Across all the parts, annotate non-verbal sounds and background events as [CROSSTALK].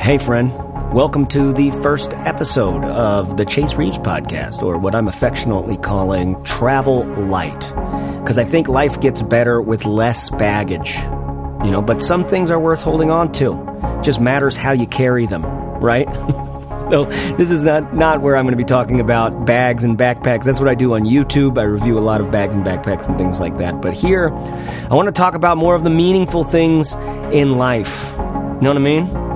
Hey, friend. Welcome to the first episode of the Chase Reeves podcast, or what I'm affectionately calling Travel Light. Because I think life gets better with less baggage. You know, but some things are worth holding on to. Just matters how you carry them, right? [LAUGHS] So this is not, not where I'm going to be talking about bags and backpacks. That's what I do on YouTube. I review a lot of bags and backpacks and things like that. But here, I want to talk about more of the meaningful things in life. You know what I mean?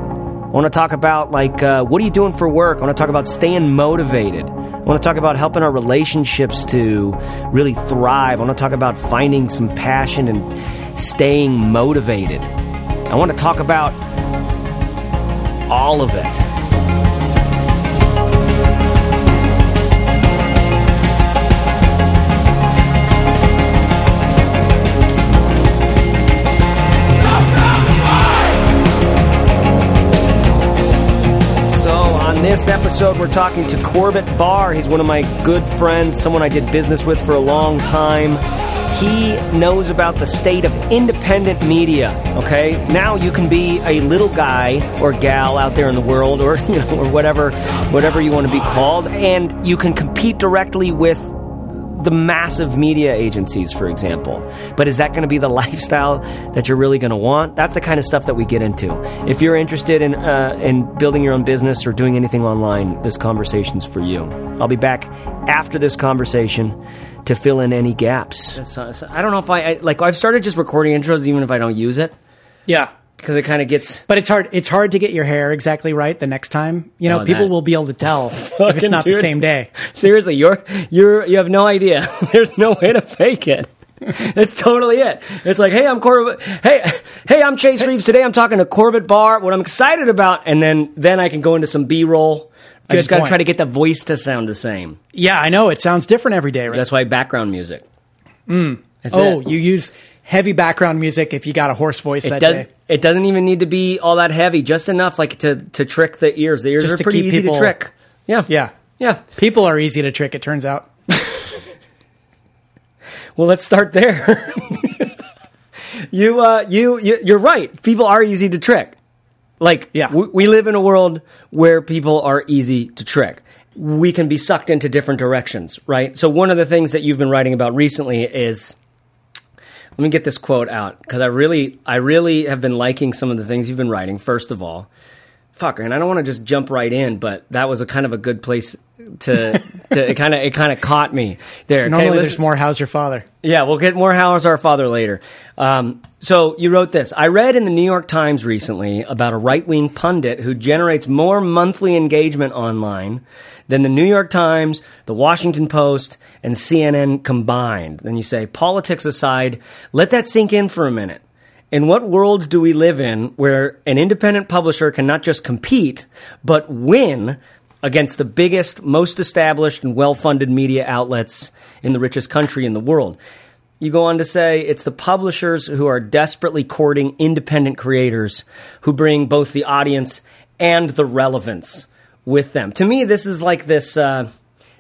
I want to talk about like uh, what are you doing for work? I want to talk about staying motivated. I want to talk about helping our relationships to really thrive. I want to talk about finding some passion and staying motivated. I want to talk about all of it. This episode, we're talking to Corbett Barr. He's one of my good friends, someone I did business with for a long time. He knows about the state of independent media. Okay, now you can be a little guy or gal out there in the world, or [LAUGHS] you know, or whatever, whatever you want to be called, and you can compete directly with the massive media agencies, for example. But is that going to be the [LAUGHS] lifestyle that you're really going to want? That's the kind of stuff that we get into. If you're interested in uh, in building your own business or doing anything online, this conversation's for you. I'll be back after this conversation to fill in any gaps. I don't know if I, I like. I've started just recording intros, even if I don't use it, Yeah. Because it kind of gets. But it's hard. It's hard to get your hair exactly right the next time. You know, Oh, people that- will be able to tell [LAUGHS] if Fucking it's not the dude. same day. Seriously, you're you're you have no idea. [LAUGHS] There's no way to fake it. [LAUGHS] It's totally it. It's like, hey, I'm Corbett. Hey, hey, I'm Chase Reeves. Today, I'm talking to Corbett Barr. What I'm excited about, and then then I can go into some B-roll. I Good just got to point. try to get the voice to sound the same. Yeah, I know. It sounds different every day, right? That's why background music. Mm. oh, you use heavy background music if you got a hoarse voice it that does. day. It doesn't even need to be all that heavy. Just enough, like to to trick the ears. The ears Just are to pretty easy people- to trick. Yeah, Yeah. yeah. People are easy to trick, it turns out. [LAUGHS] Well, let's start there. [LAUGHS] you, uh, you, you, you're right. People are easy to trick. Like, Yeah. we, we live in a world where people are easy to trick. We can be sucked into different directions, right? So one of the things that you've been writing about recently is, let me get this quote out because I really, I really have been liking some of the things you've been writing. First of all, fuck, and I don't want to just jump right in, but that was a kind of a good place to, [LAUGHS] to it kind of, it kind of caught me there. Okay, Normally, listen- there's more. How's your father? yeah, we'll get more How's Our Father later. Um, so you wrote this. I read in the New York Times recently about a right wing pundit who generates more monthly engagement online than the New York Times, the Washington Post, and CNN combined. Then you say, politics aside, let that sink in for a minute. In what world do we live in where an independent publisher can not just compete, but win against the biggest, most established, and well funded media outlets in the richest country in the world? You go on to say it's the publishers who are desperately courting independent creators who bring both the audience and the relevance with them. To me, this is like this. Uh,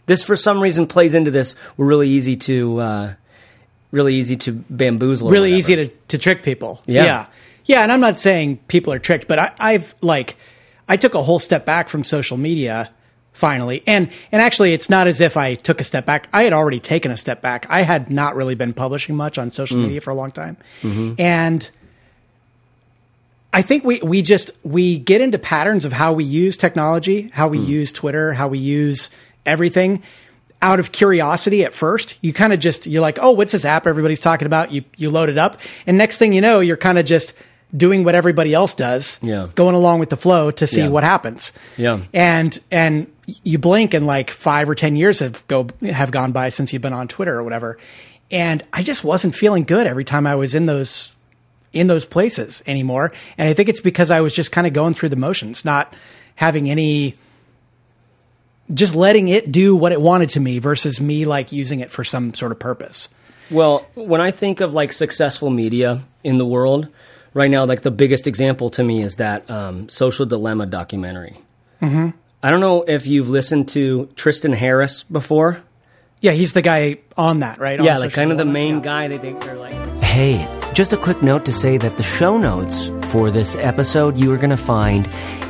this for some reason plays into this. We're really easy to, uh, really easy to bamboozle. Really whatever. easy to, to trick people. Yeah. yeah. Yeah, and I'm not saying people are tricked, but I, I've like, I took a whole step back from social media finally. And and actually it's not as if I took a step back. I had already taken a step back. I had not really been publishing much on social media for a long time. And I think we we just we get into patterns of how we use technology, how we hmm. use Twitter, how we use everything out of curiosity at first. You kind of just you're like, "Oh, what's this app everybody's talking about?" You you load it up, and next thing you know, you're kind of just doing what everybody else does, Yeah. going along with the flow to see Yeah. what happens. Yeah. And and you blink and like 5 or 10 years have go have gone by since you've been on Twitter or whatever. And I just wasn't feeling good every time I was in those in those places anymore. And I think it's because I was just kind of going through the motions, not having any just letting it do what it wanted to me versus me like using it for some sort of purpose. Well, when I think of like successful media in the world right now, like the biggest example to me is that um, Social Dilemma documentary. Mm-hmm. I don't know if you've listened to Tristan Harris before. Yeah, he's the guy on that, right? On yeah, like kind of the main guy. They think they're like. Hey, just a quick note to say that the show notes for this episode you are going to find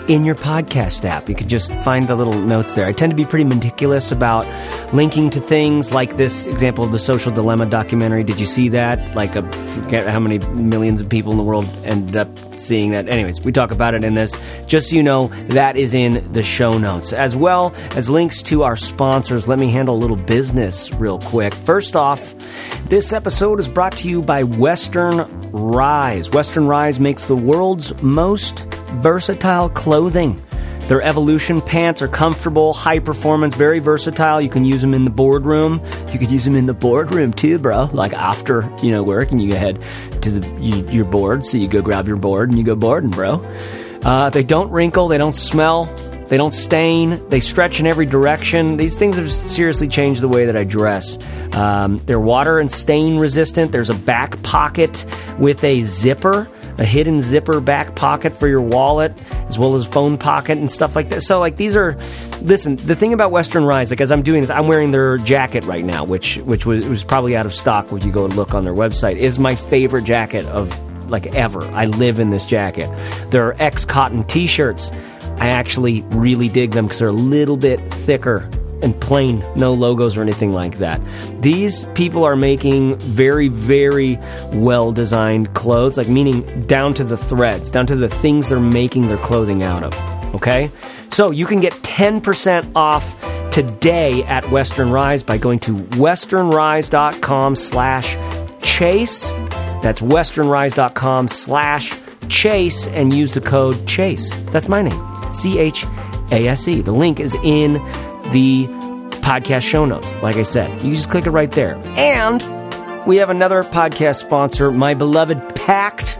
in your podcast app. You can just find the little notes there. I tend to be pretty meticulous about linking to things like this example of the Social Dilemma documentary. Did you see that? Like, a, forget how many millions of people in the world ended up seeing that. Anyways, we talk about it in this. Just so you know, that is in the show notes, as well as links to our sponsors. Let me handle a little business real quick. First off, this episode is brought to you by Western Rise. Western Rise makes the world's most versatile clothing. Their evolution pants are comfortable, high performance, very versatile. You can use them in the boardroom. You could use them in the boardroom too, bro. Like after you know work, and you go head to the you, your board, so you go grab your board and you go boarding, bro. Uh, they don't wrinkle, they don't smell, they don't stain, they stretch in every direction. These things have seriously changed the way that I dress. Um, they're water and stain resistant. There's a back pocket with a zipper a hidden zipper back pocket for your wallet, as well as phone pocket and stuff like that. So, like, these are, listen, the thing about Western Rise, like, as I'm doing this, I'm wearing their jacket right now, which which was, was probably out of stock when you go look on their website, is my favorite jacket of, like, ever. I live in this jacket. There are X cotton t shirts. I actually really dig them because they're a little bit thicker and plain, no logos or anything like that. These people are making very, very well designed clothes, like meaning down to the threads, down to the things they're making their clothing out of. Okay? So you can get 10% off today at Western Rise by going to westernrise.com slash chase. That's westernrise.com slash chase and use the code chase. That's my name. C H A S E. The link is in the podcast show notes. Like I said, you just click it right there. And we have another podcast sponsor, my beloved Pakt.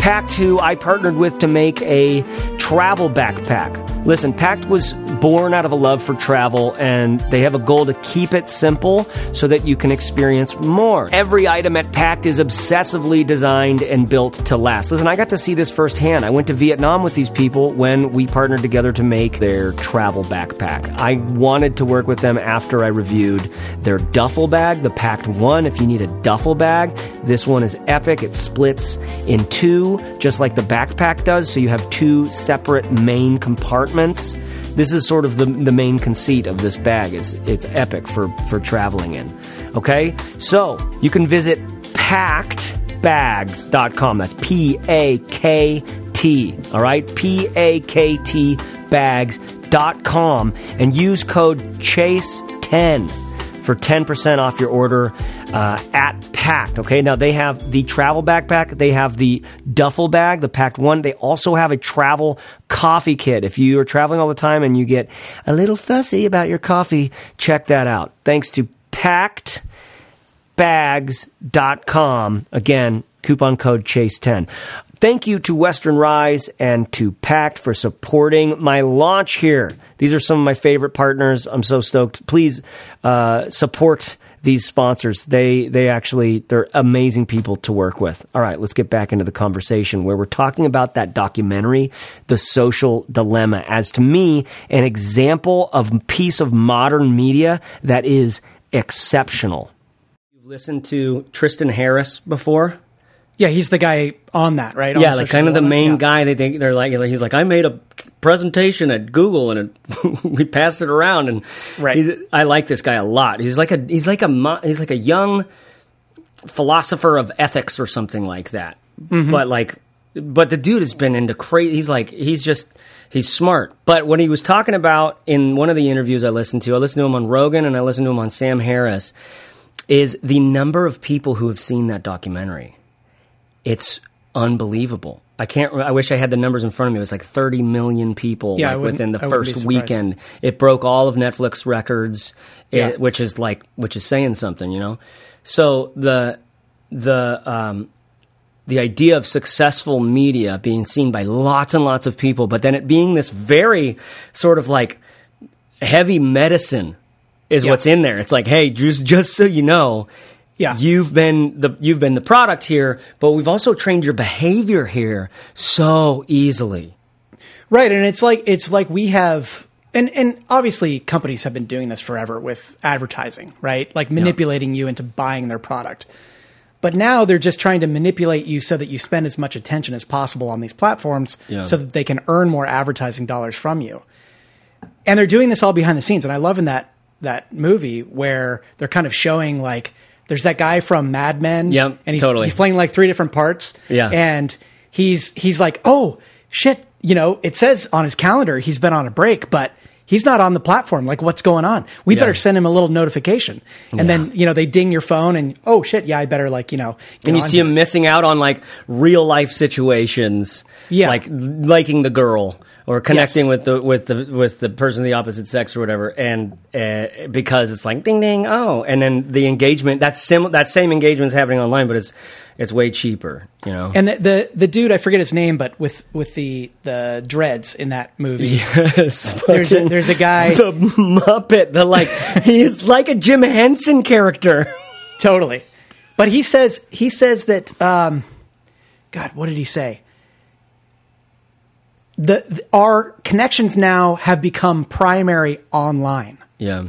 Pakt, who I partnered with to make a travel backpack. Listen, Pakt was born out of a love for travel, and they have a goal to keep it simple so that you can experience more. Every item at Pakt is obsessively designed and built to last. Listen, I got to see this firsthand. I went to Vietnam with these people when we partnered together to make their travel backpack. I wanted to work with them after I reviewed their duffel bag, the Pakt One. If you need a duffel bag, this one is epic. It splits in two, just like the backpack does, so you have two separate main compartments. This is sort of the, the main conceit of this bag. It's, it's epic for, for traveling in. Okay? So you can visit paktbags.com. That's P A K T. All right? P A K T bags.com and use code CHASE10 for 10% off your order uh, at Pakt. Okay, now they have the travel backpack, they have the duffel bag, the Pakt One. They also have a travel coffee kit. If you are traveling all the time and you get a little fussy about your coffee, check that out. Thanks to paktbags.com. Again, coupon code CHASE10. Thank you to Western Rise and to Pakt for supporting my launch here. These are some of my favorite partners. I'm so stoked. Please uh, support these sponsors. They they actually they're amazing people to work with. All right, let's get back into the conversation where we're talking about that documentary, The Social Dilemma, as to me an example of piece of modern media that is exceptional. You've listened to Tristan Harris before? Yeah, he's the guy on that, right? On yeah, like kind of the main Yeah. guy. They think they're like he's like I made a presentation at Google and it, [LAUGHS] we passed it around and Right. he's, I like this guy a lot. He's like a he's like a he's like a young philosopher of ethics or something like that. Mm-hmm. But like, but the dude has been into crazy. He's like he's just he's smart. But when he was talking about in one of the interviews I listened to, I listened to him on Rogan and I listened to him on Sam Harris. Is the number of people who have seen that documentary? It's unbelievable. I can't. I wish I had the numbers in front of me. It was like 30 million people Yeah, like, within the first weekend. It broke all of Netflix records, it- Yeah. which is like which is saying something, you know. So the the um, the idea of successful media being seen by lots and lots of people, but then it being this very sort of like heavy medicine is Yeah. what's in there. It's like, hey, just just so you know, Yeah. you've been the you've been the product here, but we've also trained your behavior here so easily. Right, and it's like it's like we have and and obviously companies have been doing this forever with advertising, right? Like manipulating you into buying their product. But now they're just trying to manipulate you so that you spend as much attention as possible on these platforms Yeah. so that they can earn more advertising dollars from you. And they're doing this all behind the scenes. And I love in that that movie where they're kind of showing like there's that guy from Mad Men. Yep, and he's totally. he's playing like three different parts. Yeah. And he's he's like, oh shit, you know, it says on his calendar he's been on a break, but he's not on the platform. Like, what's going on? We Yeah. better send him a little notification. And then you know they ding your phone, and oh shit, yeah, I better like you know. get and you see him missing out on like real life situations Yeah. like liking the girl or connecting Yes. with the with the with the person of the opposite sex or whatever and uh, because it's like ding ding oh and then the engagement that sim that same engagement is happening online but it's it's way cheaper you know And the, the the dude, I forget his name, but with with the the dreads in that movie. [LAUGHS] yes, There's a, there's a guy [LAUGHS] the Muppet the like he is like a Jim Henson character totally, but he says he says that. Um, God, what did he say? The, the our connections now have become primary online. yeah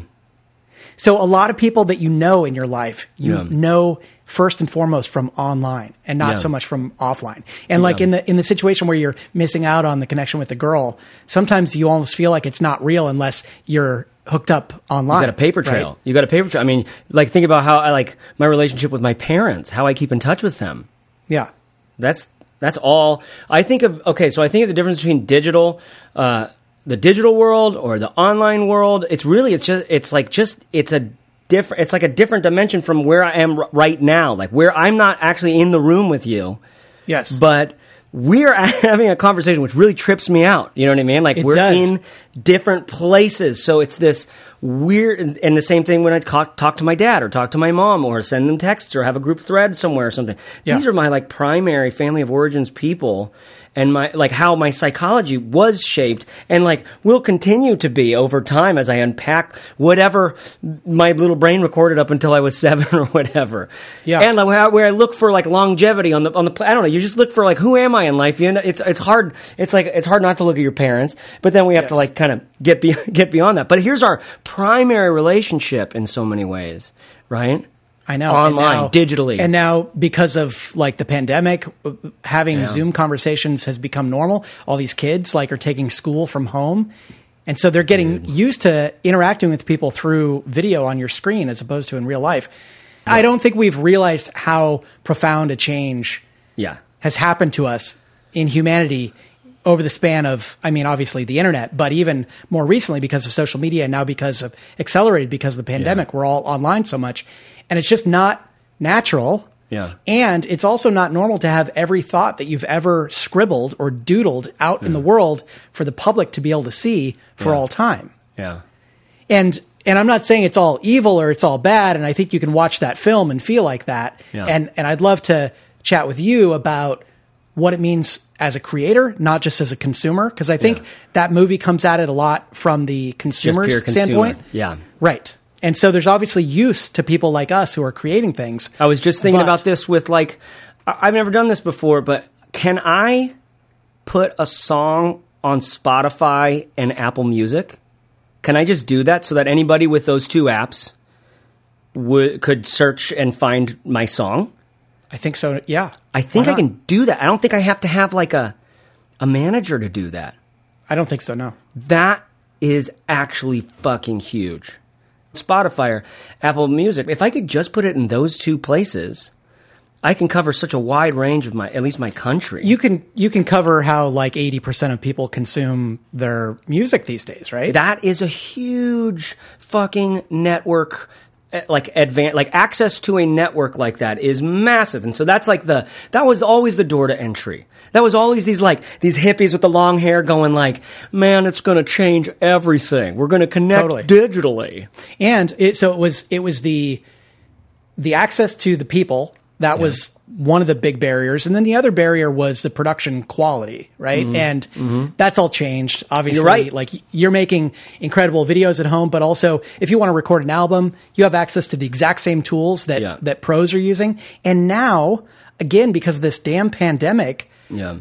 So a lot of people that you know in your life, you Yeah. know first and foremost from online and not Yeah. so much from offline. And like Yeah. in the in the situation where you're missing out on the connection with the girl, sometimes you almost feel like it's not real unless you're hooked up online. You got a paper right? trail. You got a paper trail. I mean, like think about how I like my relationship with my parents, how I keep in touch with them. Yeah. That's that's all. I think of okay, so I think of the difference between digital, uh, the digital world or the online world. It's really it's just it's like just it's a different. It's like a different dimension from where I am r- right now. Like where I'm not actually in the room with you, Yes. but we're [LAUGHS] having a conversation which really trips me out. You know what I mean? Like It we're does. in different places. So it's this weird, and, the same thing when I talk, talk to my dad or talk to my mom or send them texts or have a group thread somewhere or something. Yeah. These are my like primary family of origins people and my like how my psychology was shaped and like will continue to be over time as I unpack whatever my little brain recorded up until I was [LAUGHS] seven or whatever. Yeah. And like, where I, look for like longevity on the on the I don't know. You just look for like who am I in life? You know, it's it's hard. It's like it's hard not to look at your parents, but then we have to like kind of get be, [LAUGHS] get beyond that. But here's our primary relationship in so many ways, right? I know. And Online, now- digitally. And now because of like the pandemic, having Yeah. Zoom conversations has become normal. All these kids like are taking school from home. And so they're getting used to interacting with people through video on your screen as opposed to in real life. I don't think we've realized how profound a change Yeah. has happened to us in humanity over the span of, I mean, obviously the internet, but even more recently because of social media and now because of accelerated because of the pandemic, we're all online so much. And it's just not natural. Yeah. And it's also not normal to have every thought that you've ever scribbled or doodled out in the world for the public to be able to see for Yeah. all time Yeah. and and I'm not saying it's all evil or it's all bad, and I think you can watch that film and feel like that. Yeah. And and I'd love to chat with you about what it means as a creator, not just as a consumer, because I think Yeah. that movie comes at it a lot from the consumer's consumer. standpoint. Yeah. Right. And so there's obviously use to people like us who are creating things. I was just thinking But- about this with like, I've never done this before, but can I put a song on Spotify and Apple Music? Can I just do that so that anybody with those two apps would could search and find my song? I think so. Yeah. I think I can do that. I don't think I have to have like a a manager to do that. I don't think so. No. That is actually fucking huge. Spotify or Apple Music, if I could just put it in those two places, I can cover such a wide range of my, at least my country. You can you can cover how like 80% of people consume their music these days, right? that is a huge fucking network eh, like advan like access to a network like that is massive and so that's like the that was always the door to entry that was always these like these hippies with the long hair going like man it's going to change everything we're going to connect Totally. digitally and it, so it was it was the the access to the people that was one of the big barriers and then the other barrier was the production quality right and that's all changed obviously Mm-hmm. You're right. like you're making incredible videos at home but also if you want to record an album you have access to the exact same tools that Yeah. that pros are using and now again because of this damn pandemic yeah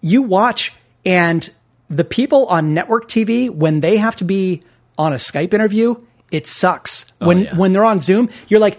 you watch and the people on network TV when they have to be on a Skype interview, it sucks. Oh, when Oh, yeah. when they're on Zoom, you're like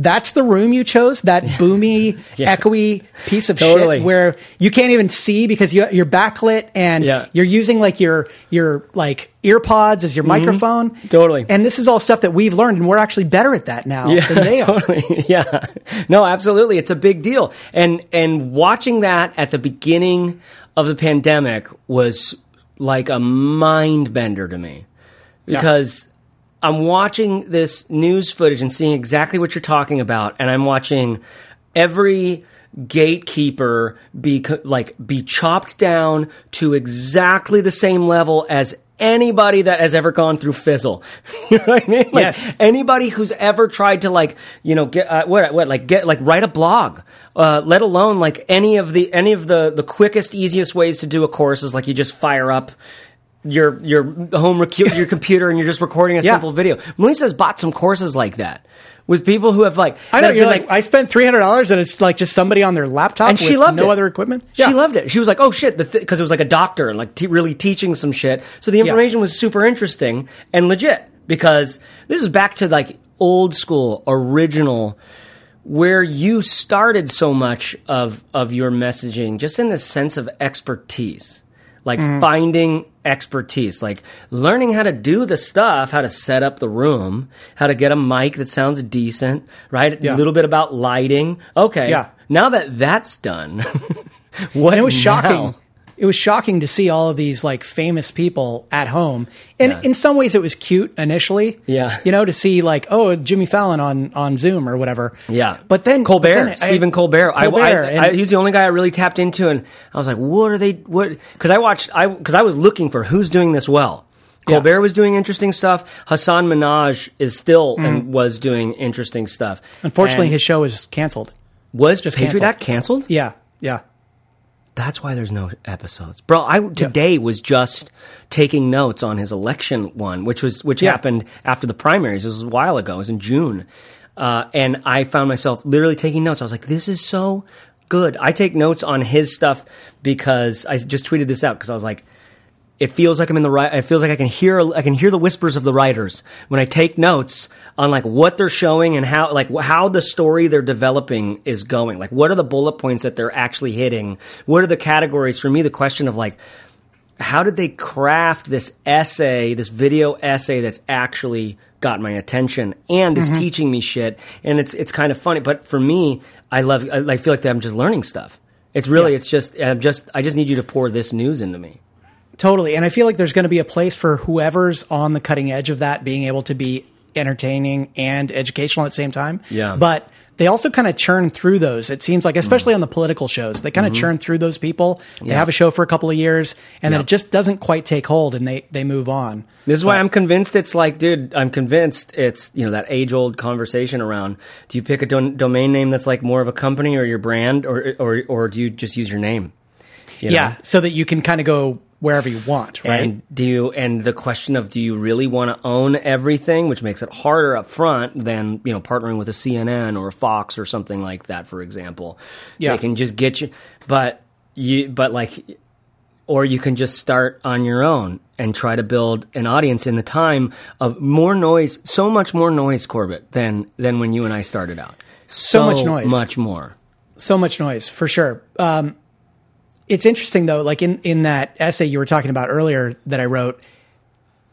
that's the room you chose, that boomy, [LAUGHS] Yeah. echoey piece of Totally. shit where you can't even see because you, you're backlit and Yeah. you're using like your your like ear pods as your microphone. Mm-hmm. Totally. And this is all stuff that we've learned, and we're actually better at that now than they [LAUGHS] are. [LAUGHS] Yeah. No, absolutely. It's a big deal. And and watching that at the beginning of the pandemic was like a mind bender to me. Because I'm watching this news footage and seeing exactly what you're talking about and I'm watching every gatekeeper be like be chopped down to exactly the same level as anybody that has ever gone through fizzle [LAUGHS] you know what i mean like, Yes. anybody who's ever tried to like you know get uh, what what like get like write a blog uh, let alone like any of the any of the the quickest easiest ways to do a course is like you just fire up your your home recu- your [LAUGHS] computer and you're just recording a Yeah. simple video melissa's bought some courses like that with people who have like I know you're been like, I spent three hundred dollars, and it's like just somebody on their laptop and she with loved no it. other equipment. Yeah. She loved it. She was like, "Oh shit," because it was like a doctor and like te- really teaching some shit. So the information was super interesting and legit. Because this is back to like old school, original, where you started so much of of your messaging, just in the sense of expertise, like Mm-hmm. finding expertise, like learning how to do the stuff, how to set up the room, how to get a mic that sounds decent, right? Yeah. A little bit about lighting. Okay, Yeah. now that that's done, [LAUGHS] what and it was now? shocking. It was shocking to see all of these like famous people at home, and Yeah. in some ways it was cute initially. Yeah. you know, to see like oh Jimmy Fallon on on Zoom or whatever. Yeah, but then Colbert, then I- Stephen Colbert. I- Colbert, I, and- I, he's the only guy I really tapped into, and I was like, "What are they? What?" Because I watched, I because I was looking for who's doing this well. Yeah. Colbert was doing interesting stuff. Hasan Minhaj is still Mm-hmm. and was doing interesting stuff. unfortunately, And his show was canceled. was just Patriot canceled. Act canceled. Yeah, yeah. That's why there's no episodes, bro. I today was just taking notes on his election one, which was which Yeah. happened after the primaries. It was a while ago. It was in June, uh, and I found myself literally taking notes. I was like, "This is so good." I take notes on his stuff because I just tweeted this out because I was like, it feels like I'm in the right. It feels like I can hear I can hear the whispers of the writers when I take notes on like what they're showing and how like how the story they're developing is going. Like what are the bullet points that they're actually hitting? What are the categories? For me, the question of like how did they craft this essay, this video essay that's actually got my attention and is mm-hmm. teaching me shit? And it's it's kind of funny, but for me, I love. I, I feel like I'm just learning stuff. It's really, Yeah. it's just, I'm just, I just need you to pour this news into me. Totally. And I feel like there's going to be a place for whoever's on the cutting edge of that being able to be entertaining and educational at the same time. Yeah. But they also kind of churn through those. It seems like, especially on the political shows, they kind of churn through those people. They Mm-hmm. Yeah. have a show for a couple of years and then it just doesn't quite take hold and they, they move on. This is why I'm convinced it's like, dude, I'm convinced it's, you know, that age old conversation around do you pick a don- domain name that's like more of a company or your brand or, or, or do you just use your name? You know? Yeah. So that you can kind of go wherever you want, right? And do you, and the question of do you really want to own everything, which makes it harder up front than you know partnering with a CNN or a Fox or something like that, for example. Yeah. they can just get you, but you, but like, or you can just start on your own and try to build an audience in the time of more noise, so much more noise, Corbett, than than when you and I started out. So much noise. much more. so much noise for sure. Um, it's interesting though, like in, in that essay you were talking about earlier that I wrote,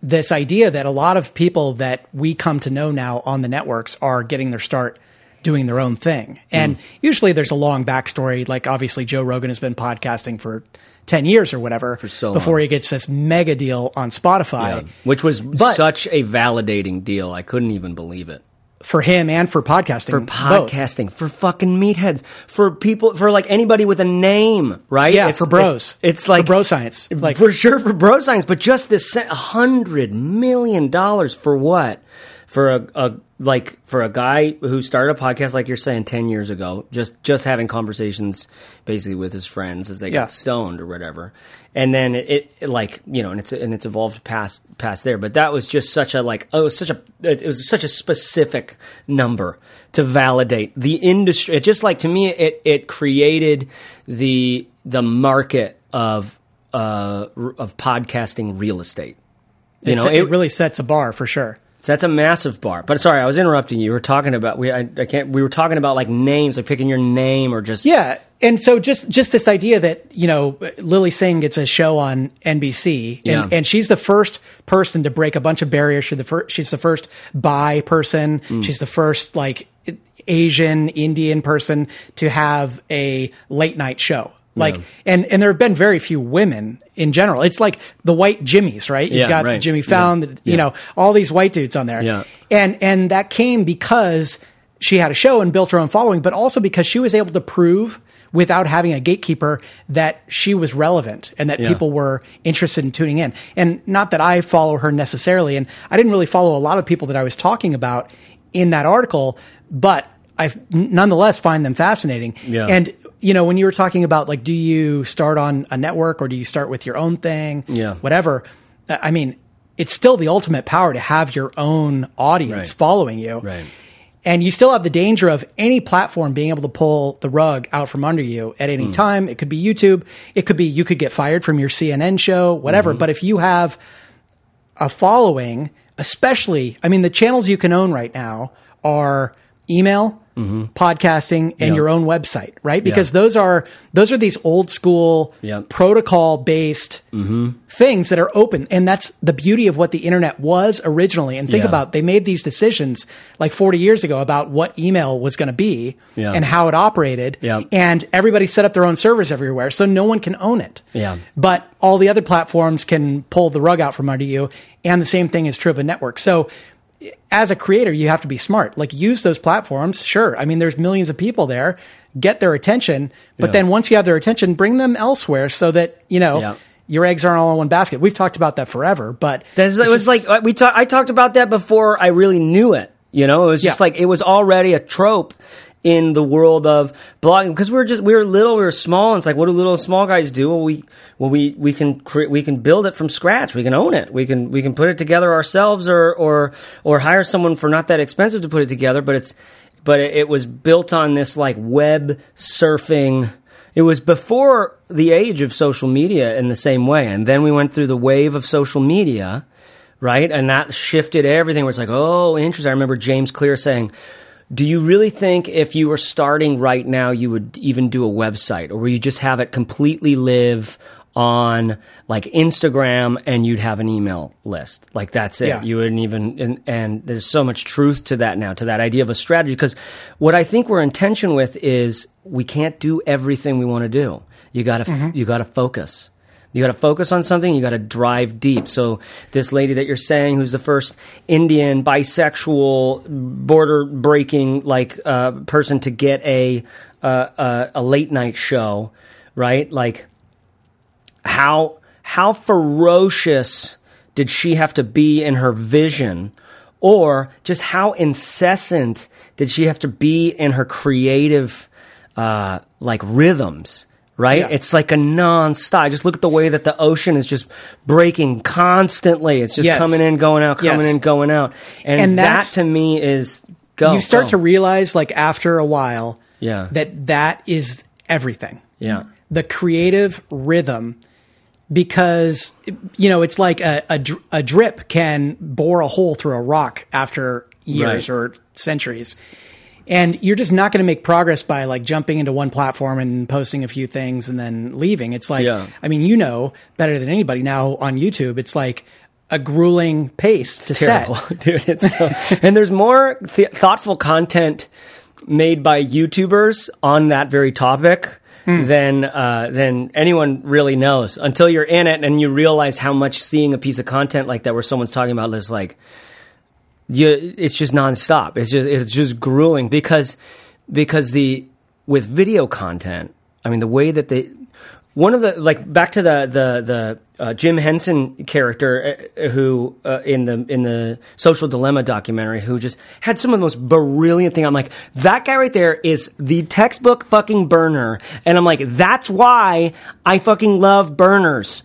this idea that a lot of people that we come to know now on the networks are getting their start doing their own thing. And hmm. usually there's a long backstory. Like obviously Joe Rogan has been podcasting for 10 years or whatever so before long. he gets this mega deal on Spotify Which was But- such a validating deal. I couldn't even believe it. For him and for podcasting. for both. podcasting, for fucking meatheads, for people, for like anybody with a name, right? Yeah, for bros. it- it's For like bro science. Like for sure for bro science, but just this hundred million dollars for what? For a, a like for a guy who started a podcast, like you're saying, ten years ago, just just having conversations basically with his friends as they Yeah. got stoned or whatever, and then it, it like you know, and it's and it's evolved past past there. But that was just such a like oh, it was such a it was such a specific number to validate the industry. It just like to me, it it created the the market of uh of podcasting real estate. You it's- know, it, really sets a bar for sure. So that's a massive bar. But sorry, I was interrupting you. We were talking about we I, I can't we were talking about like names, like picking your name or just Yeah, and so just just this idea that you know Lilly Singh gets a show on NBC, and, Yeah. and she's the first person to break a bunch of barriers. She's the first. She's the first bi person. Mm. She's the first like Asian Indian person to have a late night show. Like, Yeah. and and there have been very few women in general. It's like the white Jimmys, right? You've Yeah, got the right. Jimmy Fallon, the- you Yeah. know, all these white dudes on there. Yeah. And and that came because she had a show and built her own following, but also because she was able to prove without having a gatekeeper that she was relevant and that Yeah. people were interested in tuning in. And not that I follow her necessarily, and I didn't really follow a lot of people that I was talking about in that article, but I nonetheless find them fascinating. Yeah. And you know, when you were talking about like, do you start on a network or do you start with your own thing? Yeah. Whatever. I mean, it's still the ultimate power to have your own audience Right. following you. Right. And you still have the danger of any platform being able to pull the rug out from under you at any time. It could be YouTube. It could be you could get fired from your CNN show, whatever. Mm-hmm. But if you have a following, especially, I mean, the channels you can own right now are email, podcasting, and Mm-hmm. Your own website, right? Because those are those are these old school. Mm-hmm. protocol based things that are open, and that's the beauty of what the internet was originally. And think Yeah. about they made these decisions like 40 years ago about what email was going to be Yeah. and how it operated, and everybody set up their own servers everywhere, so no one can own it. Yeah. But all the other platforms can pull the rug out from under you. And the same thing is true of a network. So as a creator, you have to be smart. Like use those platforms. Sure. I mean, there's millions of people there. Get their attention. But Yeah. then once you have their attention, bring them elsewhere so that, you know, Yeah. your eggs aren't all in one basket. We've talked about that forever, but it was just- like uh, we talked. I talked about that before I really knew it. You know, it was just Yeah. like it was already a trope in the world of blogging because we're just we're little, we're small. And it's like, what do little small guys do? Well, we well we we can create we can build it from scratch. We can own it. We can we can put it together ourselves or or or hire someone for not that expensive to put it together. But it's but it, it was built on this like web surfing. It was before the age of social media in the same way, and then we went through the wave of social media right? And that shifted everything. Where it's like, oh, interesting. I remember James Clear saying, "Do you really think if you were starting right now, you would even do a website, or will you just have it completely live?" On like Instagram, and you'd have an email list. Like that's it. Yeah. You wouldn't even, and, and there's so much truth to that now, to that idea of a strategy. Because what I think we're in tension with is we can't do everything we want to do. You gotta, Mm-hmm. you gotta focus. You got to focus on something. You got to drive deep. So this lady that you're saying, who's the first Indian bisexual border breaking like uh, person to get a uh, uh, a late night show, right? Like how how ferocious did she have to be in her vision, or just how incessant did she have to be in her creative uh, like rhythms? Right? Yeah. It's like a non-stop. Just look at the way that the ocean is just breaking constantly. It's just Yes. coming in, going out, coming Yes. in, going out. And, And that to me is go. you start go. to realize like after a while Yeah. that that is everything. Yeah. The creative rhythm because you know it's like a, a, a drip can bore a hole through a rock after years Right. or centuries and you're just not going to make progress by like jumping into one platform and posting a few things and then leaving it's like Yeah. i mean you know better than anybody now on youtube it's like a grueling pace to terrible, set [LAUGHS] dude. It's so, [LAUGHS] and there's more th- thoughtful content made by YouTubers on that very topic Hmm. than uh, than anyone really knows until you're in it and you realize how much seeing a piece of content like that where someone's talking about is like you it's just nonstop. It's just it's just grueling because because the with video content, I mean the way that they one of the like back to the the the uh, Jim Henson character uh, who uh, in the in the Social Dilemma documentary who just had some of the most brilliant thing. I'm like that guy right there is the textbook fucking burner, and I'm like that's why I fucking love burners.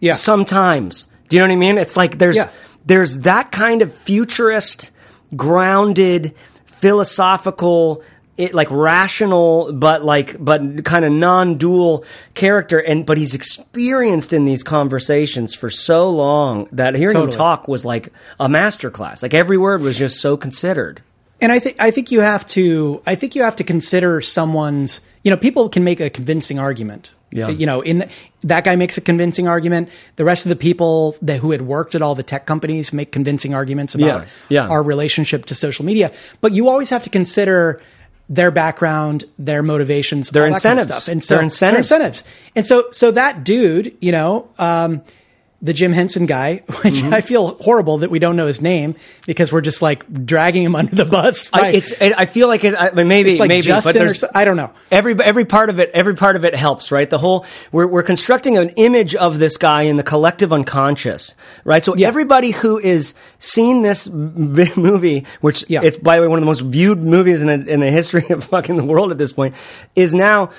Yeah. Sometimes, do you know what I mean? It's like there's Yeah. There's that kind of futurist, grounded, philosophical, it, like rational, but like but kind of non-dual character, and but he's experienced in these conversations for so long that hearing Totally. him talk was like a masterclass. Like every word was just so considered. And I think I think you have to I think you have to consider someone's you know people can make a convincing argument. Yeah. You know, in the, that guy makes a convincing argument. The rest of the people that who had worked at all the tech companies make convincing arguments about Yeah, yeah. our relationship to social media. But you always have to consider their background, their motivations, Their that kind of incentives. stuff. And so Their incentives. incentives. And so so that dude, you know, um, the Jim Henson guy, [LAUGHS] which Mm-hmm. I feel horrible that we don't know his name because we're just like dragging him [LAUGHS] under the bus. I, it's it, I feel like it, I, maybe like maybe, Justin but there's I don't know. every every part of it every part of it helps right the whole we're, we're constructing an image of this guy in the collective unconscious right so Yeah. everybody who is seen this v- [LAUGHS] movie which Yeah. it's by the way one of the most viewed movies in the, in the history of fucking the world at this point is now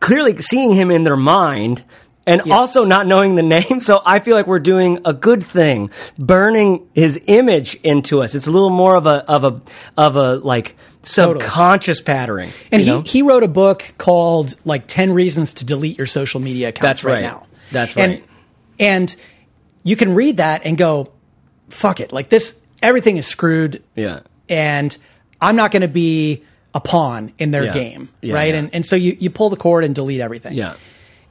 clearly seeing him in their mind and also not knowing the name. [LAUGHS] So I feel like we're doing a good thing, burning his image into us. It's a little more of a of a of a like Totally. subconscious patterning. And he, know? he wrote a book called like 10 reasons to delete your social media accounts That's right, right. now. That's And- right. And you can read that and go, fuck it. Like this, everything is screwed. Yeah. And I'm not going to be a pawn in their Yeah. game. Yeah, right. yeah. And, and so you, you pull the cord and delete everything. Yeah.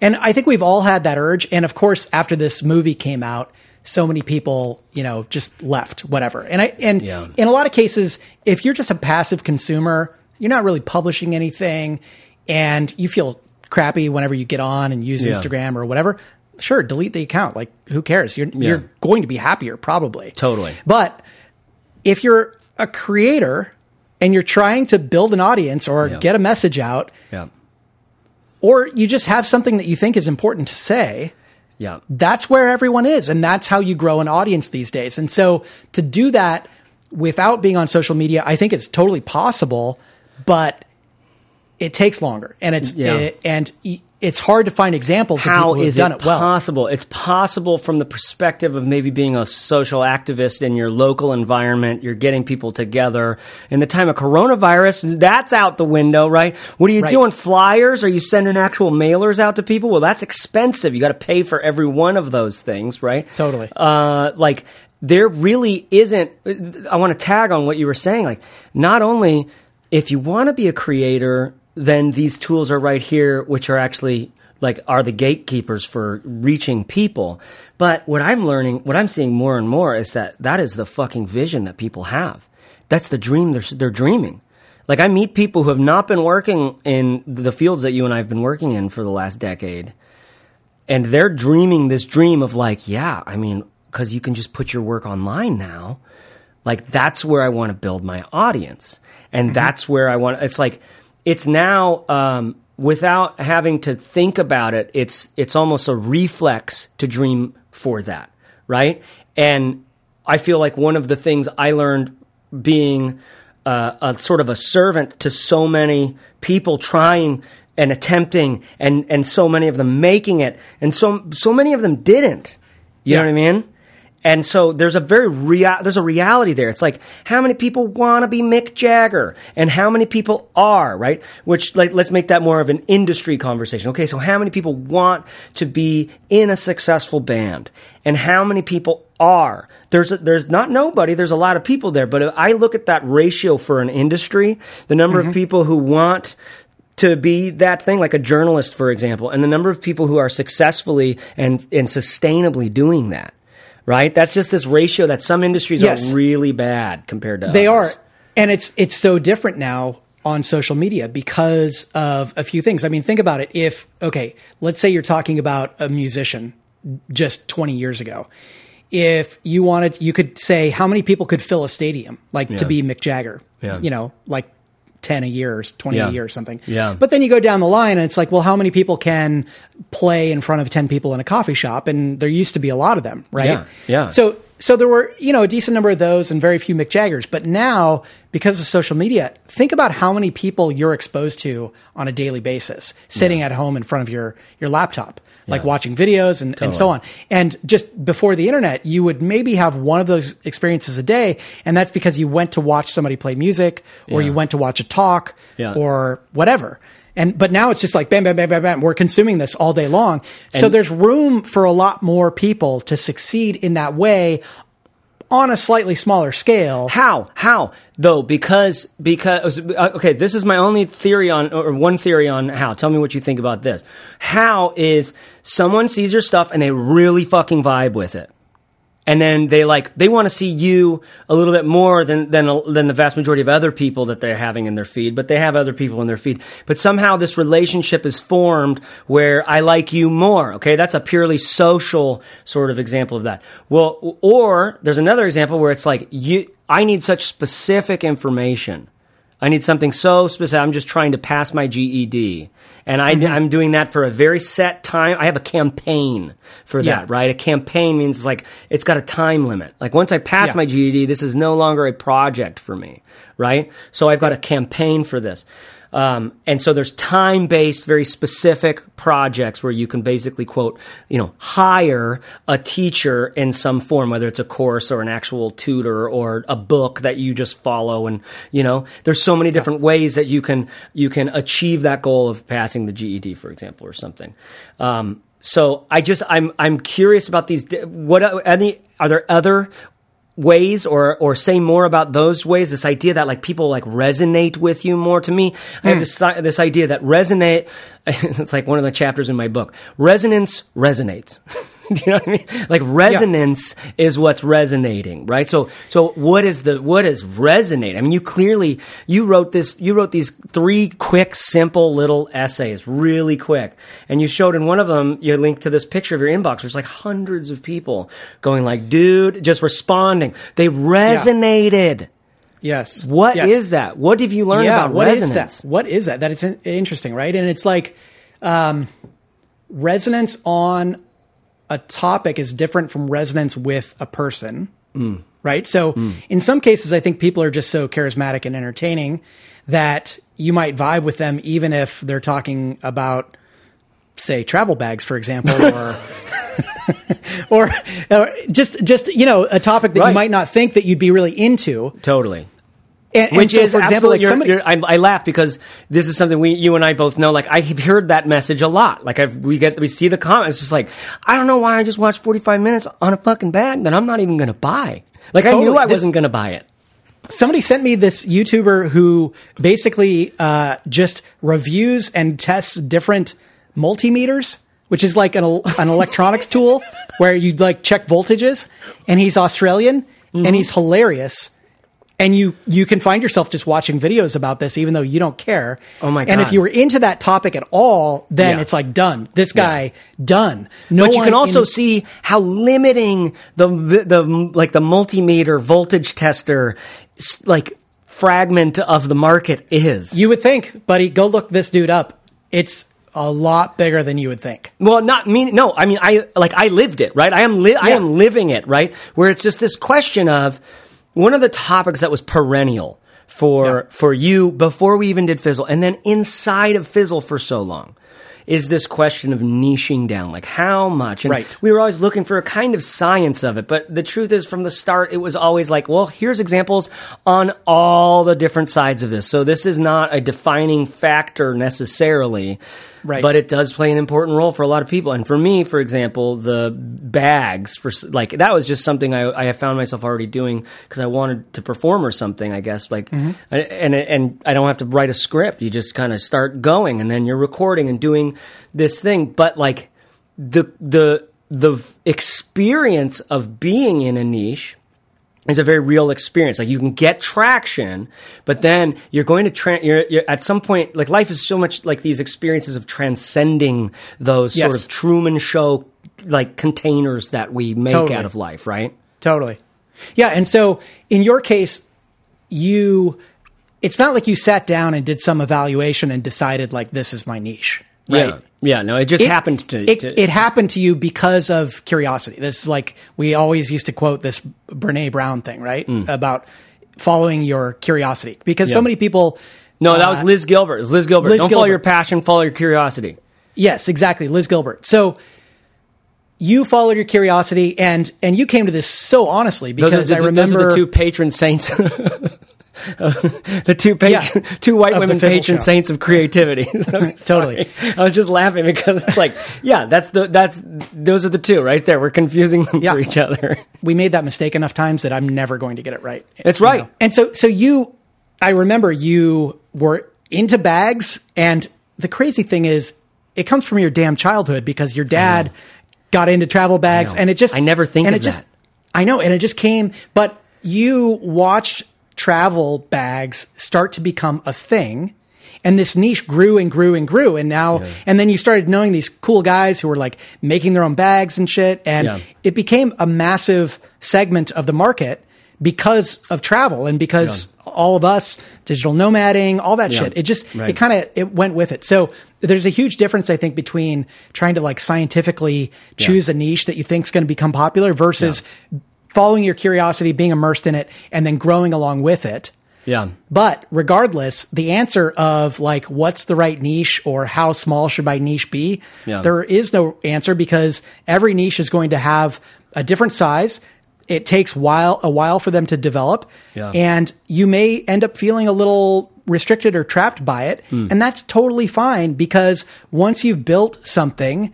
And I think we've all had that urge. And of course, after this movie came out, so many people, you know, just left, whatever. And I, and Yeah. in a lot of cases, if you're just a passive consumer, you're not really publishing anything and you feel crappy whenever you get on and use Yeah. Instagram or whatever. Sure, delete the account. Like, who cares? You're, Yeah. you're going to be happier, probably. Totally. But if you're a creator and you're trying to build an audience or get a message out, Yeah. Or you just have something that you think is important to say, Yeah. that's where everyone is and that's how you grow an audience these days and so to do that without being on social media i think it's totally possible but it takes longer and it's Yeah. it- and it's hard to find examples of people How who have done it it, well possible? It's possible from the perspective of maybe being a social activist in your local environment. You're getting people together. In the time of coronavirus, that's out the window, right? What are you Right. doing? Flyers? Are you sending actual mailers out to people? Well, that's expensive. You got to pay for every one of those things, right? Totally. Uh, like there really isn't. I want to tag on what you were saying. Like not only if you want to be a creator, then these tools are right here, which are actually like are the gatekeepers for reaching people. But what I'm learning, what I'm seeing more and more is that that is the fucking vision that people have. That's the dream they're, they're dreaming. Like I meet people who have not been working in the fields that you and I have been working in for the last decade and they're dreaming this dream of like, yeah, I mean, because you can just put your work online now. Like that's where I want to build my audience, and mm-hmm. that's where I want. It's like it's now um, without having to think about it. It's it's almost a reflex to dream for that, right? And I feel like one of the things I learned being uh, a sort of a servant to so many people trying and attempting and and so many of them making it and so so many of them didn't you know what i mean and so there's a very real there's a reality there. It's like how many people want to be mick jagger? And how many people are right? Which like let's make that more of an industry conversation. Okay so how many people want to be in a successful band? And how many people are? There's a, there's not nobody there's a lot of people there but if i look at that ratio for an industry the number of mm-hmm. people who want to be that thing, like a journalist, for example, and the number of people who are successfully and, and sustainably doing that, right? That's just this ratio that some industries Yes. are really bad compared to They others. are, and it's it's so different now on social media because of a few things. I mean, think about it. If okay, let's say you're talking about a musician just 20 years ago. If you wanted, you could say how many people could fill a stadium, like to be Mick Jagger. Yeah. You know, like 10 a year or 20 Yeah. a year or something. Yeah. But then you go down the line and it's like, well, how many people can play in front of 10 people in a coffee shop? And there used to be a lot of them, right? Yeah, yeah. So so there were, you know, a decent number of those and very few Mick Jaggers. But now, because of social media, think about how many people you're exposed to on a daily basis, sitting at home in front of your your laptop, like Yeah. watching videos and, and so on. And just before the internet, you would maybe have one of those experiences a day, and that's because you went to watch somebody play music, or Yeah. you went to watch a talk, Yeah. or whatever. And but now it's just like bam, bam, bam, bam, bam. We're consuming this all day long. so there's room for a lot more people to succeed in that way on a slightly smaller scale. How? How? Though because because uh, okay, this is my only theory on or one theory on how. Tell me what you think about this. How is someone sees your stuff and they really fucking vibe with it. And then they like they want to see you a little bit more than than than the vast majority of other people that they're having in their feed, but they have other people in their feed. But somehow this relationship is formed where I like you more. Okay, that's a purely social sort of example of that. Well, or there's another example where it's like you I need such specific information. I need something so specific. I'm just trying to pass my GED. And I, mm-hmm. am doing that for a very set time. I have a campaign for Yeah. that, right? A campaign means like it's got a time limit. Like once I pass Yeah. my GED, this is no longer a project for me, right? So I've got a campaign for this. Um, and so there's time based, very specific projects where you can basically quote, you know, hire a teacher in some form, whether it's a course or an actual tutor or a book that you just follow. And, you know, there's so many different ways that you can, you can achieve that goal of passing the GED, for example, or something. Um, so I just, I'm, I'm curious about these. What, any, are there other ways or or say more about those ways this idea that like people like resonate with you more. To me i have hmm. this this idea that resonate [LAUGHS] it's like one of the chapters in my book. Resonance resonates [LAUGHS] Do [LAUGHS] you know what I mean? Like resonance is what's resonating, right? So, so what is the what is resonate? I mean, you clearly you wrote this. You wrote these three quick, simple little essays, really quick, and you showed in one of them. You linked to this picture of your inbox. There's like hundreds of people going like, "Dude," just responding. They resonated. Yes. What is Yes. that? What have you learned yeah, about what is resonance? that? What is that? That it's interesting, right? And it's like um, resonance on a topic is different from resonance with a person, Mm. right? So in some cases, I think people are just so charismatic and entertaining that you might vibe with them even if they're talking about say travel bags for example or [LAUGHS] [LAUGHS] or, or just just you know a topic that Right. you might not think that you'd be really into Totally. And, and Which so, is, for example, like you're, you're, I, I laugh because this is something we, you and I both know. Like I've heard that message a lot. Like I've, we get, we see the comments. It's just like I don't know why I just watched 45 minutes on a fucking bag that I'm not even going to buy. Like I knew I wasn't going to buy it. somebody sent me this YouTuber who basically uh, just reviews and tests different multimeters, which is like an, an electronics [LAUGHS] tool where you like check voltages. And he's Australian Mm-hmm. and he's hilarious. And you you can find yourself just watching videos about this, even though you don't care. Oh my god And if you were into that topic at all, then Yeah. it's like done. This guy done. No But you can also in- see how limiting the, the like the multimeter voltage tester like fragment of the market is. You would think, buddy, go look this dude up. It's a lot bigger than you would think. Well, not me. No, I mean, I like I lived it, right? I am li- I am living it, right? Where it's just this question of one of the topics that was perennial for Yeah. for you before we even did Fizzle, and then inside of Fizzle for so long. Is this question of niching down, like how much? And Right. we were always looking for a kind of science of it, but the truth is, from the start, it was always like, well, here's examples on all the different sides of this. So this is not a defining factor necessarily, Right. But it does play an important role for a lot of people. And for me, for example, the bags for like that was just something I, I have found myself already doing because I wanted to perform or something. I guess like, mm-hmm. and and I don't have to write a script. You just kind of start going, and then you're recording and doing this thing. But like the the the experience of being in a niche is a very real experience. Like you can get traction, but then you're going to tra- you're, you're at some point like life is so much like these experiences of transcending those sort of Truman Show like containers that we make Totally. out of life, right? Totally. Yeah. And so in your case, you, it's not like you sat down and did some evaluation and decided, like, this is my niche. Right. Yeah. Yeah, no, it just It- happened to it, to- it happened to you because of curiosity. This is like we always used to quote this Brene Brown thing, right? About following your curiosity because so Hmm. Many people. No, that was uh, Liz Gilbert. Was Liz Gilbert. Liz Don't follow your passion, follow your curiosity. Yes, exactly, Liz Gilbert. So you followed your curiosity, and and you came to this so honestly Those because are, the, I remember those are the two patron saints. [LAUGHS] the two Yeah, [LAUGHS] two white women patron saints of creativity. [LAUGHS] [LAUGHS] Totally. I was just laughing because it's like, yeah, that's the that's those are the two right there. We're confusing them Yeah. for each other. we made that mistake enough times that I'm never going to get it right. It's right. know? And so, so you, I remember you were into bags, and the crazy thing is, it comes from your damn childhood because your dad got into travel bags, and it just, I never think and of it just, that. I know, and it just came, but you watched travel bags start to become a thing. And this niche grew and grew and grew. And now, and then you started knowing these cool guys who were like making their own bags and shit. And Yeah. it became a massive segment of the market because of travel and because all of us digital nomading all that Yeah. shit it just Right. it kind of it went with it so there's a huge difference i think between trying to like scientifically choose a niche that you think is going to become popular versus following your curiosity being immersed in it and then growing along with it Yeah. but regardless, the answer of like what's the right niche or how small should my niche be, Yeah. there is no answer because every niche is going to have a different size. It takes while a while for them to develop, Yeah. and you may end up feeling a little restricted or trapped by it, Hmm. and that's totally fine because once you've built something,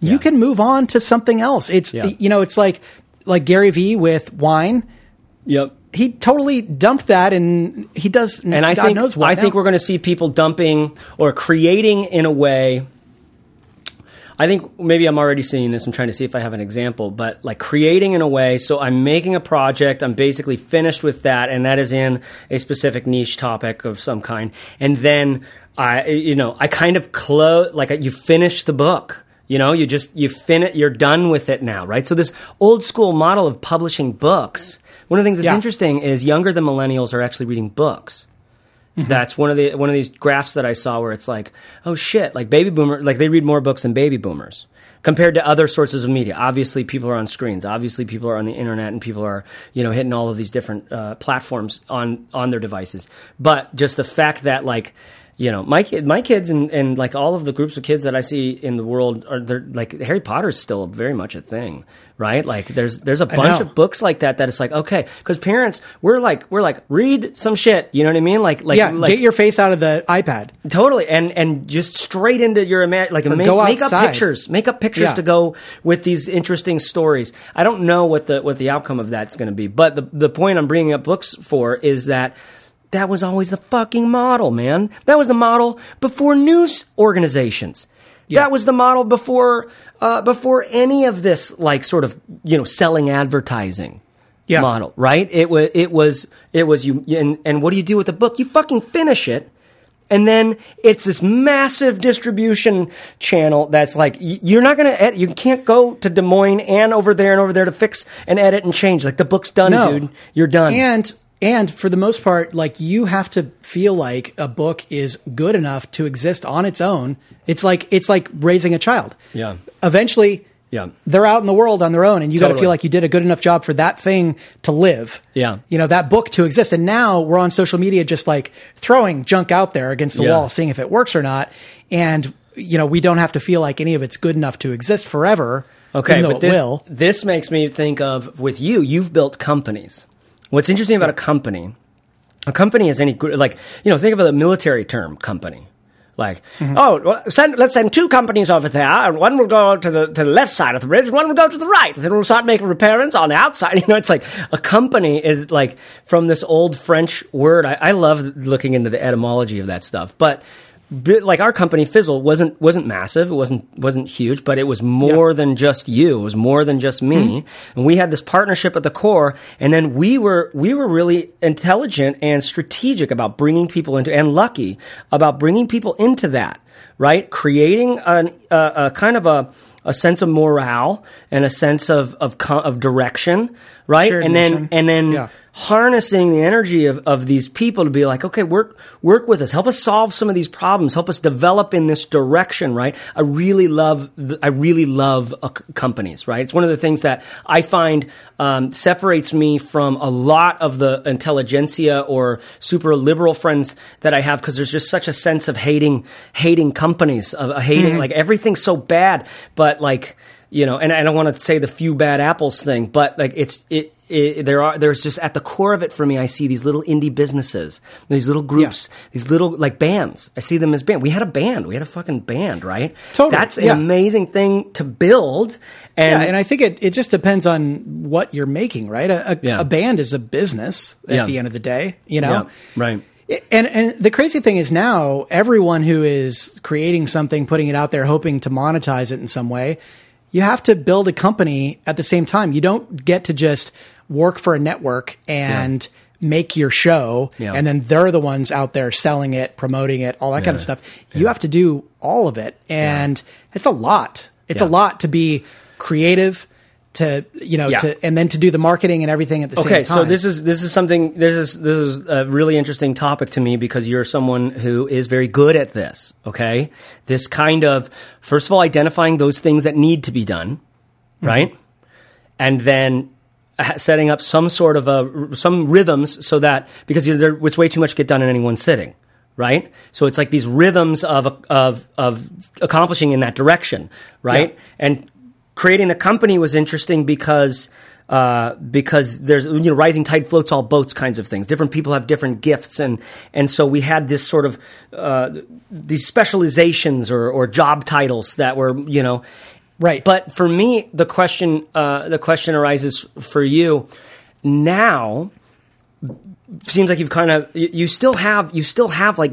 you Yeah. can move on to something else. It's Yeah. you know, it's like like Gary Vee with wine Yep. he totally dumped that and he does And I God think knows what I now. think we're going to see people dumping or creating in a way. I think maybe I'm already seeing this. I'm trying to see if I have an example, but like creating in a way. So I'm making a project. I'm basically finished with that, and that is in a specific niche topic of some kind. And then I, you know, I kind of close like you finish the book. You know, you just you fin it, you're done with it now, right? So this old school model of publishing books. One of the things that's Yeah. interesting is younger than millennials are actually reading books. That's one of the one of these graphs that I saw where it's like, oh shit, like baby boomer, like they read more books than baby boomers compared to other sources of media. Obviously, people are on screens. Obviously, people are on the internet, and people are you know hitting all of these different uh, platforms on on their devices. But just the fact that like you know my kid, my kids, and, and like all of the groups of kids that I see in the world are they're like Harry Potter's still very much a thing, right? Like there's there's a bunch of books like that that it's like okay because parents we're like we're like read some shit you know what i mean like like yeah, like get your face out of the iPad. totally and and just straight into your ima- like make, go make up pictures make up pictures Yeah. to go with these interesting stories i don't know what the what the outcome of that's going to be but the the point i'm bringing up books for is that that was always the fucking model man that was the model before news organizations that was the model before uh, before any of this like sort of you know selling advertising Yeah. model, right? It was it was it was you and and what do you do with the book? You fucking finish it. And then it's this massive distribution channel that's like you're not going to ed- you can't go to Des Moines and over there and over there to fix and edit and change. Like the book's done, No. dude. You're done. And and for the most part, like you have to feel like a book is good enough to exist on its own. It's like it's like raising a child. Yeah. Eventually, Yeah. they're out in the world on their own, and you got to feel like you did a good enough job for that thing to live. Yeah. you know that book to exist. And now we're on social media, just like throwing junk out there against the Yeah. wall, seeing if it works or not. And you know we don't have to feel like any of it's good enough to exist forever. Okay, but this, will. this makes me think of with you, you've built companies. What's interesting about a company, a company is any good, like, you know, think of a military term, company. Like, Mm-hmm. oh, well, send, let's send two companies over there, and one will go to the to the left side of the bridge, and one will go to the right. Then we'll start making repairs on the outside. [LAUGHS] You know, it's like a company is like from this old French word. I, I love looking into the etymology of that stuff, but like our company Fizzle wasn't wasn't massive. It wasn't wasn't huge, but it was more than just you. It was more than just me. Mm-hmm. And we had this partnership at the core, and then we were we were really intelligent and strategic about bringing people into and lucky about bringing people into that right, creating an, a, a kind of a a sense of morale and a sense of of of direction, right, Shared and then mission. and then Yeah. harnessing the energy of, of these people to be like, okay, work work with us, help us solve some of these problems, help us develop in this direction, right? I really love the, I really love uh, companies, right? It's one of the things that I find um, separates me from a lot of the intelligentsia or super liberal friends that I have because there's just such a sense of hating hating companies, of hating mm-hmm. like everything's so bad, but like you know, and I don't want to say the few bad apples thing, but like it's it, it, there are there's just at the core of it for me. I see these little indie businesses, these little groups, yeah. these little like bands. I see them as band. We had a band. We had a fucking band, right? Totally. That's an yeah. amazing thing to build. And yeah, and I think it, it just depends on what you're making, right? A, a, yeah. a band is a business at the end of the day, you know. right. And and the crazy thing is now everyone who is creating something, putting it out there, hoping to monetize it in some way, you have to build a company at the same time. You don't get to just work for a network and yeah. make your show yeah. and then they're the ones out there selling it, promoting it, all that yeah. kind of stuff. You have to do all of it. And it's a lot. It's a lot to be creative, to you know yeah. to and then to do the marketing and everything at the okay, same time. Okay, so this is this is something this is this is a really interesting topic to me because you're someone who is very good at this, okay? This kind of first of all identifying those things that need to be done, mm-hmm. right? And then setting up some sort of a some rhythms so that because there was way too much to get done in any one sitting right? So it's like these rhythms of of of accomplishing in that direction, right? Yeah. And creating the company was interesting because uh, because there's you know rising tide floats all boats kinds of things. Different people have different gifts, and and so we had this sort of uh, these specializations or or job titles that were you know right. But for me, the question uh, the question arises for you now. Seems like you've kind of you, you still have you still have like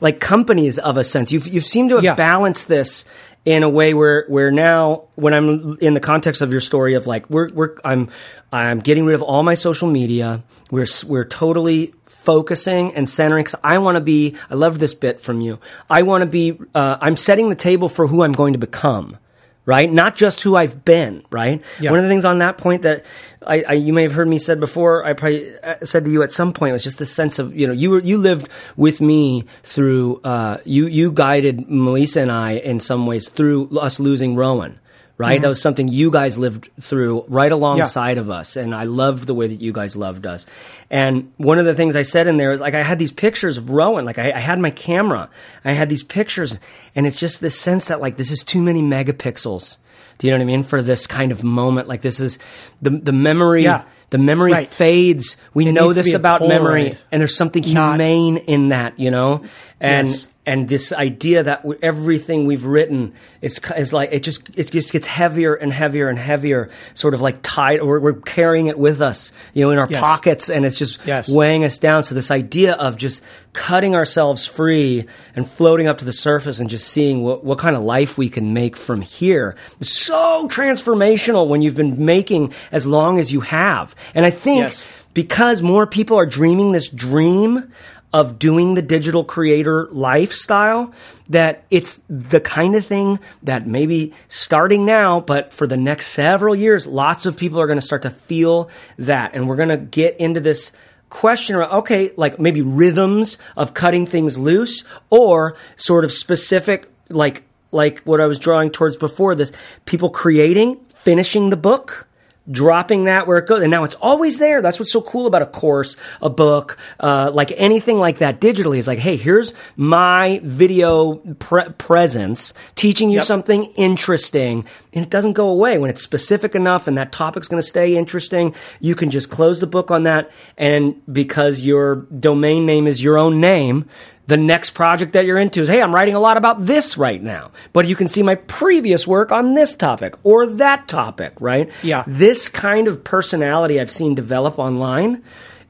like companies of a sense. You've you seem to have yeah. balanced this in a way where where now when I'm in the context of your story of like we're we're I'm I'm getting rid of all my social media. We're we're totally focusing and centering. Cause I want to be. I love this bit from you. I want to be. Uh, I'm setting the table for who I'm going to become right? Not just who I've been, right? Yeah. One of the things on that point that I, I, you may have heard me said before, I probably uh, said to you at some point was just this sense of you know you were you lived with me through uh, you you guided Melissa and I in some ways through us losing Rowan, right? Mm-hmm. That was something you guys lived through right alongside yeah. of us, and I loved the way that you guys loved us. And one of the things I said in there is like I had these pictures of Rowan, like I, I had my camera, I had these pictures, and it's just this sense that like this is too many megapixels. Do you know what I mean? For this kind of moment, like this is the the memory. Yeah. The memory right. fades. We it know this about memory, and there's something humane Not, in that, you know. And yes and this idea that everything we've written is, is like it just it just gets heavier and heavier and heavier, sort of like tied. We're, we're carrying it with us, you know, in our yes. pockets, and it's just yes. weighing us down. So this idea of just cutting ourselves free and floating up to the surface and just seeing what, what kind of life we can make from here is so transformational when you've been making as long as you have. And I think. Yes because more people are dreaming this dream of doing the digital creator lifestyle that it's the kind of thing that maybe starting now, but for the next several years, lots of people are going to start to feel that. And we're going to get into this question around, okay, like maybe rhythms of cutting things loose or sort of specific, like, like what I was drawing towards before this, people creating, finishing the book, dropping that where it goes. And now it's always there. That's what's so cool about a course, a book, uh, like anything like that digitally is like, hey, here's my video pre- presence teaching you yep. something interesting. And it doesn't go away. When it's specific enough and that topic's going to stay interesting, you can just close the book on that. And because your domain name is your own name, the next project that you're into is, hey, I'm writing a lot about this right now, but you can see my previous work on this topic or that topic, right? Yeah. This kind of personality I've seen develop online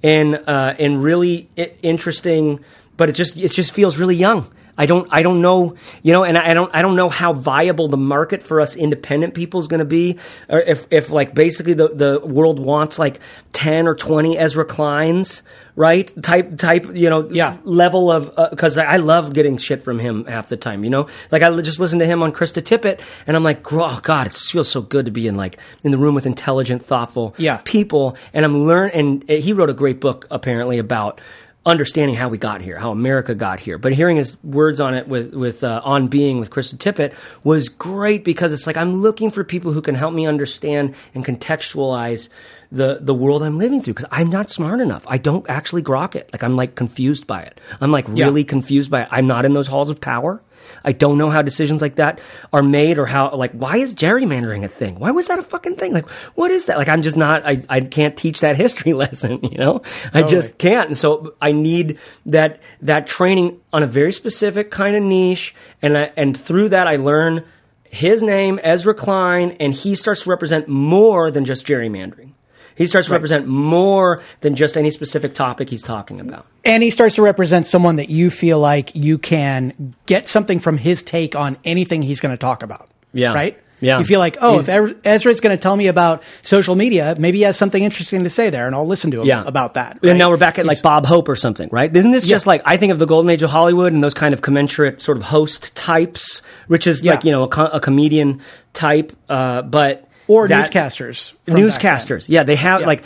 and, uh, and really interesting, but it just, it just feels really young. I don't I don't know you know, and I don't I don't know how viable the market for us independent people is going to be, or if if like basically the the world wants like ten or twenty Ezra Kleins right type type you know Yeah. level of because I love getting shit from him half the time you know like I just listen to him on Krista Tippett and I'm like oh god it feels so good to be in like in the room with intelligent thoughtful Yeah. people and I'm learning and he wrote a great book apparently about understanding how we got here how America got here but hearing his words on it with with uh, on being with Krista Tippett was great because it's like I'm looking for people who can help me understand and contextualize the the world I'm living through because I'm not smart enough. I don't actually grok it. Like I'm like confused by it. I'm like Yeah. really confused by it. I'm not in those halls of power. I don't know how decisions like that are made or how like why is gerrymandering a thing? Why was that a fucking thing? Like what is that? Like I'm just not I, I can't teach that [LAUGHS] history lesson, you know? I just can't. And so I need that that training on a very specific kind of niche and I, and through that I learn his name, Ezra Klein, and he starts to represent more than just gerrymandering. He starts to represent more than just any specific topic he's talking about. and he starts to represent someone that you feel like you can get something from his take on anything he's going to talk about. Yeah. Right? Yeah. You feel like, oh, He's- if Ezra- Ezra's going to tell me about social media, maybe he has something interesting to say there, and I'll listen to him Yeah. about that. And now we're back at like Bob Hope or something, right? Isn't this just like I think of the golden age of Hollywood and those kind of commensurate sort of host types, which is like you know a, co- a comedian type, uh, but or that- newscasters. from back then. newscasters yeah they have Yeah. like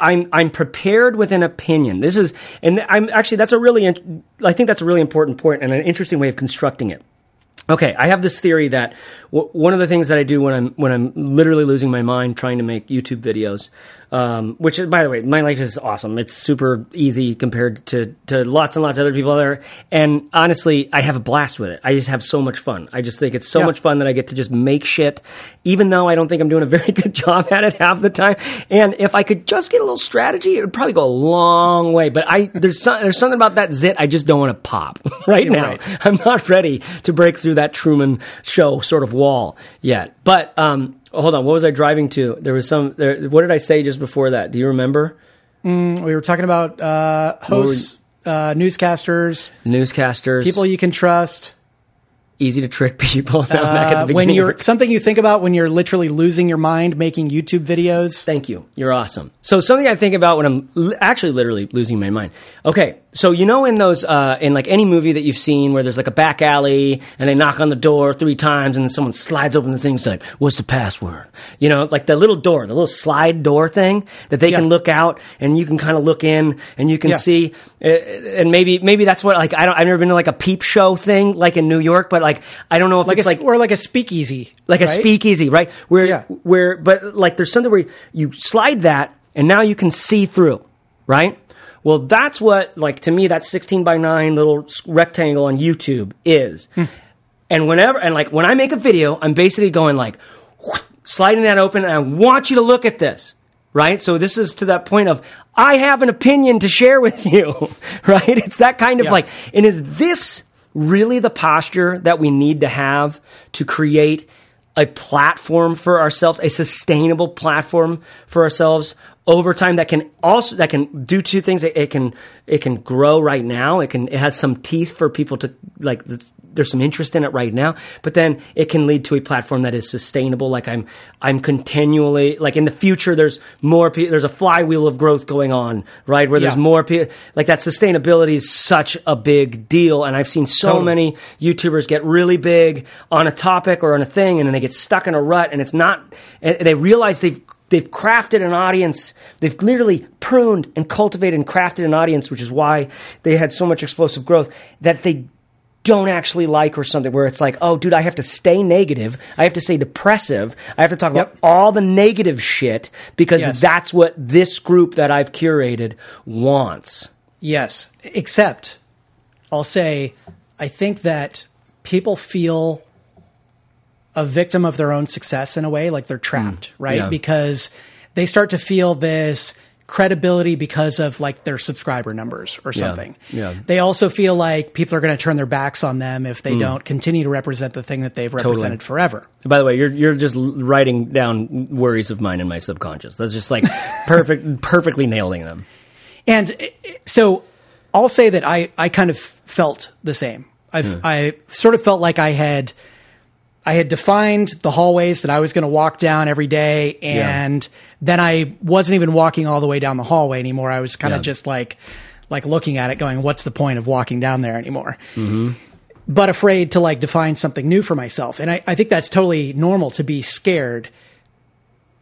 i'm i'm prepared with an opinion this is and i'm actually that's a really i think that's a really important point and an interesting way of constructing it okay i have this theory that w- one of the things that i do when i'm when i'm literally losing my mind trying to make youtube videos um, which by the way my life is awesome. It's super easy compared to to lots and lots of other people there. And honestly i have a blast with it. I just have so much fun. I just think it's so Yeah. much fun that i get to just make shit even though i don't think i'm doing a [LAUGHS] very good job at it half the time. And if i could just get a little strategy it would probably go a long way. But i there's some, there's something about that zit i just don't want to pop [LAUGHS] right now. right. i'm not ready to break through that truman show sort of wall yet. But um hold on what was i driving to there was some there what did i say just before that do you remember We were talking about uh, hosts, uh, newscasters, newscasters people you can trust. easy to trick people [LAUGHS] Back at the Uh, when you're something you think about when you're literally losing your mind making YouTube videos. Thank you. You're awesome. So something I think about when I'm actually literally losing my mind. Okay, so you know in those uh, in like any movie that you've seen where there's like a back alley and they knock on the door three times and then someone slides open the thing and like, "What's the password?" You know, like the little door, the little slide door thing that they Yeah. can look out and you can kind of look in and you can Yeah. see uh, and maybe maybe that's what like I don't I've never been to like a peep show thing like in New York, but like I don't know if Like it's a, like or like a speakeasy, like a speakeasy, right? Where Yeah. where but like there's something where you slide that and now you can see through, right? Well, that's what like to me that 16 by 9 little rectangle on YouTube is. Hmm. And whenever and like when I make a video, I'm basically going like [SNIFFS] sliding that open and I want you to look at this. Right? So this is to that point of I have an opinion to share with you. [LAUGHS] Right? It's that kind of Yeah. like and is this really the posture that we need to have to create a platform for ourselves, a sustainable platform for ourselves over time that can also that can do two things. It, it can it can grow right now. It can it has some teeth for people to like. There's some interest in it right now, but then it can lead to a platform that is sustainable. Like I'm I'm continually like in the future. There's more. Pe- there's a flywheel of growth going on, right? Where there's Yeah. more people. Like that sustainability is such a big deal, and I've seen so Totally. many YouTubers get really big on a topic or on a thing, and then they get stuck in a rut, and it's not. And they realize they've they've crafted an audience. They've literally pruned and cultivated and crafted an audience, which is why they had so much explosive growth that they don't actually like or something where it's like, oh, dude, I have to stay negative. I have to stay depressive. I have to talk about all the negative shit because Yes. that's what this group that I've curated wants. Yes, except I'll say I think that people feel a victim of their own success in a way, like they're trapped, mm. right? yeah. Because they start to feel this credibility because of like their subscriber numbers or something. yeah. They also feel like people are going to turn their backs on them if they mm. don't continue to represent the thing that they've represented forever. By the way, you're you're just writing down worries of mine in my subconscious. That's just like [LAUGHS] perfect, perfectly nailing them. And uh, so I'll say that I, I kind of felt the same I've mm. I sort of felt like I had I had defined the hallways that I was going to walk down every day, and then I wasn't even walking all the way down the hallway anymore. I was kind of Yeah. just like like looking at it, going, "What's the point of walking down there anymore?" Mm-hmm. But afraid to like define something new for myself, and I, I think that's totally normal to be scared.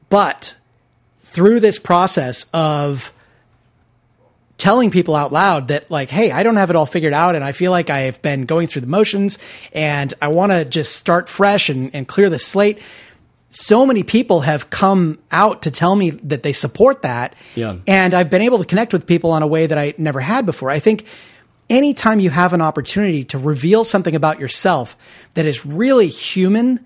But through this process of telling people out loud that like hey i don't have it all figured out and i feel like i've been going through the motions and i want to just start fresh and, and clear the slate. So many people have come out to tell me that they support that Yeah. and i've been able to connect with people on a way that i never had before. I think anytime you have an opportunity to reveal something about yourself that is really human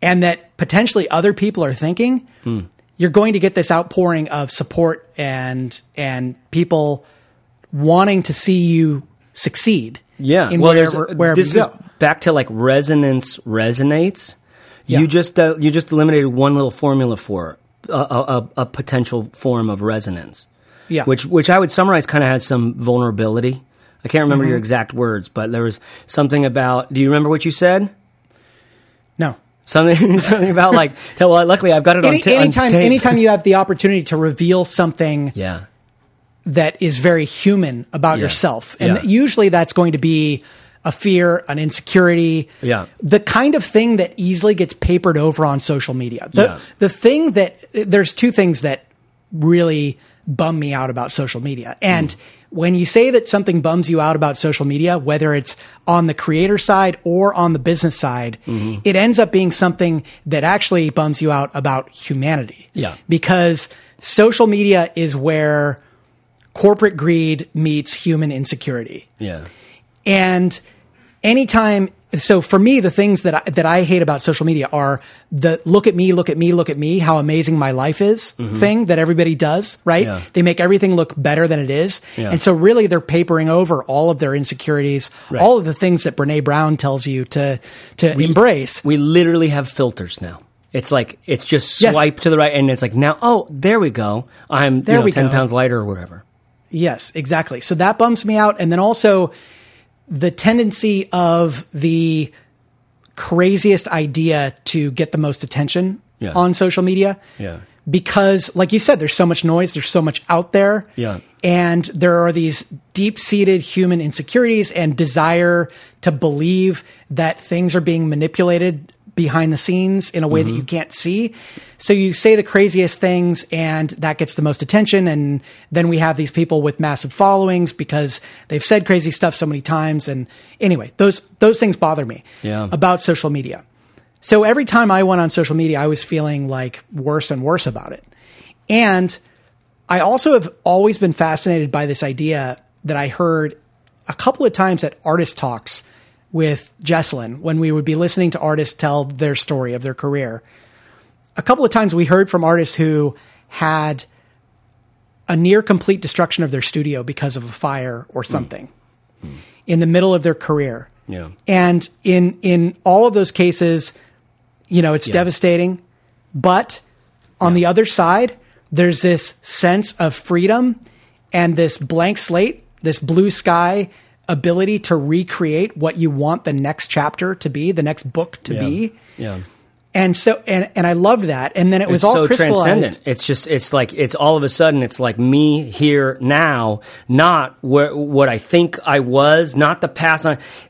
and that potentially other people are thinking hmm. You're going to get this outpouring of support and and people wanting to see you succeed Yeah, in well, there's- wherever wherever this you is go back to like resonance resonates. Yeah. You just uh, you just eliminated one little formula for a, a, a, a potential form of resonance. Yeah. which which I would summarize kind of has some vulnerability. I can't remember Mm-hmm. your exact words, but there was something about. Do you remember what you said? no Something [LAUGHS] something about like. Well, luckily I've got it on, Any, on anytime tape. anytime you [LAUGHS] have the opportunity to reveal something Yeah. that is very human about Yeah. yourself. And Yeah. usually that's going to be a fear, an insecurity, Yeah. the kind of thing that easily gets papered over on social media. The, Yeah. the thing that there's two things that really bum me out about social media. And hmm. When you say that something bums you out about social media, whether it's on the creator side or on the business side, Mm-hmm. it ends up being something that actually bums you out about humanity. Yeah. Because social media is where corporate greed meets human insecurity. Yeah. And anytime, so for me, the things that I, that I hate about social media are the look at me, look at me, look at me, how amazing my life is thing that everybody does, right? Mm-hmm. Yeah. They make everything look better than it is. Yeah. And so really they're papering over all of their insecurities, Right. all of the things that Brene Brown tells you to, to embrace. We literally have filters now. It's like it's just Yes. swipe to the right, and it's like now. Oh, there we go. I'm There you know, we ten go. pounds lighter or whatever. Yes, exactly. So that bums me out. And then also the tendency of the craziest idea to get the most attention Yeah. on social media. Yeah. Because, like you said, there's so much noise, there's so much out there. Yeah. And there are these deep seated human insecurities and desire to believe that things are being manipulated behind the scenes in a way Mm-hmm. that you can't see. So you say the craziest things and that gets the most attention. And then we have these people with massive followings because they've said crazy stuff so many times. And anyway, those, those things bother me Yeah. about social media. So every time I went on social media, I was feeling like worse and worse about it. And I also have always been fascinated by this idea that I heard a couple of times at artist talks with Jesselyn when we would be listening to artists tell their story of their career. A couple of times we heard from artists who had a near complete destruction of their studio because of a fire or something in the middle of their career. Yeah. And in in all of those cases, you know, it's devastating. But on the other side, there's this sense of freedom and this blank slate, this blue sky ability to recreate what you want the next chapter to be, the next book to Yeah. be. Yeah. And so and and I loved that. And then it was it's all so crystallized. transcendent. It's just it's like it's all of a sudden it's like me here now, not where what I think I was, not the past.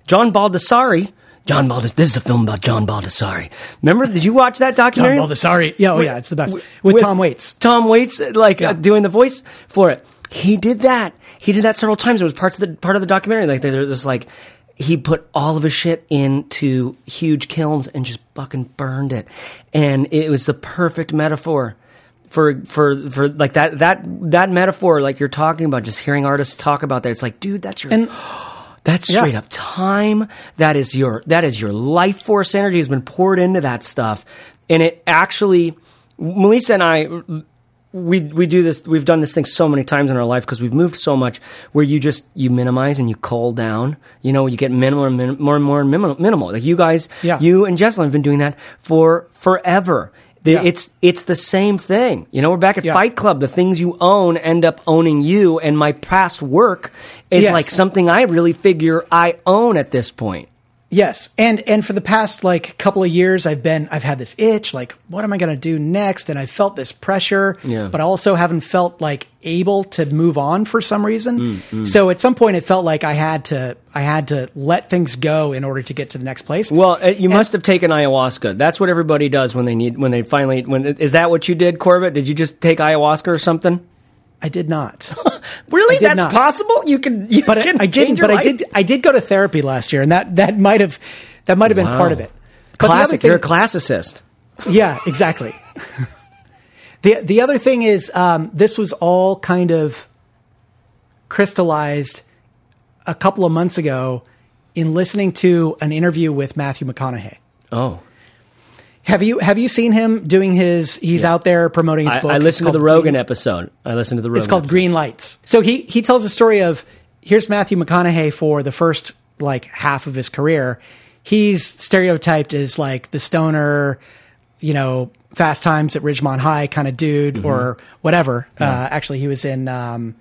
John Baldessari. John Baldessari. This is a film about John Baldessari. Remember? Did you watch that John documentary? Baldessari. Yeah, oh yeah, it's the best. With, Tom Waits. Tom Waits, like Yeah. uh, doing the voice for it. He did that. He did that several times. It was parts of the part of the documentary. Like there's just like he put all of his shit into huge kilns and just fucking burned it, and it was the perfect metaphor for for for like that that that metaphor like you're talking about. Just hearing artists talk about that, it's like, dude, that's your And [GASPS] that's Yeah. straight up time. That is your that is your life force energy has been poured into that stuff, and it actually. Melissa and I, we we do this. We've done this thing so many times in our life because we've moved so much. Where you just you minimize and you cull down. You know, you get minimal and min- more and more minimal. minimal. Like you guys, Yeah. you and Jesselyn have been doing that for forever. The- Yeah. It's it's the same thing. You know, we're back at Yeah. Fight Club. The things you own end up owning you, and my past work is Yes. like something I really figure I own at this point. Yes, and and for the past like couple of years, I've been I've had this itch, like what am I going to do next? And I felt this pressure, Yeah. but I also haven't felt like able to move on for some reason. Mm, So at some point, it felt like I had to I had to let things go in order to get to the next place. Well, uh, you must have taken ayahuasca. That's what everybody does when they need when they finally when is that what you did, Corbett? Did you just take ayahuasca or something? I did not, [LAUGHS] Really? did That's not. possible? You can you but I, can I didn't. your But I did. I did go to therapy last year, and that that might have that might have been part of it. But Classic. thing- You're a classicist. Yeah, exactly. [LAUGHS] the The other thing is, um, this was all kind of crystallized a couple of months ago in listening to an interview with Matthew McConaughey. Oh. Have you have you seen him doing his? He's out there promoting his I, book. I listened to the Rogan Green- episode. I listened to the Rogan. It's called episode. Green Lights. So he he tells the story of here's Matthew McConaughey for the first like half of his career. He's stereotyped as like the stoner, you know, Fast Times at Ridgemont High kind of dude Mm-hmm. or whatever. Uh, actually, he was in um,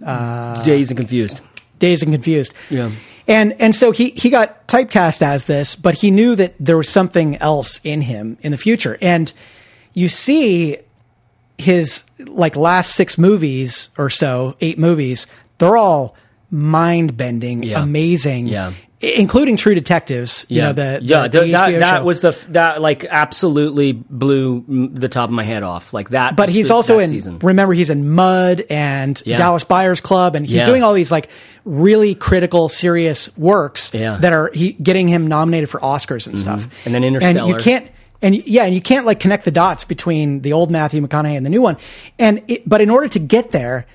Dazed and confused. Dazed and Confused. Yeah. And and so he he got typecast as this, but he knew that there was something else in him in the future. And you see his like last six movies or so, eight movies, they're all mind bending, Yeah. amazing. Yeah. Including True Detectives, you know the, the yeah the th- that, that was the f- that like absolutely blew the top of my head off like that. but he's also in season. remember he's in mud and Yeah. dallas buyers club and he's Yeah. doing all these like really critical serious works Yeah. Mm-hmm. that are he, getting him nominated for oscars and stuff And then Interstellar. and you can't and yeah and you can't like connect the dots between the old matthew mcconaughey and the new one and it, but in order to get there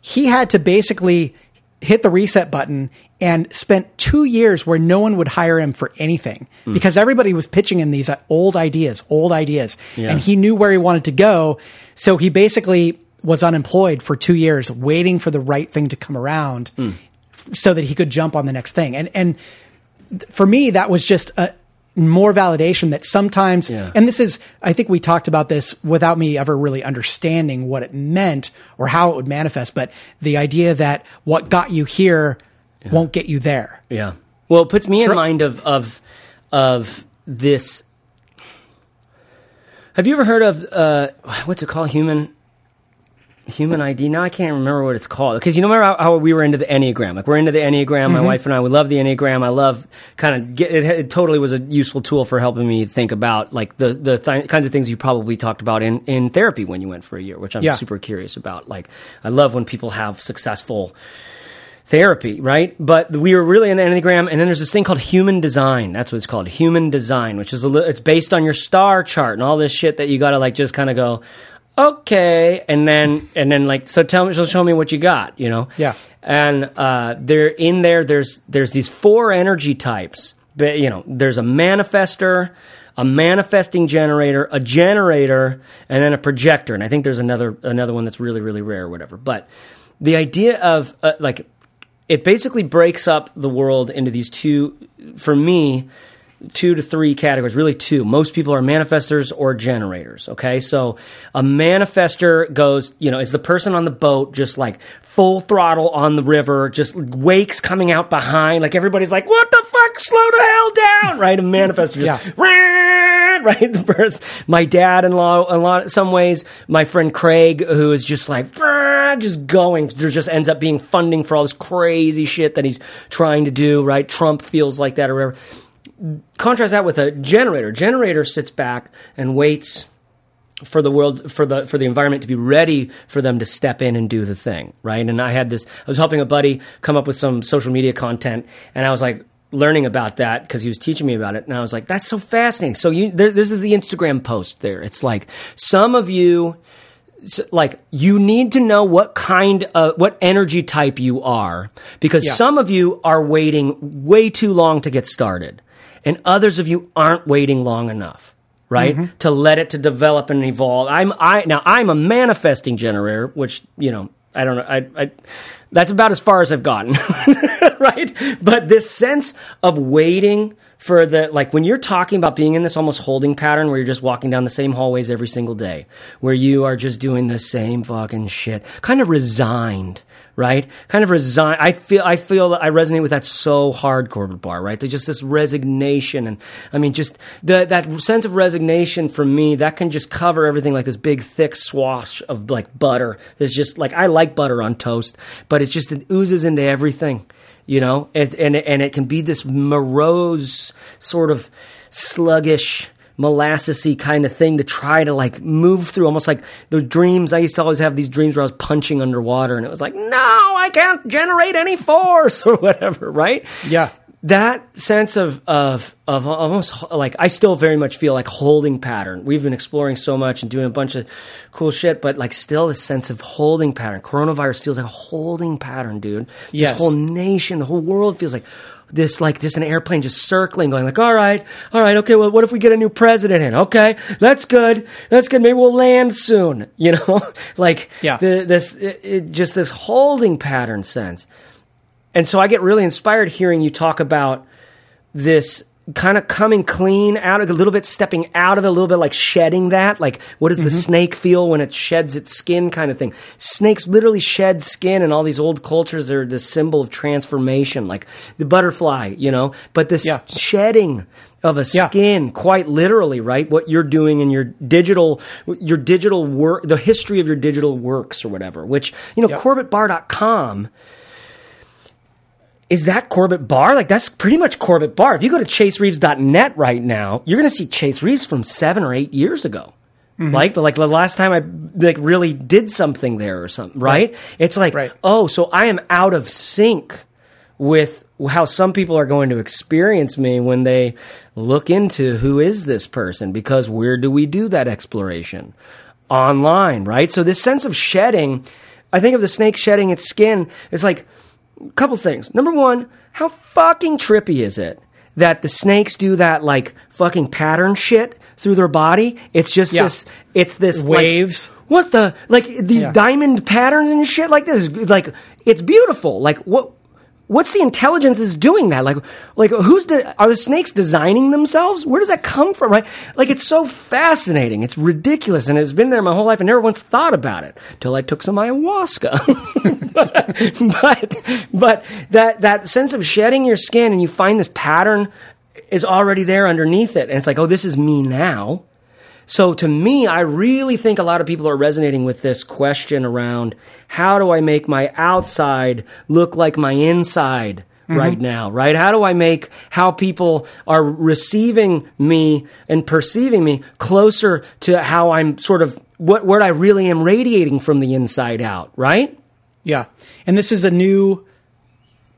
he had to basically hit the reset button and spent two years where no one would hire him for anything Hmm. because everybody was pitching him these uh, old ideas, old ideas, Yeah. and he knew where he wanted to go. So he basically was unemployed for two years, waiting for the right thing to come around, f- so that he could jump on the next thing. And and for me, that was just a more validation that sometimes, Yeah. and this is, I think we talked about this without me ever really understanding what it meant or how it would manifest, but the idea that what got you here won't get you there. Yeah. Well, it puts me in mind of of of this. Have you ever heard of uh, what's it called? Human human ID. Now I can't remember what it's called because you know remember how, how we were into the enneagram. Like we're into the enneagram. My wife and I we love the enneagram. I love kind of get it, it. Totally was a useful tool for helping me think about like the the th- kinds of things you probably talked about in in therapy when you went for a year, which I'm Yeah. super curious about. Like I love when people have successful therapy, right? But we were really in the Enneagram, and then there's this thing called human design. That's what it's called, human design, which is a li- it's based on your star chart and all this shit that you got to like just kind of go, okay, and then and then like so tell me, so show me what you got, you know? Yeah. And uh, there in there, there's there's these four energy types. But you know, there's a manifestor. A manifesting generator, a generator, and then a projector. And I think there's another another one that's really really rare, or whatever. But the idea of uh, like it basically breaks up the world into these two for me two to three categories really two. Most people are manifestors or generators okay? So a manifestor goes you know is the person on the boat just like full throttle on the river just wakes coming out behind like everybody's like what the fuck? Slow the hell down! Right? A manifestor just Yeah. [LAUGHS] right? The person my dad-in-law a lot some ways my friend craig who is just like [LAUGHS] just going there just ends up being funding for all this crazy shit that he's trying to do right? Trump feels like that or whatever contrast that with a generator. Generator sits back and waits for the world for the for the environment to be ready for them to step in and do the thing right? And i had this i was helping a buddy come up with some social media content and i was like learning about that because he was teaching me about it and i was like that's so fascinating. So you there, this is the instagram post there. It's like some of you like you need to know what kind of what energy type you are because Yeah. some of you are waiting way too long to get started and others of you aren't waiting long enough right Mm-hmm. to let it to develop and evolve i'm i now i'm a manifesting generator which you know i don't know i, I that's about as far as i've gotten [LAUGHS] right but this sense of waiting for the like when you're talking about being in this almost holding pattern where you're just walking down the same hallways every single day, where you are just doing the same fucking shit, kind of resigned, right? Kind of resigned. I feel I feel that I resonate with that so hard, Corbett Barr, right? There's just this resignation, and I mean, just the that sense of resignation for me that can just cover everything like this big thick swash of like butter. There's just like I like butter on toast, but it's just it oozes into everything you know, and and, and it can be this morose sort of sluggish molassesy kind of thing to try to like move through almost like the dreams i used to always have these dreams where i was punching underwater and it was like no i can't generate any force [LAUGHS] or whatever right Yeah. That sense of of of almost like I still very much feel like holding pattern. We've been exploring so much and doing a bunch of cool shit, but like still this sense of holding pattern. Coronavirus feels like a holding pattern, dude. Yes. This whole nation, the whole world feels like this like just an airplane just circling, going like, all right, all right, okay, well, what if we get a new president in? Okay, that's good, that's good. Maybe we'll land soon. [LAUGHS] You know, [LAUGHS] like Yeah. the, this it, it, just this holding pattern sense. And so I get really inspired hearing you talk about this kind of coming clean out of a little bit, stepping out of it, a little bit like shedding that. Like, what does the mm-hmm. snake feel when it sheds its skin kind of thing? Snakes literally shed skin, and all these old cultures, they're the symbol of transformation, like the butterfly, you know? But this Yeah. shedding of a Yeah. skin, quite literally, right? What you're doing in your digital, your digital work, the history of your digital works or whatever, which, you know, Yep. CorbettBarr.com is that Corbett Barr? Like that's pretty much Corbett Barr. If you go to chasereeves.net right now, you're going to see Chase Reeves from seven or eight years ago. Mm-hmm. Like the like the last time I like really did something there or something, right? It's like, Right. oh, so I am out of sync with how some people are going to experience me when they look into who is this person because where do we do that exploration online right so this sense of shedding i think of the snake shedding its skin it's like couple things number one how fucking trippy is it that the snakes do that like fucking pattern shit through their body it's just Yeah. this it's this like, Waves. what the like these Yeah. diamond patterns and shit like this like it's beautiful like what what's the intelligence is doing that? Like like who's the are the snakes designing themselves? Where does that come from right? Like it's so fascinating. It's ridiculous and it's been there my whole life. And never once thought about it till i took some ayahuasca. [LAUGHS] But but that that sense of shedding your skin and you find this pattern is already there underneath it and it's like oh this is me now so to me, I really think a lot of people are resonating with this question around how do I make my outside look like my inside mm-hmm. right now, right? How do I make how people are receiving me and perceiving me closer to how I'm sort of what where I really am radiating from the inside out, right? Yeah. And this is a new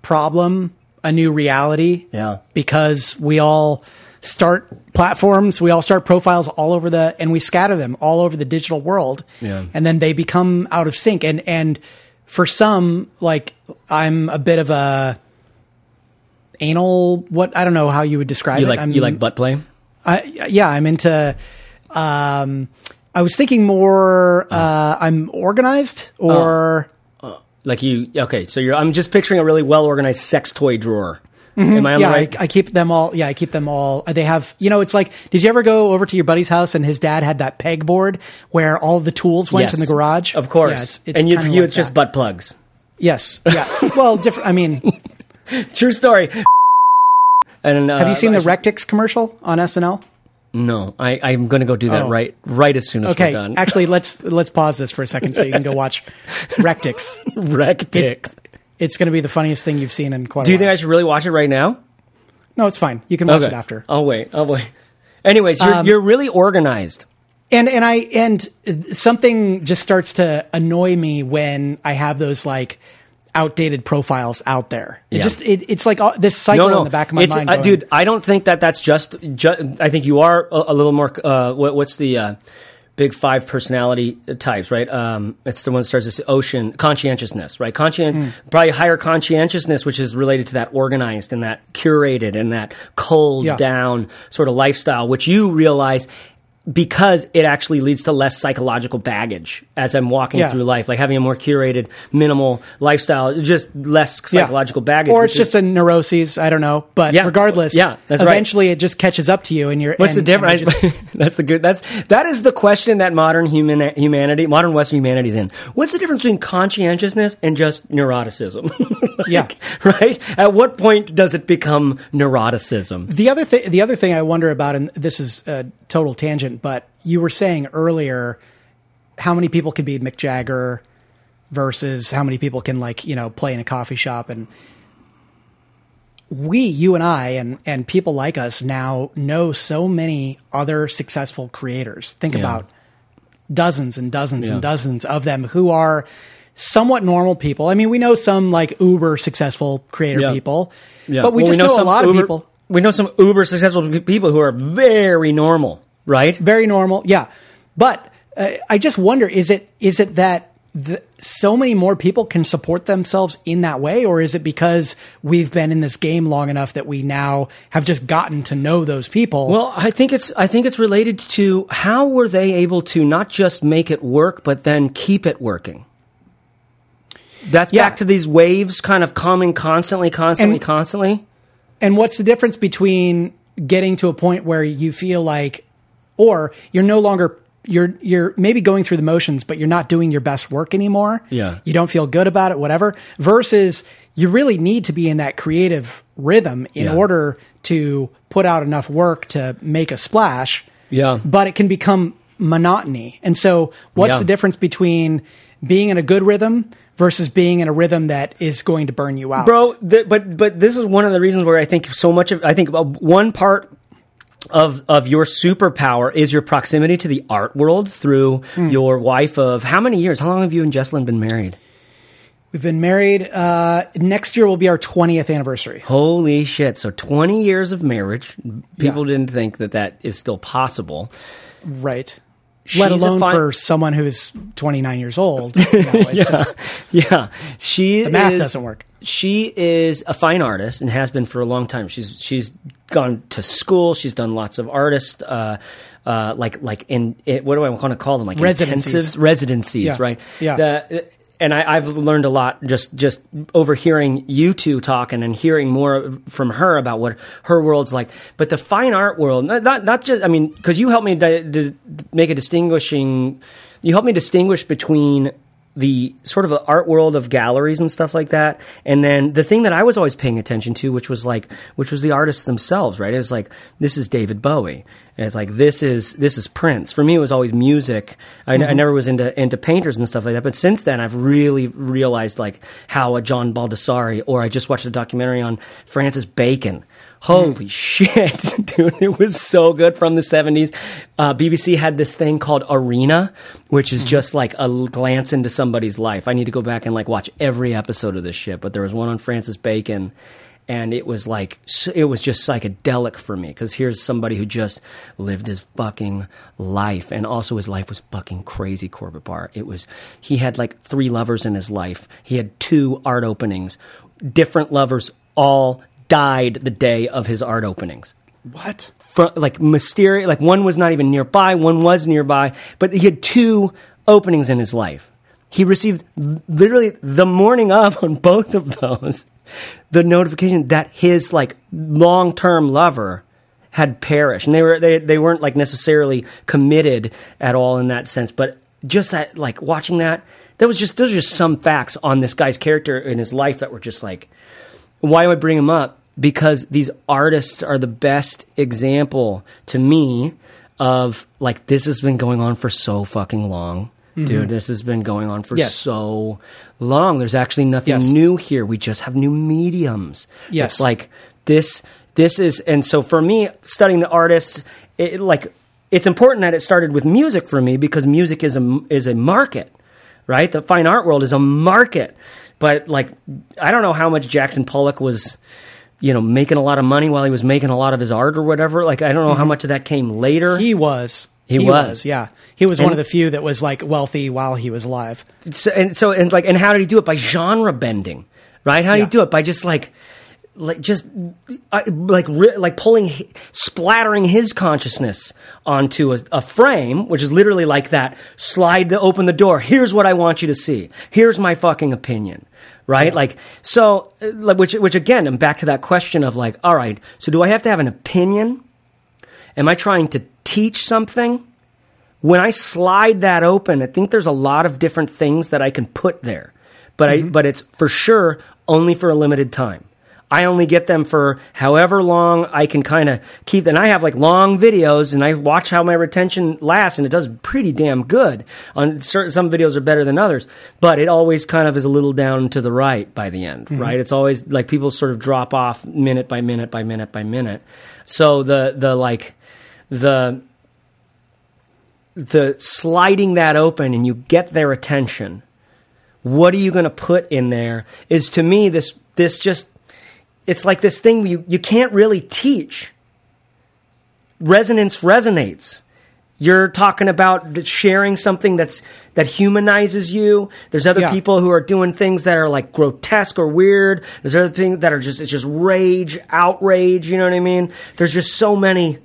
problem, a new reality. Yeah. Because we all start platforms, we all start profiles all over the and we scatter them all over the digital world. Yeah. And then they become out of sync. And and for some, like I'm a bit of a anal what I don't know how you would describe You it. like I'm, you like butt play? I, yeah, I'm into. Um, I was thinking more. Uh, I'm organized, or Like you okay, so you're I'm just picturing a really well organized sex toy drawer. Am I on yeah, the right? I, I keep them all. Yeah, I keep them all. They have, you know, it's like. Did you ever go over to your buddy's house and his dad had that pegboard where all the tools went Yes. in the garage? Of course. Yeah, it's, it's and you, for you, like it's just butt plugs. Yes. Yeah. [LAUGHS] well, different. I mean, [LAUGHS] True story. And uh, have you seen the Rectix commercial on SNL? No, I, I'm going to go do that Oh. right right as soon as Okay, we're done. Okay. Actually, let's let's pause this for a second so you can go watch [LAUGHS] Rectix. Rectix. It's going to be the funniest thing you've seen in quite. Do you think. I should really watch it right now? No, it's fine. You can watch it after. I'll wait. I'll wait. Anyways, you're, Um, you're really organized. and and I and something just starts to annoy me when I have those like outdated profiles out there. It Yeah. just it, it's like all, this cycle No, no, in the back of my it's, mind. uh, going, dude. I don't think that that's just. Ju- I think you are a, a little more. Uh, what, what's the uh, big five personality types? Right. Um, it's the one that starts with ocean conscientiousness. Right. Conscient. Hmm. Probably higher conscientiousness, which is related to that organized and that curated and that culled Yeah. down sort of lifestyle, which you realize because it actually leads to less psychological baggage as I'm walking Yeah. through life, like having a more curated, minimal lifestyle, just less psychological baggage. or it's just is- a neuroses. I don't know, but Yeah. regardless, Yeah, that's right. eventually it just catches up to you, and you're. What's and- the difference? just- [LAUGHS] that's the good. That's that is the question that modern human humanity, modern Western humanity is in. What's the difference between conscientiousness and just neuroticism? [LAUGHS] Like, Yeah. right. At what point does it become neuroticism? The other thing, the other thing I wonder about, and this is a total tangent, but you were saying earlier how many people can be Mick Jagger versus how many people can like you know play in a coffee shop, and we, you and I, and and people like us now know so many other successful creators. Think Yeah. about dozens and dozens Yeah. and dozens of them who are somewhat normal people. I mean, we know some like uber successful creator Yeah. people, Yeah. but we Well, just know, a lot uber- of people We know some uber successful people who are very normal, right? very normal. Yeah, but uh, I just wonder: is it is it that the, so many more people can support themselves in that way, or is it because we've been in this game long enough that we now have just gotten to know those people? Well, I think it's I think it's related to how were they able to not just make it work, but then keep it working. That's Yeah. back to these waves kind of coming constantly, constantly, And- constantly. And what's the difference between getting to a point where you feel like, or you're no longer you're you're maybe going through the motions, but you're not doing your best work anymore. Yeah. you don't feel good about it, whatever. Versus you really need to be in that creative rhythm in Yeah. order to put out enough work to make a splash. Yeah. but it can become monotony. And so, what's Yeah. the difference between being in a good rhythm versus being in a rhythm that is going to burn you out, bro. Th- but but this is one of the reasons where I think so much of I think about one part of of your superpower is your proximity to the art world through Hmm. your wife of how many years? How long have you and Jesselyn been married? We've been married. Uh, next year will be our 20th anniversary. Holy shit! So twenty years of marriage. People Yeah. didn't think that that is still possible. Right. She's Let alone fine- for someone who's 29 years old. [LAUGHS] You know, yeah, just- yeah. She The math is- doesn't work. She is a fine artist and has been for a long time. She's she's gone to school. She's done lots of artist, uh, uh, like like in it, what do I want to call them? Like Residencies. intensives, residencies, Yeah. right? Yeah. The, and I, I've learned a lot just just overhearing you two talking and then hearing more from her about what her world's like. But the fine art world, not not, not just I mean, because you helped me di- di- make a distinguishing. You helped me distinguish between the sort of the art world of galleries and stuff like that, and then the thing that I was always paying attention to, which was like, which was the artists themselves, right? It was like this is David Bowie. And it's like this is this is Prince. For me, it was always music. I, I mm-hmm. never was into into painters and stuff like that. But since then, I've really realized like how a John Baldessari, or I just watched a documentary on Francis Bacon. Holy shit, [LAUGHS] dude! It was so good from the seventies. Uh, BBC had this thing called Arena, which is just like a glance into somebody's life. I need to go back and like watch every episode of this shit. But there was one on Francis Bacon, and it was like it was just psychedelic for me because here's somebody who just lived his fucking life, and also his life was fucking crazy. Corbett Barr. It was he had like three lovers in his life. He had two art openings, different lovers, all died the day of his art openings. What? fr- like mysterious like one was not even nearby one was nearby but he had two openings in his life. He received literally the morning of on both of those the notification that his like long-term lover had perished. And they were they, they weren't like necessarily committed at all in that sense but just that like watching that there was just those are just some facts on this guy's character in his life that were just like why do I bring them up? Because these artists are the best example to me of like this has been going on for so fucking long. Dude, this has been going on for Mm-hmm. Yes. so long. There's actually nothing Yes. new here. We just have new mediums. Yes. It's like this this is and so for me studying the artists it, like it's important that it started with music for me because music is a is a market right the fine art world is a market but like i don't know how much jackson pollock was you know making a lot of money while he was making a lot of his art or whatever like i don't know how mm-hmm. much of that came later He was. He was. Yeah. He was one of the few that was like wealthy while he was alive. so, and so and like and how did he do it by genre bending right how did Yeah. he do it by just like like just like ri- like pulling splattering his consciousness onto a, a frame which is literally like that slide to open the door here's what i want you to see here's my fucking opinion right? Like so uh, like, which which again i'm back to that question of like all right so do i have to have an opinion? Am i trying to teach something? When I slide that open, I think there's a lot of different things that I can put there, but I but it's for sure only for a limited time. I only get them for however long I can kind of keep. And I have like long videos, and I watch how my retention lasts, and it does pretty damn good. On certain, some videos are better than others, but it always kind of is a little down to the right by the end, mm-hmm. right? It's always like people sort of drop off minute by minute by minute by minute. So the the like the the sliding that open and you get their attention what are you going to put in there is to me this this just it's like this thing you, you can't really teach resonance resonates you're talking about sharing something that's that humanizes you there's other Yeah. people who are doing things that are like grotesque or weird there's other things that are just it's just rage outrage you know what i mean there's just so many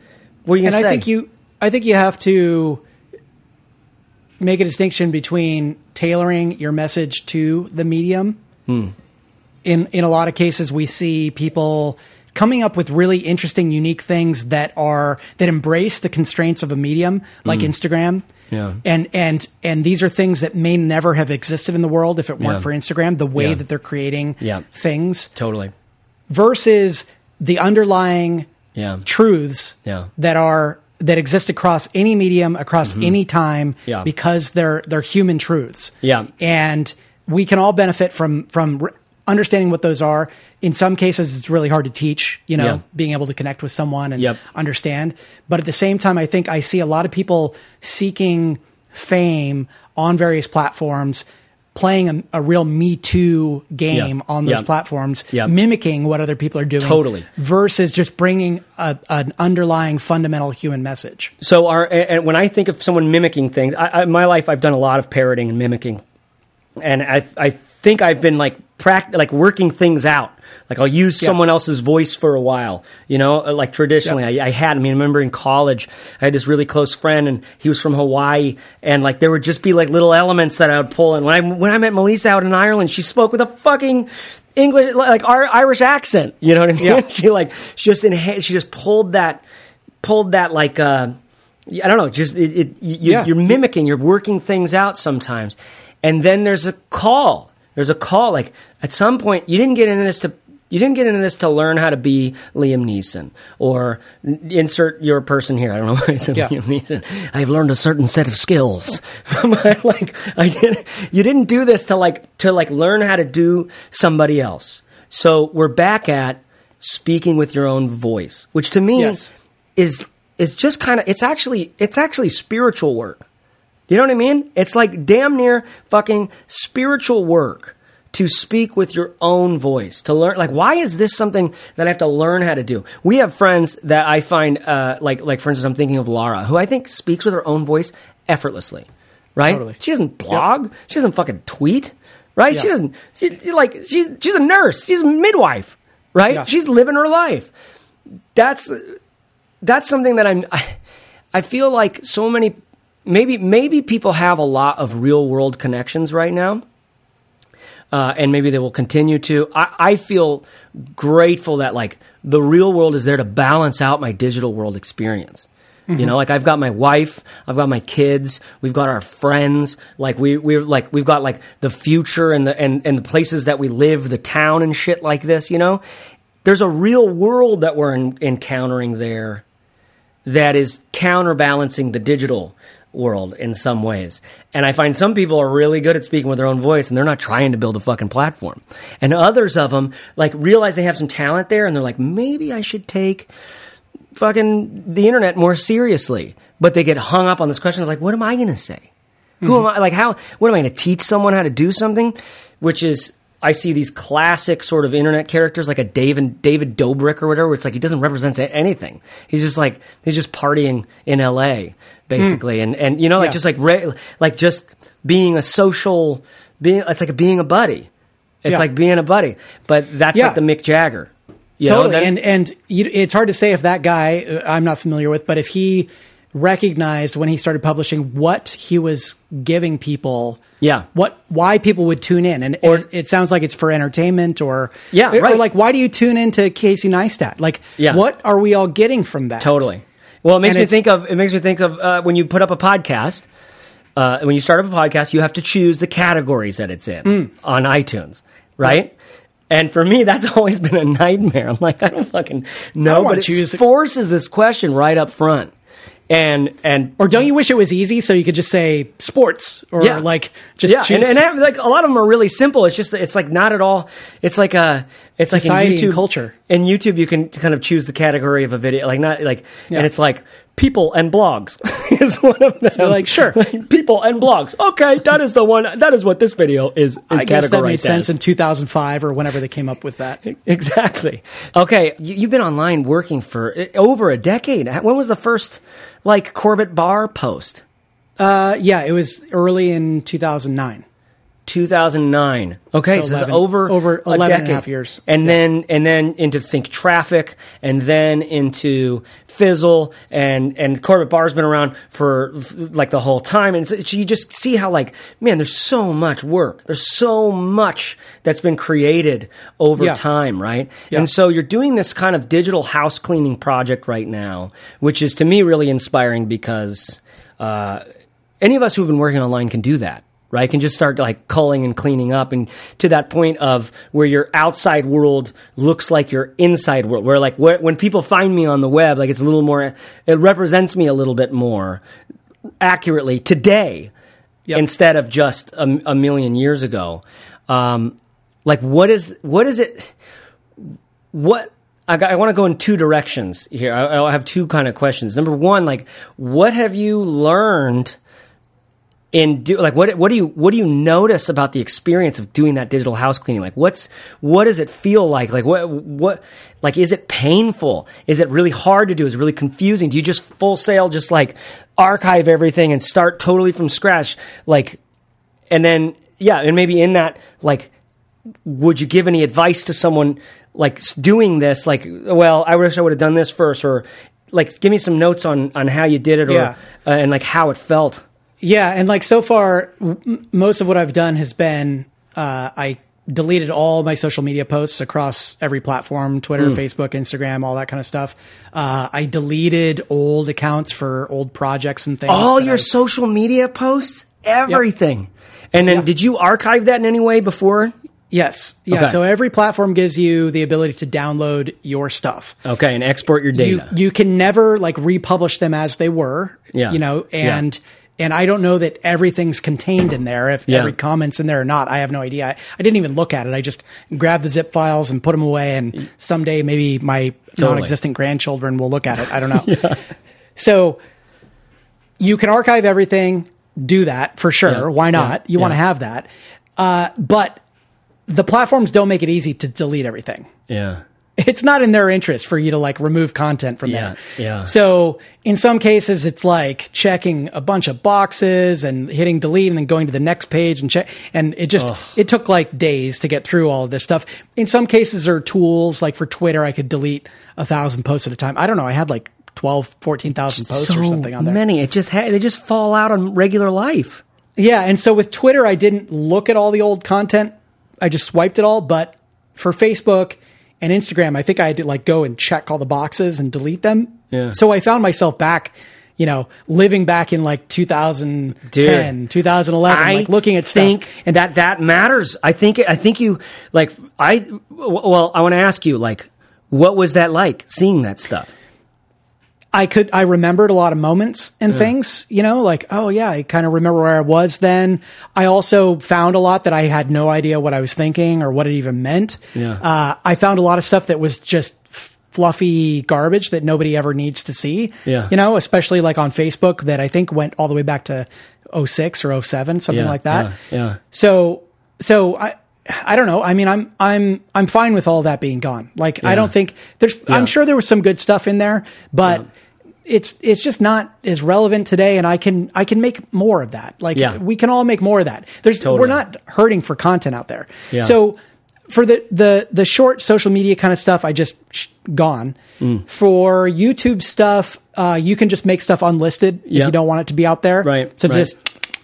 what are you and I say think you I think you have to make a distinction between tailoring your message to the medium. Hmm. In in a lot of cases, we see people coming up with really interesting, unique things that are that embrace the constraints of a medium like Instagram. Hmm. Yeah. And and and these are things that may never have existed in the world if it weren't Yeah. for Instagram. The way Yeah. that they're creating Yeah. things totally versus the underlying yeah truths Yeah. that are that exist across any medium across any time Mm-hmm. Yeah. because they're they're human truths Yeah. and we can all benefit from from understanding what those are in some cases it's really hard to teach you know Yeah. being able to connect with someone and Yep. understand but at the same time i think i see a lot of people seeking fame on various platforms playing a, a real me too game Yeah. on those Yeah. platforms Yeah. mimicking what other people are doing Totally. versus just bringing a, an underlying fundamental human message. So, our and and when I think of someone mimicking things, I, I, in my life I've done a lot of parroting and mimicking, and I I think I've been like pract- like working things out. Like I'll use Yeah. someone else's voice for a while, you know. uh, Like traditionally, I, I had. I mean, I remember in college, I had this really close friend, and he was from Hawaii, and like there would just be like little elements that I would pull. And when I when I met Melissa out in Ireland, she spoke with a fucking English like Ir- Irish accent. You know what I mean? Yeah. [LAUGHS] she like she just inha- she just pulled that pulled that like uh I don't know, just it, it you, Yeah. you're mimicking, you're working things out sometimes. And then there's a call. There's a call like at some point you didn't get into this to you didn't get into this to learn how to be Liam Neeson or insert your person here. I don't know [LAUGHS] why I said Yeah. Liam Neeson. I've learned a certain set of skills. [LAUGHS] Like I did you didn't do this to like to like learn how to do somebody else. So we're back at speaking with your own voice, which to me Yes. is is just kind of it's actually it's actually spiritual work. You know what I mean? It's like damn near fucking spiritual work to speak with your own voice. To learn like why is this something that I have to learn how to do? We have friends that I find uh, like like for instance I'm thinking of Laura, who I think speaks with her own voice effortlessly. Right? Totally. She doesn't blog. She doesn't fucking tweet. Right? She doesn't she, like she's she's a nurse. She's a midwife. Right? Yeah. She's living her life. That's that's something that I'm. I, I feel like so many. Maybe maybe people have a lot of real world connections right now, uh, and maybe they will continue to. I, I feel grateful that like the real world is there to balance out my digital world experience. You know, like I've got my wife, I've got my kids, we've got our friends, like we we're like we've got like the future and the and, and the places that we live, the town and shit like this, you know? There's a real world that we're en- encountering there that is counterbalancing the digital world in some ways. And I find some people are really good at speaking with their own voice and they're not trying to build a fucking platform. And others of them like realize they have some talent there and they're like, maybe I should take fucking the internet more seriously. But they get hung up on this question of like, what am I going to say? Who mm-hmm. am I? Like, how? What am I going to teach someone how to do something? Which is, I see these classic sort of internet characters, like a David David Dobrik or whatever. Where it's like he doesn't represent anything. He's just like he's just partying in L.A. basically, and and you know, like Yeah. just like re- like just being a social being. It's like being a buddy. It's Yeah. like being a buddy, but that's Yeah. like the Mick Jagger. You know, totally. then- and and you, it's hard to say if that guy uh, I'm not familiar with, but if he recognized when he started publishing what he was giving people. Yeah. What? Why people would tune in, and, Or- and it sounds like it's for entertainment, or Yeah, or right. like why do you tune into Casey Neistat? Like, Yeah. what are we all getting from that? Totally. Well, it makes And me think of it makes me think of uh, when you put up a podcast. Uh, when you start up a podcast, you have to choose the categories that it's in Mm. on iTunes, right? And for me, that's [LAUGHS] always been a nightmare. I'm like, I don't fucking know, wanna but it choose- forces this question right up front. And and Or don't you wish it was easy so you could just say sports or Yeah. like just yeah, choose and, and like a lot of them are really simple. It's just it's like not at all. It's like a it's like Society in and YouTube culture. In YouTube, you can kind of choose the category of a video, like not like, Yeah. and it's like people and blogs [LAUGHS] is one of them. You're like, sure. [LAUGHS] people and blogs. Okay, that is the one. That is what this video is. is I guess that made categorized sense as. in 2005 or whenever they came up with that. [LAUGHS] Exactly. Okay, you, you've been online working for uh, over a decade. When was the first like Corbett Barr post? Uh, yeah, it was early in 2009. 2009. Okay, So so, it's 11 over over a 11 and a half years. and then and then into Think Traffic, and then into Fizzle, and and Corbett Barr's been around for like the whole time, and it's, you just see how like man, there's so much work, there's so much that's been created over Yeah. time, right? Yeah. And so you're doing this kind of digital house cleaning project right now, which is to me really inspiring because. Uh, any of us who've been working online can do that right can just start like culling and cleaning up and to that point of where your outside world looks like your inside world where like where, when people find me on the web like it's a little more it represents me a little bit more accurately today Yep. instead of just a, a million years ago um, like what is what is it what I, I want to go in two directions here. I, I have two kind of questions. Number one, like, what have you learned in do like what what do you what do you notice about the experience of doing that digital house cleaning? Like, what's what does it feel like? Like, what what like is it painful? Is it really hard to do? Is it really confusing? Do you just full sail just like archive everything and start totally from scratch? Like, and then yeah, and maybe in that like would you give any advice to someone like doing this like well i wish i would have done this first or like give me some notes on on how you did it or Yeah. uh, and like how it felt Yeah, and like so far, m- most of what I've done has been uh, I deleted all my social media posts across every platform Twitter, Facebook, Instagram, all that kind of stuff. Uh, I deleted old accounts for old projects and things. all your I- social media posts everything and then Yeah. did you archive that in any way before Yes. Yeah. Okay. So every platform gives you the ability to download your stuff. okay and export your data you can never like republish them as they were. Yeah. You know, Yeah. And I don't know that everything's contained in there. If Yeah. every comment's in there or not, I have no idea. I, I didn't even look at it. I just grabbed the zip files and put them away. And someday maybe my non-existent grandchildren will look at it. I don't know. [LAUGHS] So you can archive everything. Do that for sure. Yeah. Why not? Yeah. You want to Yeah. have that. Uh, but the platforms don't make it easy to delete everything yeah it's not in their interest for you to like remove content from Yeah, there. yeah. So in some cases, it's like checking a bunch of boxes and hitting delete and then going to the next page and check. And it just, it took like days to get through all of this stuff. In some cases, there are tools like for Twitter, I could delete a thousand posts at a time. I don't know. I had like 12, 14,000 posts or something on there. many it just ha- they just fall out on regular life Yeah, and so with Twitter, I didn't look at all the old content. I just swiped it all. But for Facebook and Instagram, I think I had to like go and check all the boxes and delete them. Yeah. So I found myself back, you know, living back in like 2010, 2011, I like looking at think stuff. and that that matters. I think I think you like I well I want to ask you like what was that like seeing that stuff? I could I remembered a lot of moments and things, you know, like oh yeah, I kind of remember where I was then. I also found a lot that I had no idea what I was thinking or what it even meant. Yeah. Uh, I found a lot of stuff that was just fluffy garbage that nobody ever needs to see. Yeah. You know, especially like on Facebook that I think went all the way back to 06 or 07, something Yeah, like that. yeah, yeah. So so I I don't know. I mean, I'm I'm I'm fine with all that being gone. Like I don't think there's I'm sure there was some good stuff in there, but it's it's just not as relevant today and I can I can make more of that. Like Yeah. we can all make more of that. There's Totally. we're not hurting for content out there. Yeah. So for the the the short social media kind of stuff, I just sh- gone. Mm. For YouTube stuff, uh, you can just make stuff unlisted if you don't want it to be out there. Right, So right. just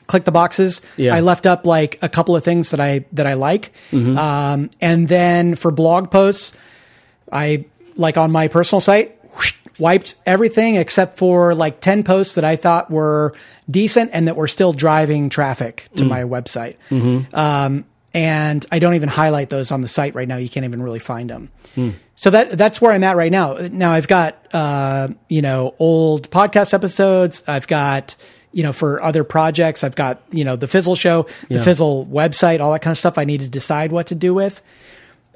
click the boxes. Yeah. I left up like a couple of things that I that I like, Mm-hmm. um, and then for blog posts, I like on my personal site whoosh, wiped everything except for like 10 posts that I thought were decent and that were still driving traffic to my website. Um, and I don't even highlight those on the site right now. You can't even really find them. So that that's where I'm at right now. Now I've got uh, you know old podcast episodes. I've got you know for other projects. I've got you know the Fizzle show, the Yeah. Fizzle website, all that kind of stuff. I need to decide what to do with.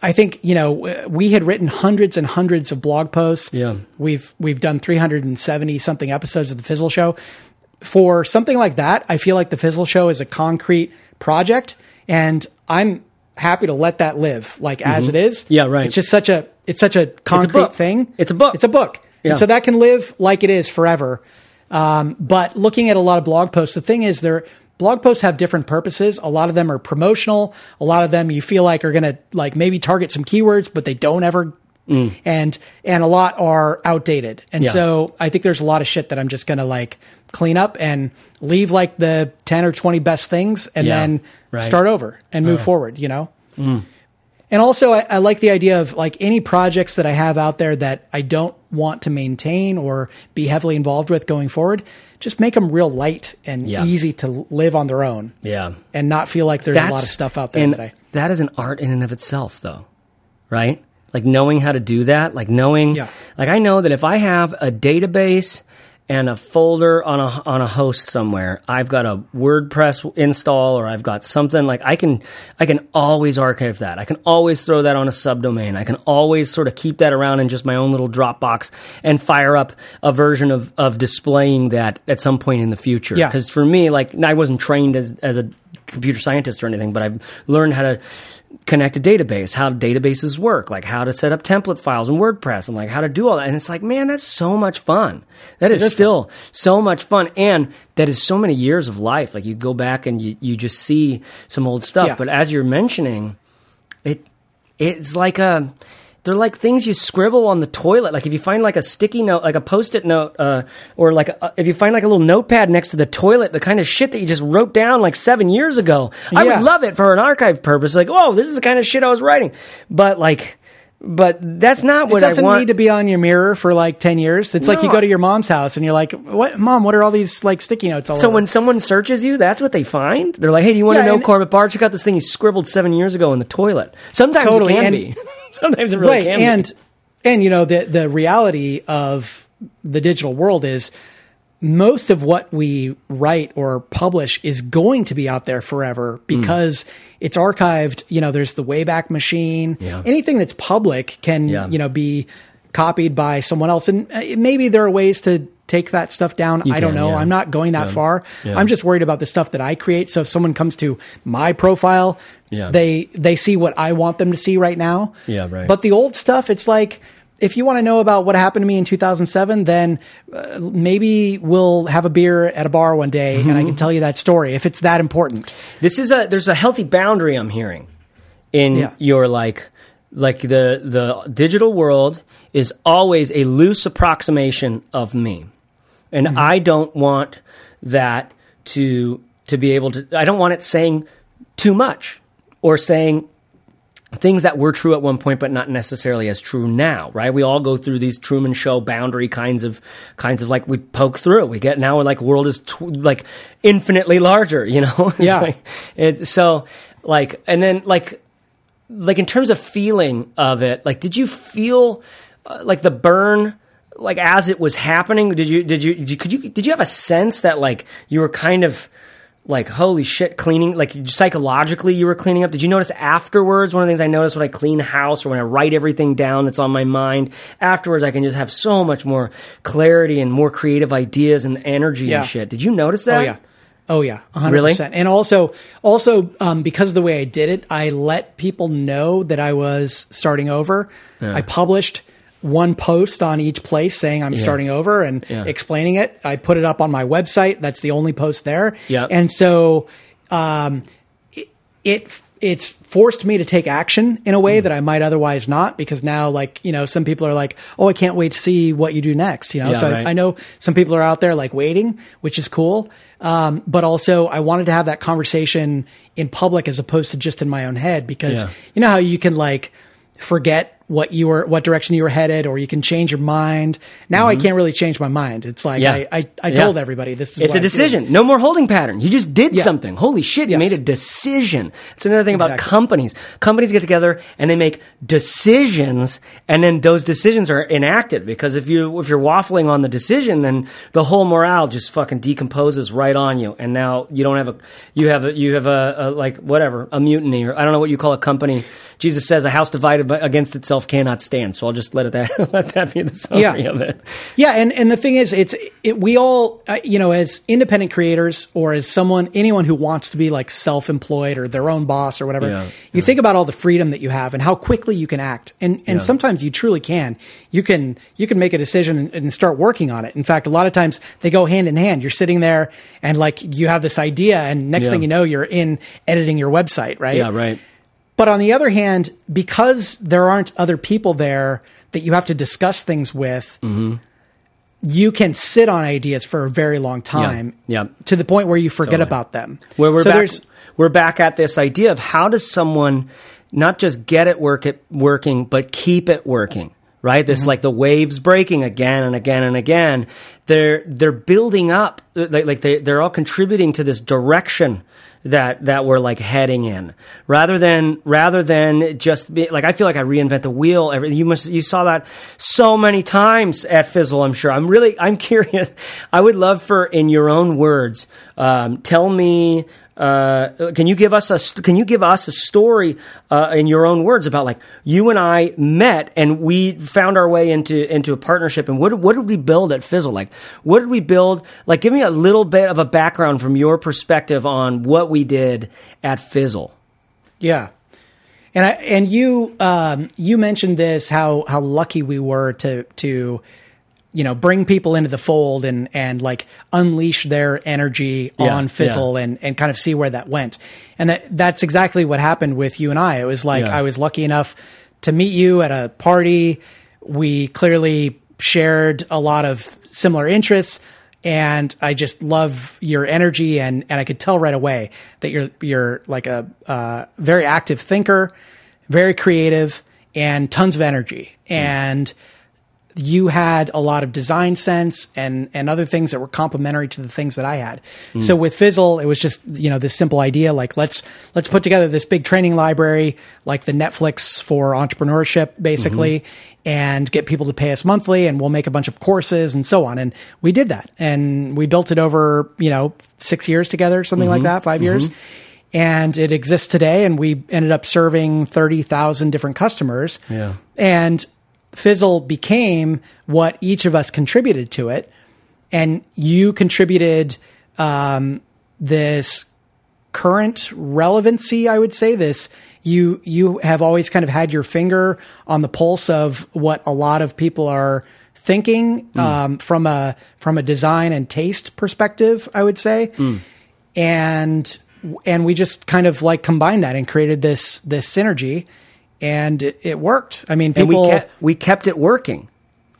I think you know we had written hundreds and hundreds of blog posts. Yeah. we've we've done 370 something episodes of the Fizzle Show. For something like that, I feel like the Fizzle Show is a concrete project, and I'm happy to let that live like as it is. Mm-hmm. Yeah, right. It's just such a it's such a concrete book. thing. It's a book. It's a book, Yeah. and so that can live like it is forever. Um, but looking at a lot of blog posts, the thing is, they're blog posts have different purposes. A lot of them are promotional. A lot of them you feel like are going to like maybe target some keywords, but they don't ever. And and a lot are outdated. And Mm. Yeah. so I think there's a lot of shit that I'm just going to like clean up and leave like the 10 or 20 best things and Yeah. then Right. start over and move forward, you know? And also, I, I like the idea of like any projects that I have out there that I don't want to maintain or be heavily involved with going forward. Just make them real light and Yeah. easy to live on their own, Yeah. and not feel like there's a lot of stuff out there and that I. that is an art in and of itself, though, right? Like knowing how to do that, like knowing, Yeah. like I know that if I have a database and a folder on a on a host somewhere, I've got a WordPress install or I've got something like I can I can always archive that. I can always throw that on a subdomain. I can always sort of keep that around in just my own little Dropbox and fire up a version of of displaying that at some point in the future. Yeah. Because for me, like I wasn't trained as as a computer scientist or anything, but I've learned how to connect a database, how databases work, like how to set up template files in WordPress and like how to do all that. And it's like, man, that's so much fun. That is, is still so much fun. And that is so many years of life. Like you go back and you, you just see some old stuff. Yeah. But as you're mentioning, it it's like a they're like things you scribble on the toilet. Like if you find like a sticky note, like a post-it note, uh, or like a, if you find like a little notepad next to the toilet, the kind of shit that you just wrote down like seven years ago. I Yeah. would love it for an archive purpose. Like, oh, this is the kind of shit I was writing. But like, but that's not what I want. It doesn't need to be on your mirror for like 10 years. It's like you go to your mom's house and you're like, what, mom, what are all these like sticky notes all so over? when someone searches you, that's what they find. They're like, "Hey, do you want Yeah, to know and- Corbett Barr? Check out this thing you scribbled seven years ago in the toilet." Sometimes Totally, it can and- be. [LAUGHS] Sometimes it really right. can And, be. and, you know, the, the reality of the digital world is most of what we write or publish is going to be out there forever Hmm. because it's archived. You know, there's the Wayback Machine. Yeah. Anything that's public can, Yeah. you know, be copied by someone else. And uh, maybe there are ways to take that stuff down. I don't can, know. yeah. I'm not going that far. Yeah. I'm just worried about the stuff that I create. So if someone comes to my profile, Yeah. they they see what I want them to see right now. Yeah, right. But the old stuff, it's like if you want to know about what happened to me in 2007, then uh, maybe we'll have a beer at a bar one day and I can tell you that story if it's that important. This is a there's a healthy boundary I'm hearing in Yeah. your like like the the digital world is always a loose approximation of me. And Mm-hmm. I don't want that to to be able to I don't want it saying too much or saying things that were true at one point but not necessarily as true now right we all go through these truman show boundary kinds of kinds of like we poke through we get now we're like world is tw- like infinitely larger you know [LAUGHS] Yeah. like, it, so like and then like like in terms of feeling of it like did you feel uh, like the burn like as it was happening did you did you, did you could you did you have a sense that like you were kind of like holy shit cleaning like psychologically you were cleaning up did you notice afterwards one of the things i notice when i clean house or when i write everything down that's on my mind afterwards i can just have so much more clarity and more creative ideas and energy Yeah. and shit did you notice that Oh yeah. Oh yeah, 100%. Really? And also also um, because of the way I did it, I let people know that I was starting over. I published one post on each place saying I'm starting over and Yeah. explaining it. I put it up on my website. That's the only post there. Yeah. And so um, it, it it's forced me to take action in a way that I might otherwise not because now like, you know, some people are like, "Oh, I can't wait to see what you do next," you know. Yeah, so right. I, I know some people are out there like waiting, which is cool. Um, but also I wanted to have that conversation in public as opposed to just in my own head because Yeah. you know how you can like forget what you were what direction you were headed or you can change your mind. Now I can't really change my mind. It's like Mm-hmm. Yeah. I, I, I Yeah. told everybody this is It's what a I'm doing. decision. No more holding pattern. You just did Yeah. something. Holy shit, you Yes. made a decision. It's another thing about companies. Companies get together and they make decisions and then those decisions are enacted because if you if you're waffling on the decision then the whole morale just fucking decomposes right on you and now you don't have a you have a you have a, a like whatever, a mutiny or I don't know what you call a company. Jesus says a house divided against itself cannot stand. So I'll just let it that [LAUGHS] let that be the summary Yeah. of it. Yeah, and and the thing is, it's it, we all, uh, you know, as independent creators or as someone, anyone who wants to be like self-employed or their own boss or whatever, Yeah, you think about all the freedom that you have and how quickly you can act, and and Yeah. sometimes you truly can. You can you can make a decision and, and start working on it. In fact, a lot of times they go hand in hand. You're sitting there and like you have this idea, and next Yeah. thing you know, you're in editing your website, right? Yeah, right. But on the other hand, because there aren't other people there that you have to discuss things with, Mm-hmm. you can sit on ideas for a very long time. yeah. To the point where you forget Totally. about them. Where we're so back, there's we're back at this idea of how does someone not just get it work it working, but keep it working, right? This like the waves breaking again and again and again. They're they're building up, like, like they they're all contributing to this direction that that we're like heading in, rather than rather than just be like I feel like I reinvent the wheel. Every you must you saw that so many times at Fizzle. I'm sure. I'm really I'm [LAUGHS] curious. I would love for in your own words, um, tell me uh, can you give us a can you give us a story uh, in your own words about like you and I met and we found our way into into a partnership and what what did we build at Fizzle? Like what did we build? Like give me a little bit of a background from your perspective on what we did at Fizzle. Yeah. And I, and you um, you mentioned this how how lucky we were to to you know bring people into the fold and and like unleash their energy Yeah, on Fizzle and and kind of see where that went. And that that's exactly what happened with you and I. It was like Yeah. I was lucky enough to meet you at a party. We clearly shared a lot of similar interests and I just love your energy and and I could tell right away that you're you're like a uh, very active thinker, very creative, and tons of energy. And you had a lot of design sense and and other things that were complementary to the things that I had. Hmm. So with Fizzle, it was just you know this simple idea like let's let's put together this big training library like the Netflix for entrepreneurship basically mm-hmm. and get people to pay us monthly and we'll make a bunch of courses and so on. And we did that. And we built it over you know 6 years together something like mm-hmm. that 5 years. Mm-hmm. And it exists today and we ended up serving 30,000 different customers. Yeah. and Fizzle became what each of us contributed to it. And you contributed um, this current relevancy, I would say. This you you have always kind of had your finger on the pulse of what a lot of people are thinking um, from a from a design and taste perspective. I would say, and and we just kind of like combined that and created this this synergy, and it, it worked. I mean, people. we kept we kept it working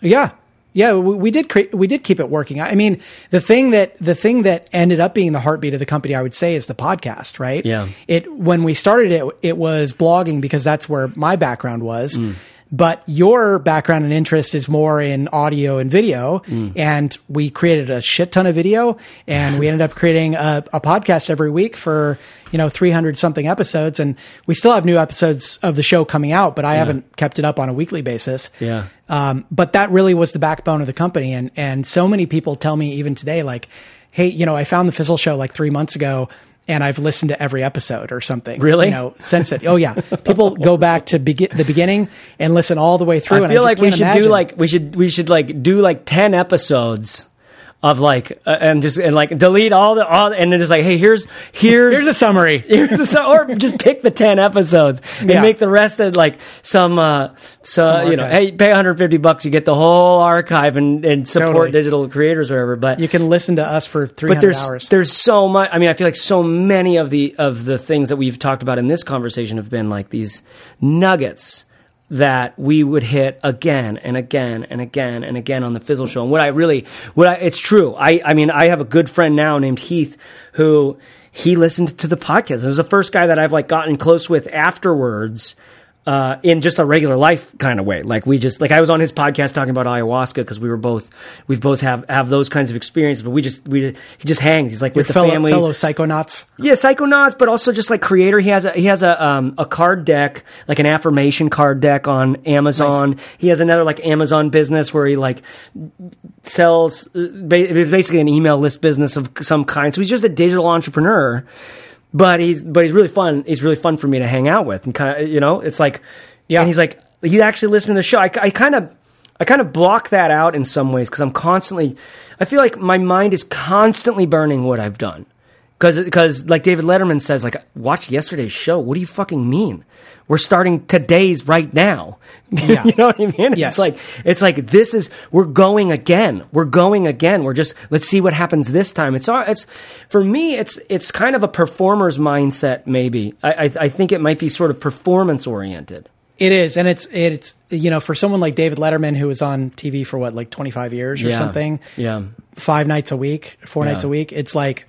Yeah. Yeah, we, we did create, we did keep it working. I mean, the thing that the thing that ended up being the heartbeat of the company, I would say, is the podcast, right? Yeah. It when we started it, it was blogging because that's where my background was. Mm. But your background and interest is more in audio and video, and we created a shit ton of video, and we ended up creating a, a podcast every week for you know 300 something episodes, and we still have new episodes of the show coming out, but I haven't kept it up on a weekly basis. Yeah. Um, but that really was the backbone of the company. And, and so many people tell me even today, like, Hey, you know, I found the Fizzle show like three months ago and I've listened to every episode or something. Really? You know, since it. Oh yeah. People go back to begin the beginning and listen all the way through. And I feel I like we should imagine. do like we should we should like do like ten episodes of like uh, and just and like delete all the all and then just like hey here's here's Here's a summary. [LAUGHS] Here's a, su- or just pick the 10 episodes and Yeah. make the rest of like some uh so Some you know hey pay 150 bucks you get the whole archive and, and support Totally. digital creators or whatever but You can listen to us for 300 but there's hours. there's so much. I mean, I feel like so many of the of the things that we've talked about in this conversation have been like these nuggets that we would hit again and again and again and again on the Fizzle Show. And what I really, what I, it's true. I, I mean, I have a good friend now named Heath who he listened to the podcast. It was the first guy that I've like gotten close with afterwards uh, in just a regular life kind of way. Like we just like I was on his podcast talking about ayahuasca because we were both we've both have have those kinds of experiences. But we just we he just hangs. He's like with the fellow, family. fellow psychonauts. Yeah, psychonauts, but also just like creator. He has a he has a um, a card deck, like an affirmation card deck on Amazon. He has another like Amazon business where he like sells uh, basically an email list business of some kind. So he's just a digital entrepreneur, but he's but he's really fun. He's really fun for me to hang out with, and kind of you know, it's like Yeah. And he's like he actually listened to the show. I, I kind of. I kind of block that out in some ways because I'm constantly, I feel like my mind is constantly burning what I've done. Because, because like David Letterman says, like watch yesterday's show. What do you fucking mean? We're starting today's right now. [LAUGHS] Yeah. you know what I mean? Yes. It's like it's like this is we're going again. We're going again. We're just let's see what happens this time. It's all it's for me. It's it's kind of a performer's mindset. Maybe I I, I think it might be sort of performance oriented. It is, and it's it's you know for someone like David Letterman who was on TV for what like 25 years or Yeah. something, Yeah. five nights a week, four Yeah. nights a week. It's like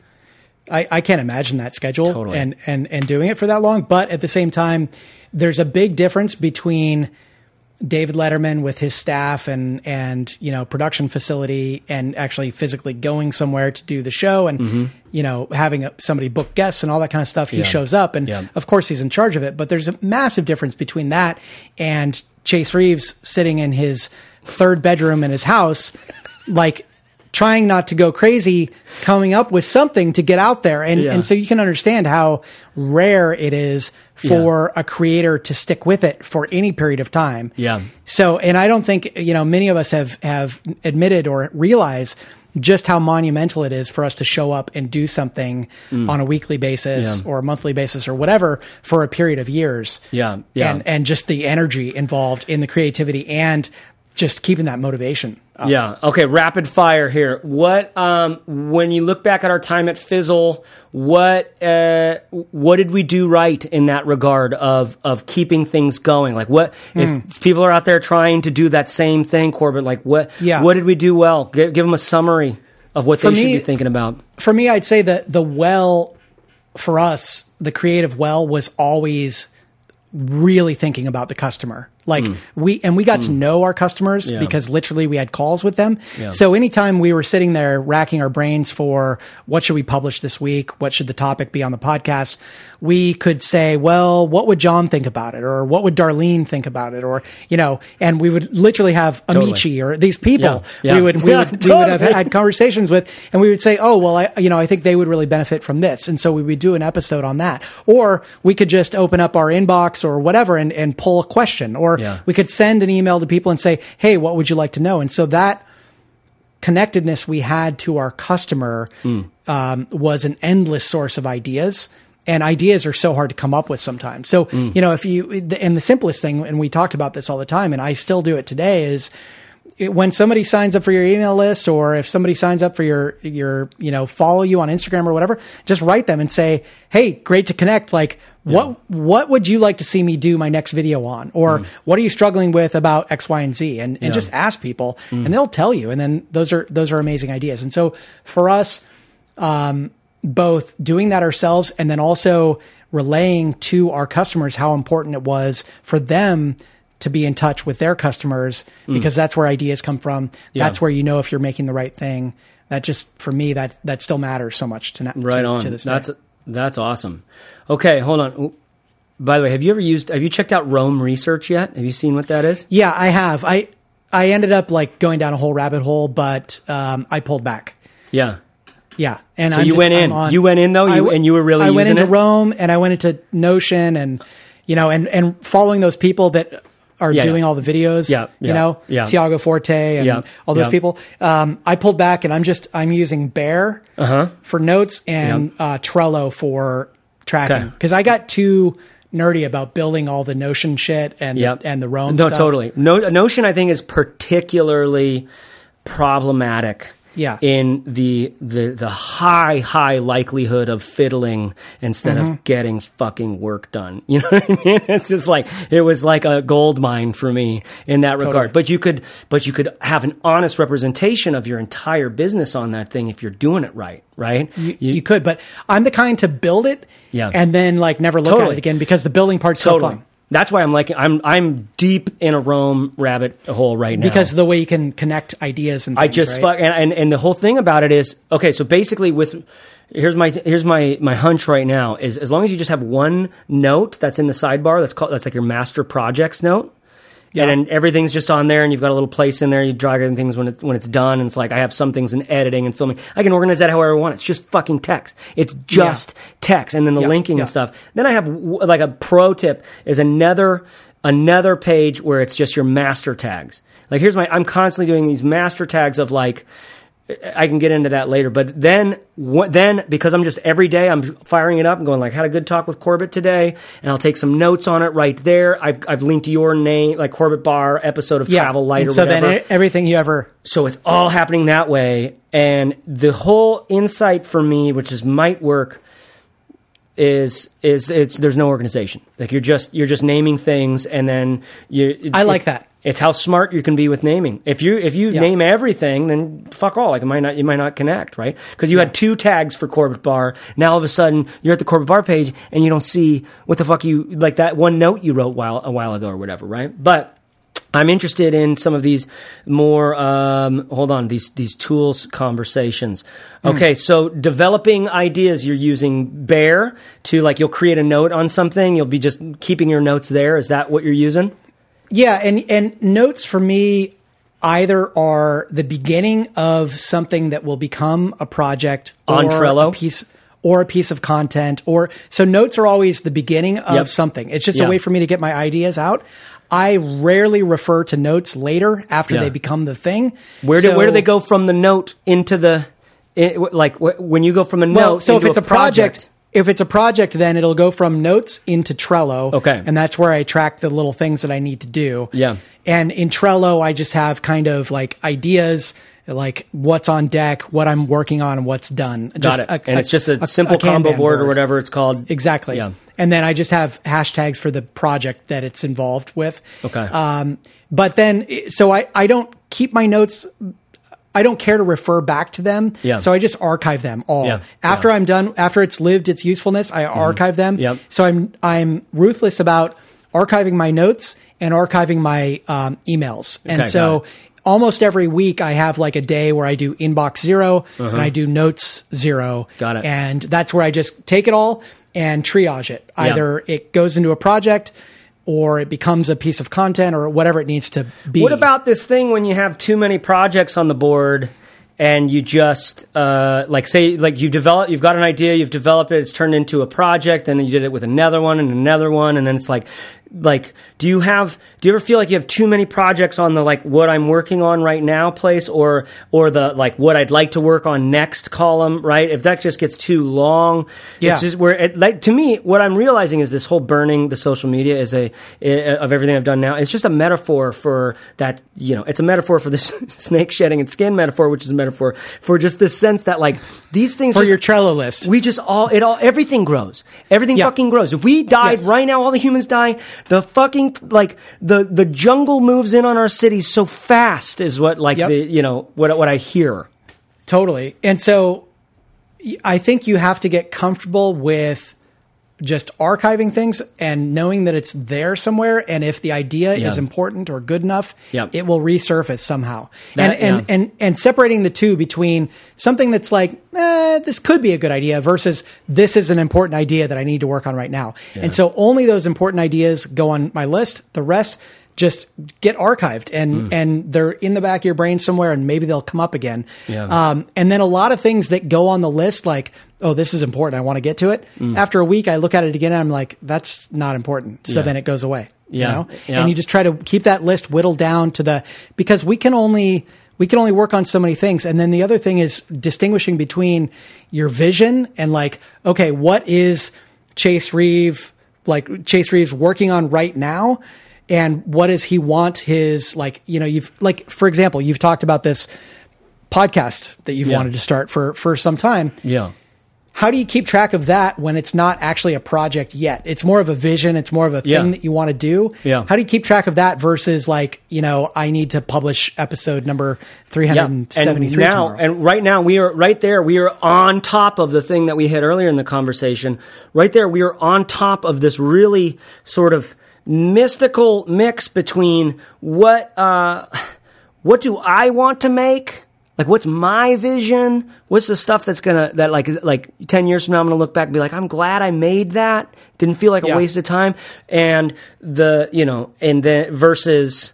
I, I can't imagine that schedule Totally. and and and doing it for that long. But at the same time, there's a big difference between David Letterman with his staff and and you know production facility and actually physically going somewhere to do the show and you know having a, somebody book guests and all that kind of stuff. He Mm-hmm. Yeah. shows up and Yeah. of course he's in charge of it. But there's a massive difference between that and Chase Reeves sitting in his third bedroom in his house, like trying not to go crazy, coming up with something to get out there. And Yeah. and so you can understand how rare it is for a creator to stick with it for any period of time. Yeah. So, and I don't think, you know, many of us have, have admitted or realize just how monumental it is for us to show up and do something on a weekly basis Mm. Yeah. or a monthly basis or whatever for a period of years. Yeah, yeah. And, and just the energy involved in the creativity and just keeping that motivation. up. Yeah. Okay. Rapid fire here. What um, when you look back at our time at Fizzle, what uh, what did we do right in that regard of of keeping things going? Like what Hmm. if people are out there trying to do that same thing, Corbett? Like what? Yeah. What did we do well? Give, give them a summary of what they should be thinking about. for me, I'd say that the well for us, the creative well was always really thinking about the customer. Like we and we got to know our customers Hmm. Yeah. because literally we had calls with them. Yeah. So anytime we were sitting there racking our brains for what should we publish this week, what should the topic be on the podcast, we could say, well, what would John think about it, or what would Darlene think about it, or you know, and we would literally have Totally. Amici or these people. Yeah. We would we would [LAUGHS] we would have had conversations with, and we would say, "Oh, well, I, you know, I think they would really benefit from this," and so we would do an episode on that, or we could just open up our inbox or whatever and, and pull a question, or Yeah. we could send an email to people and say, "Hey, what would you like to know?" And so that connectedness we had to our customer um, was an endless source of ideas. And ideas are so hard to come up with sometimes. So, you know, if you, and the simplest thing, and we talked about this all the time, and I still do it today, is when somebody signs up for your email list or if somebody signs up for your your you know follow you on Instagram or whatever, just write them and say, "Hey, great to connect. Like, what what would you like to see me do my next video on? Or what are you struggling with about X, Y, and Z?" And and just ask people, and they'll tell you. And then those are those are amazing ideas. And so for us, um, both doing that ourselves and then also relaying to our customers how important it was for them to be in touch with their customers because that's where ideas come from. That's where you know if you're making the right thing. That just for me that that still matters so much to Right to, on. to this that's day. that's awesome. Okay, hold on. By the way, have you ever used? Have you checked out Roam Research yet? Have you seen what that is? Yeah, I have. I I ended up like going down a whole rabbit hole, but um, I pulled back. Yeah. Yeah, and So I'm you just- went in. on- You went in, though? You- w- and you were really I went into it? Roam and I went into Notion and you know and and following those people that are Yeah, doing yeah. all the videos. Yeah, yeah, you know, yeah. Tiago Forte and all those people. Um, I pulled back and I'm just I'm using Bear for notes and uh, Trello for tracking Okay. because I got too nerdy about building all the Notion shit and Yep. the, and the Roam. No, stuff. totally. No, Notion, I think, is particularly problematic. Yeah. In the the the high high likelihood of fiddling instead Mm-hmm. of getting fucking work done. [LAUGHS] You know what I mean? It's just like it was like a gold mine for me in that regard. But you could but you could have an honest representation of your entire business on that thing if you're doing it right, right? You, you could, but I'm the kind to build it Yeah. and then like never look at it again because the building part's so fun. That's why I'm like I'm I'm deep in a Roam rabbit hole right now Because the way you can connect ideas and I just right? fuck and, and and the whole thing about it is okay. So basically, with here's my here's my my hunch right now is as long as you just have one note that's in the sidebar that's called that's like your master projects note. Yeah. And then everything's just on there, and you've got a little place in there. You drag in things when it, when it's done, and it's like I have some things in editing and filming. I can organize that however I want. It's just fucking text. It's just text, and then the Yeah, linking yeah. and stuff. Then I have like a pro tip is another another page where it's just your master tags. Like here's my I'm constantly doing these master tags of like I can get into that later, but then what, then because I'm just every day I'm firing it up and going like had a good talk with Corbett today, and I'll take some notes on it right there. I've I've linked your name like Corbett Barr episode of yeah. Travel Light And or so whatever. then everything you ever So it's all happening that way. And the whole insight for me, which is might work, is is it's there's no organization. Like you're just you're just naming things and then you I like that. It's how smart you can be with naming. If you if you Yeah. name everything, then fuck all. Like it might not you might not connect, right? Because you had two tags for Corbett Barr. Now all of a sudden you're at the Corbett Barr page and you don't see what the fuck you like that one note you wrote while a while ago or whatever, right? But I'm interested in some of these more. Um, hold on, these these tools conversations. Okay, so developing ideas. You're using Bear to like you'll create a note on something. You'll be just keeping your notes there. Is that what you're using? Yeah, and and notes for me either are the beginning of something that will become a project On or Trello? a piece or a piece of content or so notes are always the beginning of Yep. something. It's just Yeah. a way for me to get my ideas out. I rarely refer to notes later after Yeah. they become the thing. Where do So- where do they go from the note into the it, like wh- when you go from a note? Well, note? so if it's a project, if it's a project, then it'll go from notes into Trello. Okay. And that's where I track the little things that I need to do. Yeah. And in Trello, I just have kind of like ideas, like what's on deck, what I'm working on, what's done. got Just it, a- and a- it's just a, a- simple combo Kanban board or whatever it's called. Exactly. Yeah. And then I just have hashtags for the project that it's involved with. Okay. Um, but then, so I, I don't keep my notes. I don't care to refer back to them. Yeah. So I just archive them all. Yeah. After Yeah. Mm-hmm. I'm done, after it's lived its usefulness, I archive them. Yep. So I'm, I'm ruthless about archiving my notes and archiving my um, emails. and Okay, so almost every week I have like a day where I do inbox 0 and I do notes zero. Uh-huh. Got it. And that's where I just take it all and triage it. Either it goes into a project or it becomes a piece of content or whatever it needs to be. What about this thing when you have too many projects on the board and you just uh, like say like you've developed you've got an idea you've developed it it's turned into a project and you did it with another one and another one and then it's like like do you have do you ever feel like you have too many projects on the like what I'm working on right now place or or the like what I'd like to work on next column right if that just gets too long Yeah. it's just where it like to me what I'm realizing is this whole burning the social media is a of everything I've done now it's just a metaphor for that you know it's a metaphor for this [LAUGHS] snake shedding and skin metaphor which is a metaphor for just this sense that like these things for just- your Trello list? we just all it all everything grows. Everything Yeah. fucking grows. If we died Yes. right now, all the humans die. The fucking like the the jungle moves in on our cities so fast is what like Yep. the you know what what I hear. Totally. And so I think you have to get comfortable with just archiving things and knowing that it's there somewhere. And if the idea Yeah. is important or good enough, Yep. it will resurface somehow. That- and, and, yeah. and, and separating the two between something that's like, eh, this could be a good idea versus this is an important idea that I need to work on right now. And so only those important ideas go on my list. The rest just get archived and, Hmm. and they're in the back of your brain somewhere and maybe they'll come up again. Yeah. Um, and then a lot of things that go on the list, like, oh, this is important. I want to get to it. Mm. After a week, I look at it again and I'm like, that's not important. So Yeah. then it goes away. Yeah, You know? yeah. And you just try to keep that list whittled down to the because we can only we can only work on so many things. And then the other thing is distinguishing between your vision and like, okay, what is Chase Reeve like Chase Reeves working on right now? And what does he want his like, you know, you've like, for example, you've talked about this podcast that you've Yeah. wanted to start for for some time Yeah. how do you keep track of that when it's not actually a project yet? It's more of a vision. It's more of a thing Yeah. that you want to do. Yeah. How do you keep track of that versus like, you know, I need to publish episode number Yeah. 373 and now, tomorrow. and right now we are right there. We are on top of the thing that we had earlier in the conversation. Right there, we are on top of this really sort of mystical mix between what uh, what do I want to make. Like what's my vision? What's the stuff that's gonna that like is- like ten years from now I'm gonna look back and be like I'm glad I made that. Didn't feel like a Yeah. waste of time. And the you know and then versus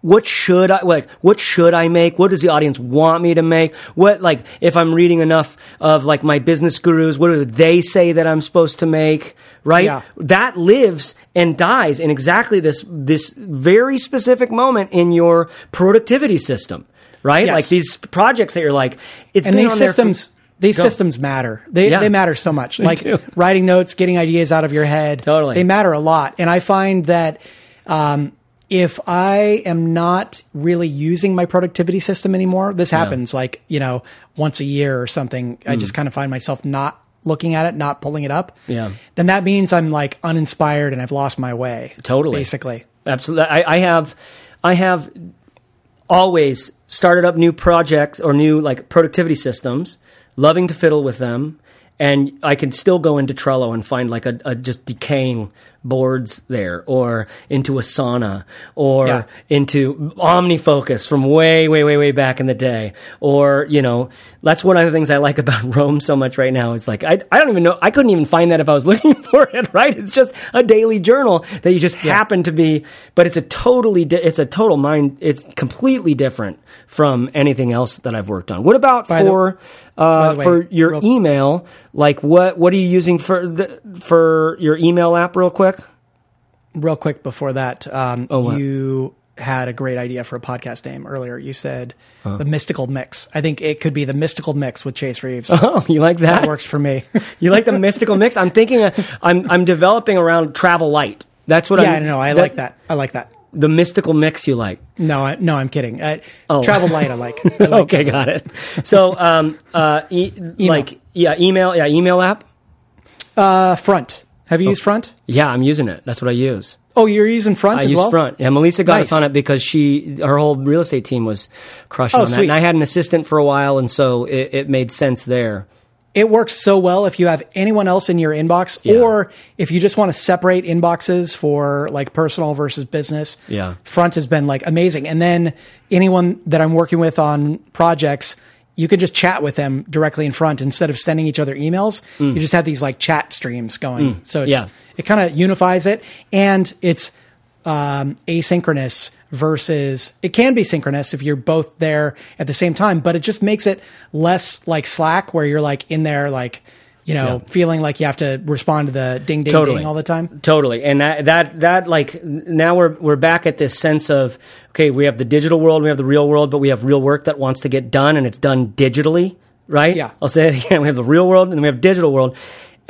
what should I like? What should I make? What does the audience want me to make? What like if I'm reading enough of like my business gurus, what do they say that I'm supposed to make? Right? Yeah. That lives and dies in exactly this this very specific moment in your productivity system. Right? Yes. Like these projects that you're like, it's and been these there for- systems, these Go. systems matter. They, Yeah. they matter so much. like do. writing notes, getting ideas out of your head. Totally. They matter a lot. And I find that, um, if I am not really using my productivity system anymore, this happens like, you know, once a year or something. I Mm. just kind of find myself not looking at it, not pulling it up. Yeah. Then that means I'm like uninspired and I've lost my way. Totally. Basically. Absolutely. I, I have, I have always started up new projects or new like productivity systems, loving to fiddle with them. And I can still go into Trello and find like a, a just decaying boards there, or into Asana, or Yeah. into OmniFocus from way, way, way, way back in the day. Or, you know, that's one of the things I like about [LAUGHS] Roam so much right now is like, I, I don't even know, I couldn't even find that if I was [LAUGHS] looking for it, right? It's just a daily journal that you just happen to be, but it's a totally, di- it's a total mind, it's completely different from anything else that I've worked on. What about By the- for, uh, way, for your real- email? Like what, what are you using for the, for your email app real quick? real quick before that, um, Oh, you had a great idea for a podcast name earlier. You said the Mystical Mix. I think it could be the Mystical Mix with Chase Reeves. [LAUGHS] Oh, you like that? that works for me. [LAUGHS] You like the mystical mix? I'm thinking. uh, I'm I'm developing around travel light. That's what yeah, I'm. no, I like that. I like that. The mystical mix you like. No, I, no, I'm kidding. Uh, Oh. Travel light, I like. I [LAUGHS] like okay, got it. So, um, uh, e- like yeah, email, yeah, email app. uh, Front. Have you used Front? Yeah, I'm using it. That's what I use. Oh, you're using Front I as use well. Front. Yeah, Melissa got us on it because she, her whole real estate team was crushing Oh, on that, sweet. and I had an assistant for a while, and so it, it made sense there. It works so well if you have anyone else in your inbox, Yeah. or if you just want to separate inboxes for like personal versus business. Yeah. Front has been like amazing. And then anyone that I'm working with on projects, you could just chat with them directly in front instead of sending each other emails. You just have these like chat streams going. So it's, Mm. Yeah. it kind of unifies it and it's um, asynchronous versus it can be synchronous if you're both there at the same time, but it just makes it less like Slack where you're like in there, like, you know, Yeah. feeling like you have to respond to the ding, ding, totally ding all the time. Totally, and that that that like now we're we're back at this sense of okay, we have the digital world, we have the real world, but we have real work that wants to get done, and it's done digitally, right? Yeah. I'll say it again: [LAUGHS] we have the real world, and then we have digital world.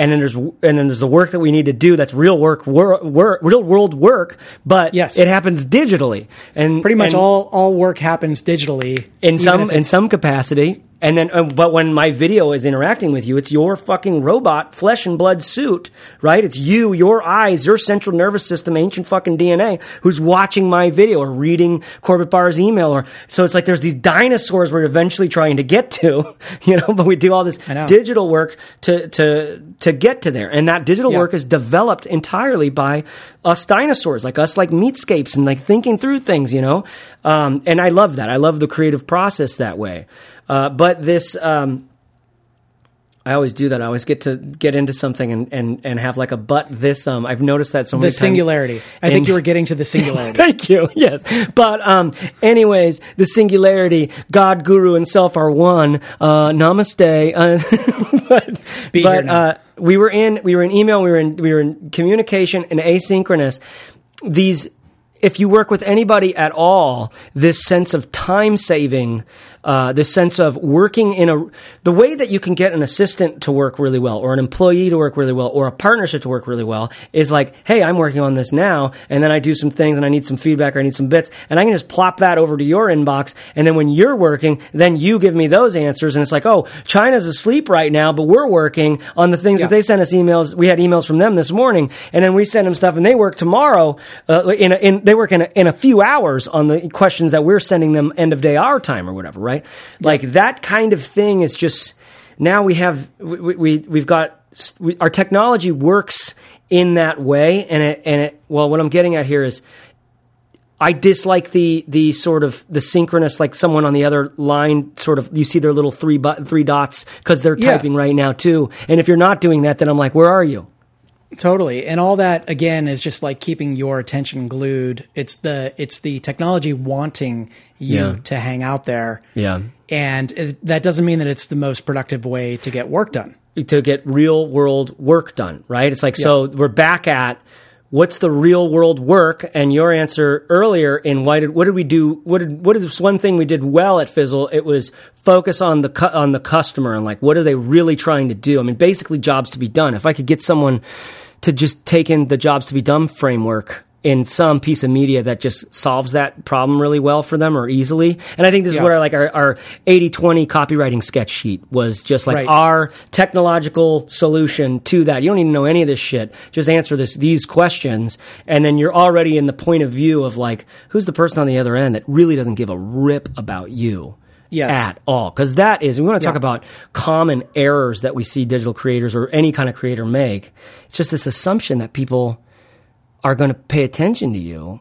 And then there's and then there's the work that we need to do that's real work, wor- work, real world work, but Yes. it happens digitally, and Pretty much and- all, all work happens digitally. in some in some capacity and then uh, but when my video is interacting with you it's your fucking robot flesh and blood suit right? It's you your eyes your central nervous system ancient fucking dna who's watching my video or reading corbett barr's email or so it's like there's these dinosaurs we're eventually trying to get to [LAUGHS] you know but we do all this digital work to to to get to there. And that digital Yeah. work is developed entirely by us dinosaurs like us like meatscapes and like thinking through things you know? Um, and i love that. I love the creative process that way uh, but this um, I always do that. I always get to get into something and, and, and have like a but this um I've noticed that so many the times. singularity. I in- think you were getting to the singularity. [LAUGHS] Thank you. Yes. But um anyways, the singularity, God, guru and self are one. Uh namaste. Uh, [LAUGHS] but Be but uh we were in we were in email, we were in we were in communication and asynchronous. These if you work with anybody at all, this sense of time saving, uh, this sense of working in a the way that you can get an assistant to work really well, or an employee to work really well, or a partnership to work really well is like, hey, I'm working on this now, and then I do some things, and I need some feedback, or I need some bits, and I can just plop that over to your inbox, and then when you're working, then you give me those answers, and it's like, oh, China's asleep right now, but we're working on the things Yeah. that they sent us emails. We had emails from them this morning, and then we send them stuff, and they work tomorrow. Uh, in, a, in they work in a, in a few hours on the questions that we're sending them end of day our time or whatever, right? Like that kind of thing is just now we have we, we we've got we, our technology works in that way, and it and it. Well, what I'm getting at here is. I dislike the the sort of the synchronous, like someone on the other line, sort of. You see their little three but three dots because they're Yeah. typing right now too. And if you're not doing that, then I'm like, where are you? Totally. And all that again is just like keeping your attention glued. It's the it's the technology wanting you Yeah. to hang out there. Yeah. And it, that doesn't mean that it's the most productive way to get work done. to get real world work done, right? It's like, so we're back at what's the real world work? And your answer earlier in why did, what did we do? What did, what is one thing we did well at Fizzle? It was focus on the, cu- on the customer and like, what are they really trying to do? I mean, basically jobs to be done. If I could get someone to just take in the jobs to be done framework in some piece of media that just solves that problem really well for them or easily. And I think this is Yeah. where like our, our 80-20 copywriting sketch sheet was just like Right. our technological solution to that. You don't even know any of this shit. Just answer this these questions and then you're already in the point of view of like who's the person on the other end that really doesn't give a rip about you. Yes. At all. Because that is, we want to talk Yeah. about common errors that we see digital creators or any kind of creator make. It's just this assumption that people are going to pay attention to you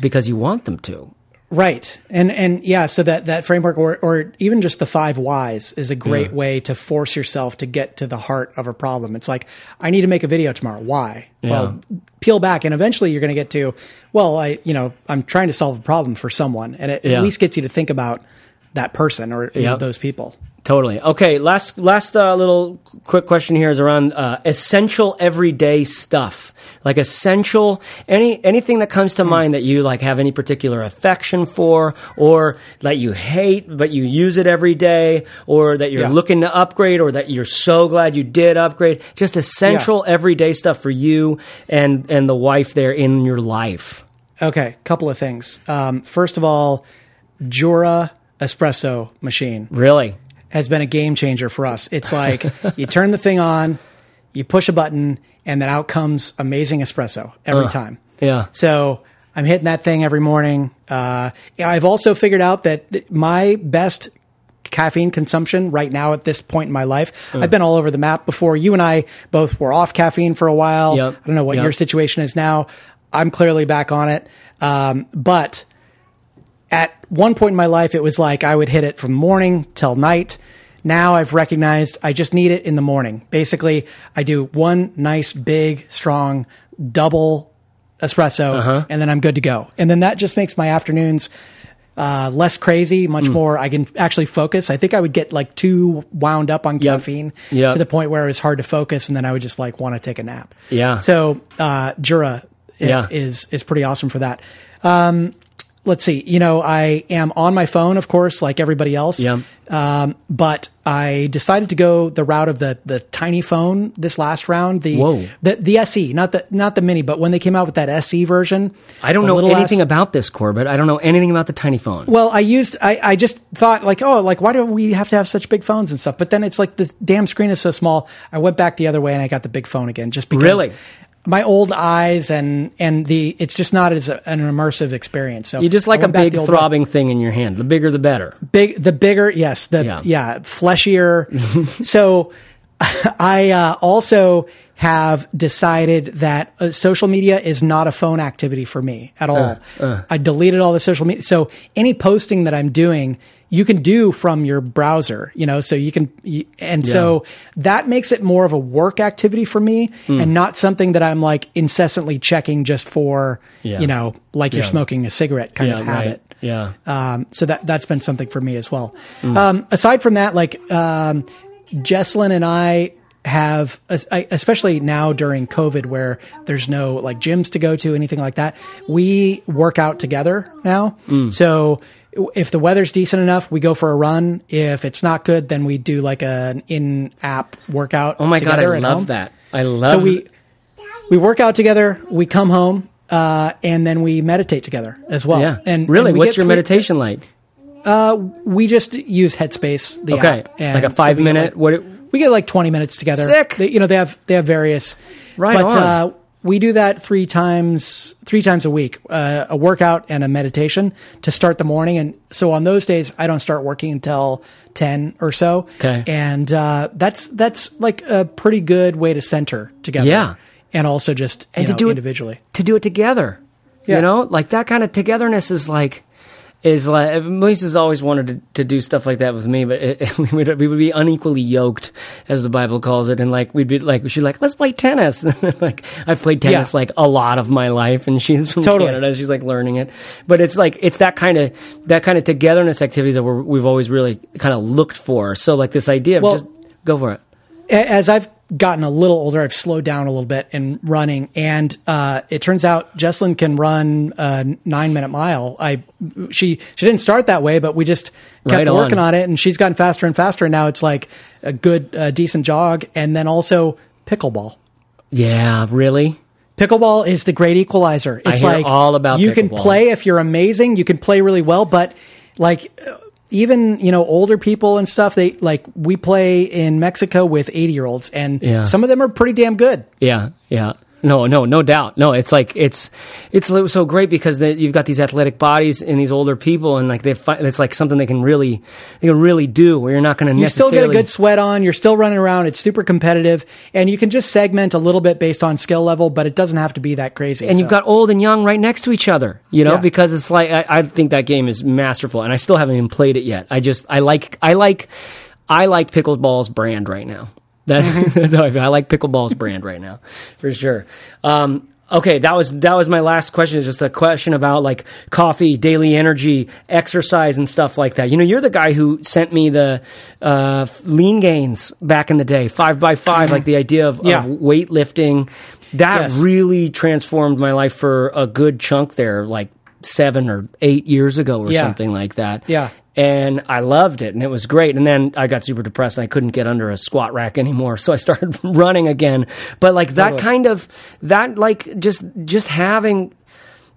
because you want them to. Right. And and yeah, so that that framework or or even just the 5 whys is a great way to force yourself to get to the heart of a problem. It's like I need to make a video tomorrow. Why? Well, peel back and eventually you're going to get to well, I you know, I'm trying to solve a problem for someone and it Yeah. at least gets you to think about that person or you know, those people. Totally. Okay. Last last uh, little quick question here is around uh, essential everyday stuff, like essential any anything that comes to mind that you like have any particular affection for, or that you hate but you use it every day, or that you're Yeah. looking to upgrade, or that you're so glad you did upgrade. Just essential everyday stuff for you and and the wife there in your life. Okay, couple of things. Um, first of all, Jura espresso machine Really. Has been a game changer for us. It's like [LAUGHS] you turn the thing on, you push a button, and then out comes amazing espresso every time. Yeah. So I'm hitting that thing every morning. Uh, I've also figured out that my best caffeine consumption right now at this point in my life, I've been all over the map before. You and I both were off caffeine for a while. Yep. I don't know what Yep. your situation is now. I'm clearly back on it. Um, but at one point in my life, it was like I would hit it from morning till night. Now I've recognized I just need it in the morning. Basically, I do one nice, big, strong, double espresso, and then I'm good to go. And then that just makes my afternoons uh, less crazy, much more. I can actually focus. I think I would get like too wound up on caffeine Yep. to the point where it was hard to focus, and then I would just like want to take a nap. Yeah. So uh, Jura Yeah. is is pretty awesome for that. Um, let's see. You know, I am on my phone, of course, like everybody else. Yeah. Um, but I decided to go the route of the the tiny phone this last round. The Whoa. the the SE, not the not the mini, but when they came out with that SE version, I don't know anything ass- about this, Corbett. I don't know anything about the tiny phone. Well, I used I, I just thought like, oh, like why do we have to have such big phones and stuff? But then it's like the damn screen is so small. I went back the other way and I got the big phone again just because Really? My old eyes and and the it's just not as a, an immersive experience. So You just like a big way. throbbing thing in your hand. The bigger, the better. big the bigger yes the Yeah. yeah, fleshier [LAUGHS] so [LAUGHS] i uh, also have decided that uh, social media is not a phone activity for me at all Uh, i deleted all the social media so any posting that i'm doing you can do from your browser you know so you can and so that makes it more of a work activity for me Hmm. and not something that i'm like incessantly checking just for Yeah. you know like you're smoking a cigarette kind yeah, of habit right. Yeah. um, so that that's been something for me as well. Mm. Um, aside from that, like um, Jesslyn and I have, especially now during COVID, where there's no like gyms to go to, anything like that. We work out together now. Mm. So if the weather's decent enough, we go for a run. If it's not good, then we do like an in-app workout. Oh my god, I love home. that. I love. So we we work out together. We come home. Uh, and then we meditate together as well. Yeah. And really, and we what's your three- meditation like? We just use Headspace, the Okay, app, and like a five we get, minute. like- what? It, we get like 20 minutes together. Sick. They, you know, they have they have various. Right But on. uh, we do that three times three times a week, uh, a workout and a meditation to start the morning. And so on those days, I don't start working until 10 or so. Okay. And uh, that's that's like a pretty good way to center together. Yeah. And also just and to know, do individually. it to do it together. Yeah. You know, like that kind of togetherness is like is like Lisa's always wanted to, to do stuff like that with me, but it, [LAUGHS] we would we would be unequally yoked, as the Bible calls it, and like we'd be like she'd like let's play tennis. [LAUGHS] like I've played tennis Yeah. like a lot of my life, and she's from Totally. Canada, she's like learning it. But it's like it's that kind of that kind of togetherness activities that we're, we've always really kind of looked for. So like this idea of Well- just go for it. as I've gotten a little older, I've slowed down a little bit in running, and uh, it turns out Jesslyn can run a nine minute mile. I she she didn't start that way, but we just kept Right on. working on it, and she's gotten faster and faster. And now it's like a good, uh, decent jog, and then also pickleball. Yeah, really. Pickleball is the great equalizer. It's like all about you can play if you're amazing. You can play really well, but like even you know older people and stuff. They like we play in Mexico with 80 year olds, and Yeah. some of them are pretty damn good. Yeah, yeah. No, no, no doubt. No, it's like it's it's so great because they, you've got these athletic bodies and these older people, and like they fi- it's like something they can really they can really do. Where you're not going to You still get a good sweat on. You're still running around. It's super competitive, and you can just segment a little bit based on skill level, but it doesn't have to be that crazy. and you've got old and young right next to each other, you know, Yeah. because it's like I, I think that game is masterful, and I still haven't even played it yet. I just I like I like I like pickleball's brand right now. That's, [LAUGHS] that's how I feel. I like pickleball's brand right now, for sure. Um, okay, that was that was my last question. Is just a question about like coffee, daily energy, exercise, and stuff like that. You know, you're the guy who sent me the uh, lean gains back in the day, five by five, like the idea of, Yeah. of weightlifting. That Yes. really transformed my life for a good chunk there, like seven or eight years ago or Yeah. something like that. Yeah. And I loved it and it was great. And then I got super depressed and I couldn't get under a squat rack anymore. So I started [LAUGHS] running again. But like that Totally. kind of, that like just, just having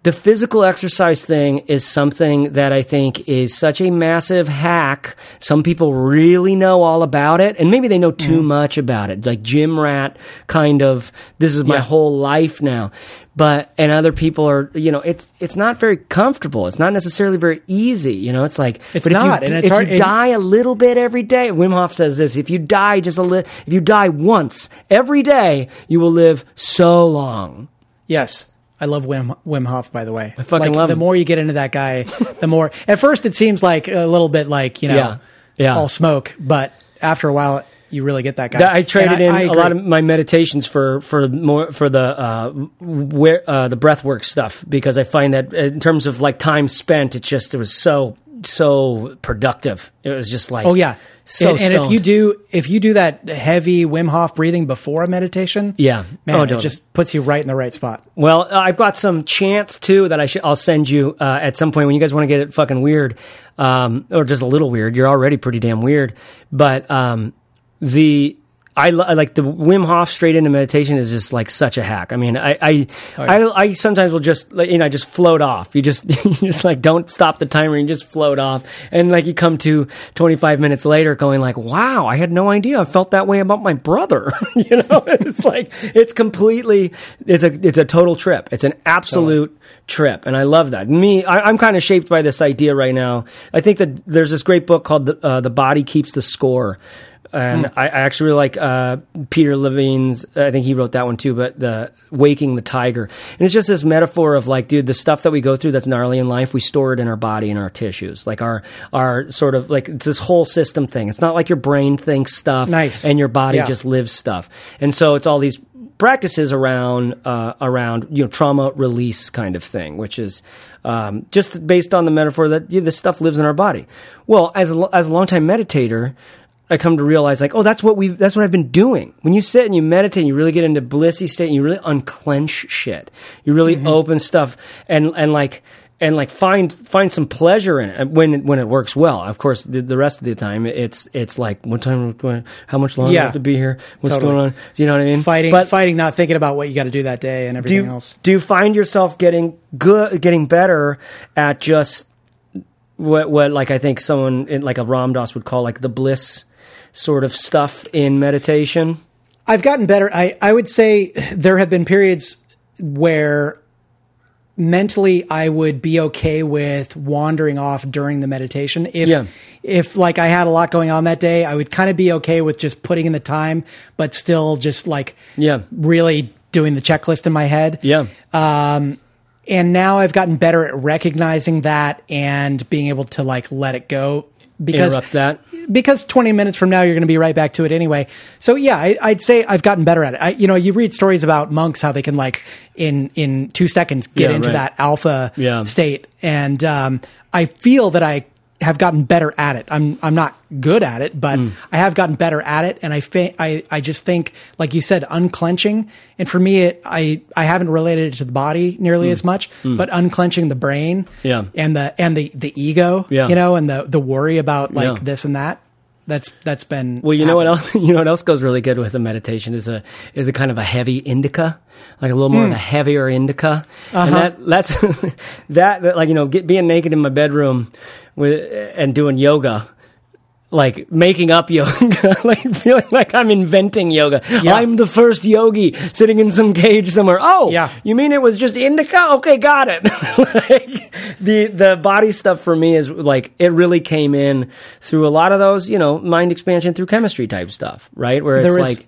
the physical exercise thing is something that I think is such a massive hack. Some people really know all about it, and maybe they know too Mm-hmm. much about it. Like gym rat kind of, this is my Yeah. whole life now. But and other people are, you know, it's it's not very comfortable. It's not necessarily very easy. You know, it's like It's but if you not, and it's if hard- you die a little bit every day, Wim Hof says this: if you die just a little, if you die once every day, you will live so long. Yes. I love Wim, Wim Hof, by the way. I fucking like, love The more you get into that guy, [LAUGHS] the more. At first, it seems like a little bit like you know, Yeah. Yeah. all smoke, but after a while, you really get that guy. That I traded And in I a lot of my meditations for for more for the uh, where uh, the breath work stuff because I find that in terms of like time spent, it just it was so so productive. It was just like Oh yeah. so and, and if you do if you do that heavy Wim Hof breathing before a meditation, Yeah. man, Oh, it just puts you right in the right spot. Well, uh, I've got some chants too that I should I'll send you uh, at some point when you guys want to get it fucking weird, um, or just a little weird. You're already pretty damn weird, but um, the I, I like the Wim Hof straight into meditation is just like such a hack. I mean, I I, I, I sometimes will just like, you know just float off. You just [LAUGHS] you just like don't stop the timer. You just float off, and like you come to 25 minutes later, going like, wow, I had no idea. I felt that way about my brother. [LAUGHS] you know, [LAUGHS] it's like it's completely it's a it's a total trip. It's an absolute trip, and I love that. Me, I, I'm kind of shaped by this idea right now. I think that there's this great book called the, uh, "The Body Keeps the Score." And I, I actually really like uh, Peter Levine's. I think he wrote that one too. But the waking the tiger, and it's just this metaphor of like, dude, the stuff that we go through that's gnarly in life, we store it in our body and our tissues, like our our sort of like it's this whole system thing. It's not like your brain thinks stuff, Nice. and your body Yeah. just lives stuff, and so it's all these practices around uh, around you know trauma release kind of thing, which is um, just based on the metaphor that you know, this stuff lives in our body. Well, as a, as a longtime meditator. I come to realize like, oh, that's what we that's what I've been doing. When you sit and you meditate, and you really get into blissy state, and you really unclench shit. You really mm-hmm. open stuff and and like and like find find some pleasure in it uh, when when it works well. Of course, the, the rest of the time it's it's like what time, do how much longer do I have to be here? What's Totally. going on? Do you know what I mean? fighting, But- fighting, not thinking about what you got to do that day and do everything you, else. do you find yourself getting good, getting better at just what, what like I think someone in, like a Ram Dass would call like the bliss sort of stuff in meditation? I've gotten better. I, I would say there have been periods where mentally I would be okay with wandering off during the meditation. If Yeah. if like I had a lot going on that day, I would kind of be okay with just putting in the time, but still just like Yeah. really doing the checklist in my head. Yeah. Um, And now I've gotten better at recognizing that and being able to like let it go because Interrupt that. because 20 minutes from now you're going to be right back to it anyway. So yeah, I, I'd say I've gotten better at it. I, you know, you read stories about monks how they can like in in two seconds get Yeah, into right. that alpha Yeah. state, and um, I feel that I have gotten better at it. I'm I'm not good at it, but Hmm. I have gotten better at it, and I fa- I I just think like you said, unclenching, and for me, it, I I haven't related it to the body nearly as much, but unclenching the brain. Yeah. and the and the the ego, Yeah. you know, and the the worry about like Yeah. this and that. That's that's been Well, you know what else? [LAUGHS] You know what else goes really good with a meditation is a is a kind of a heavy indica, like a little more of a hmm. heavier indica, and uh-huh. that that's [LAUGHS] that, that like you know get, being naked in my bedroom with and doing yoga. Like making up yoga, [LAUGHS] like feeling like I'm inventing yoga. Yeah. I'm the first yogi sitting in some cage somewhere. Oh, Yeah. You mean it was just indica? Okay, got it. [LAUGHS] like the the body stuff for me is like it really came in through a lot of those, you know, mind expansion through chemistry type stuff, right? Where it's There like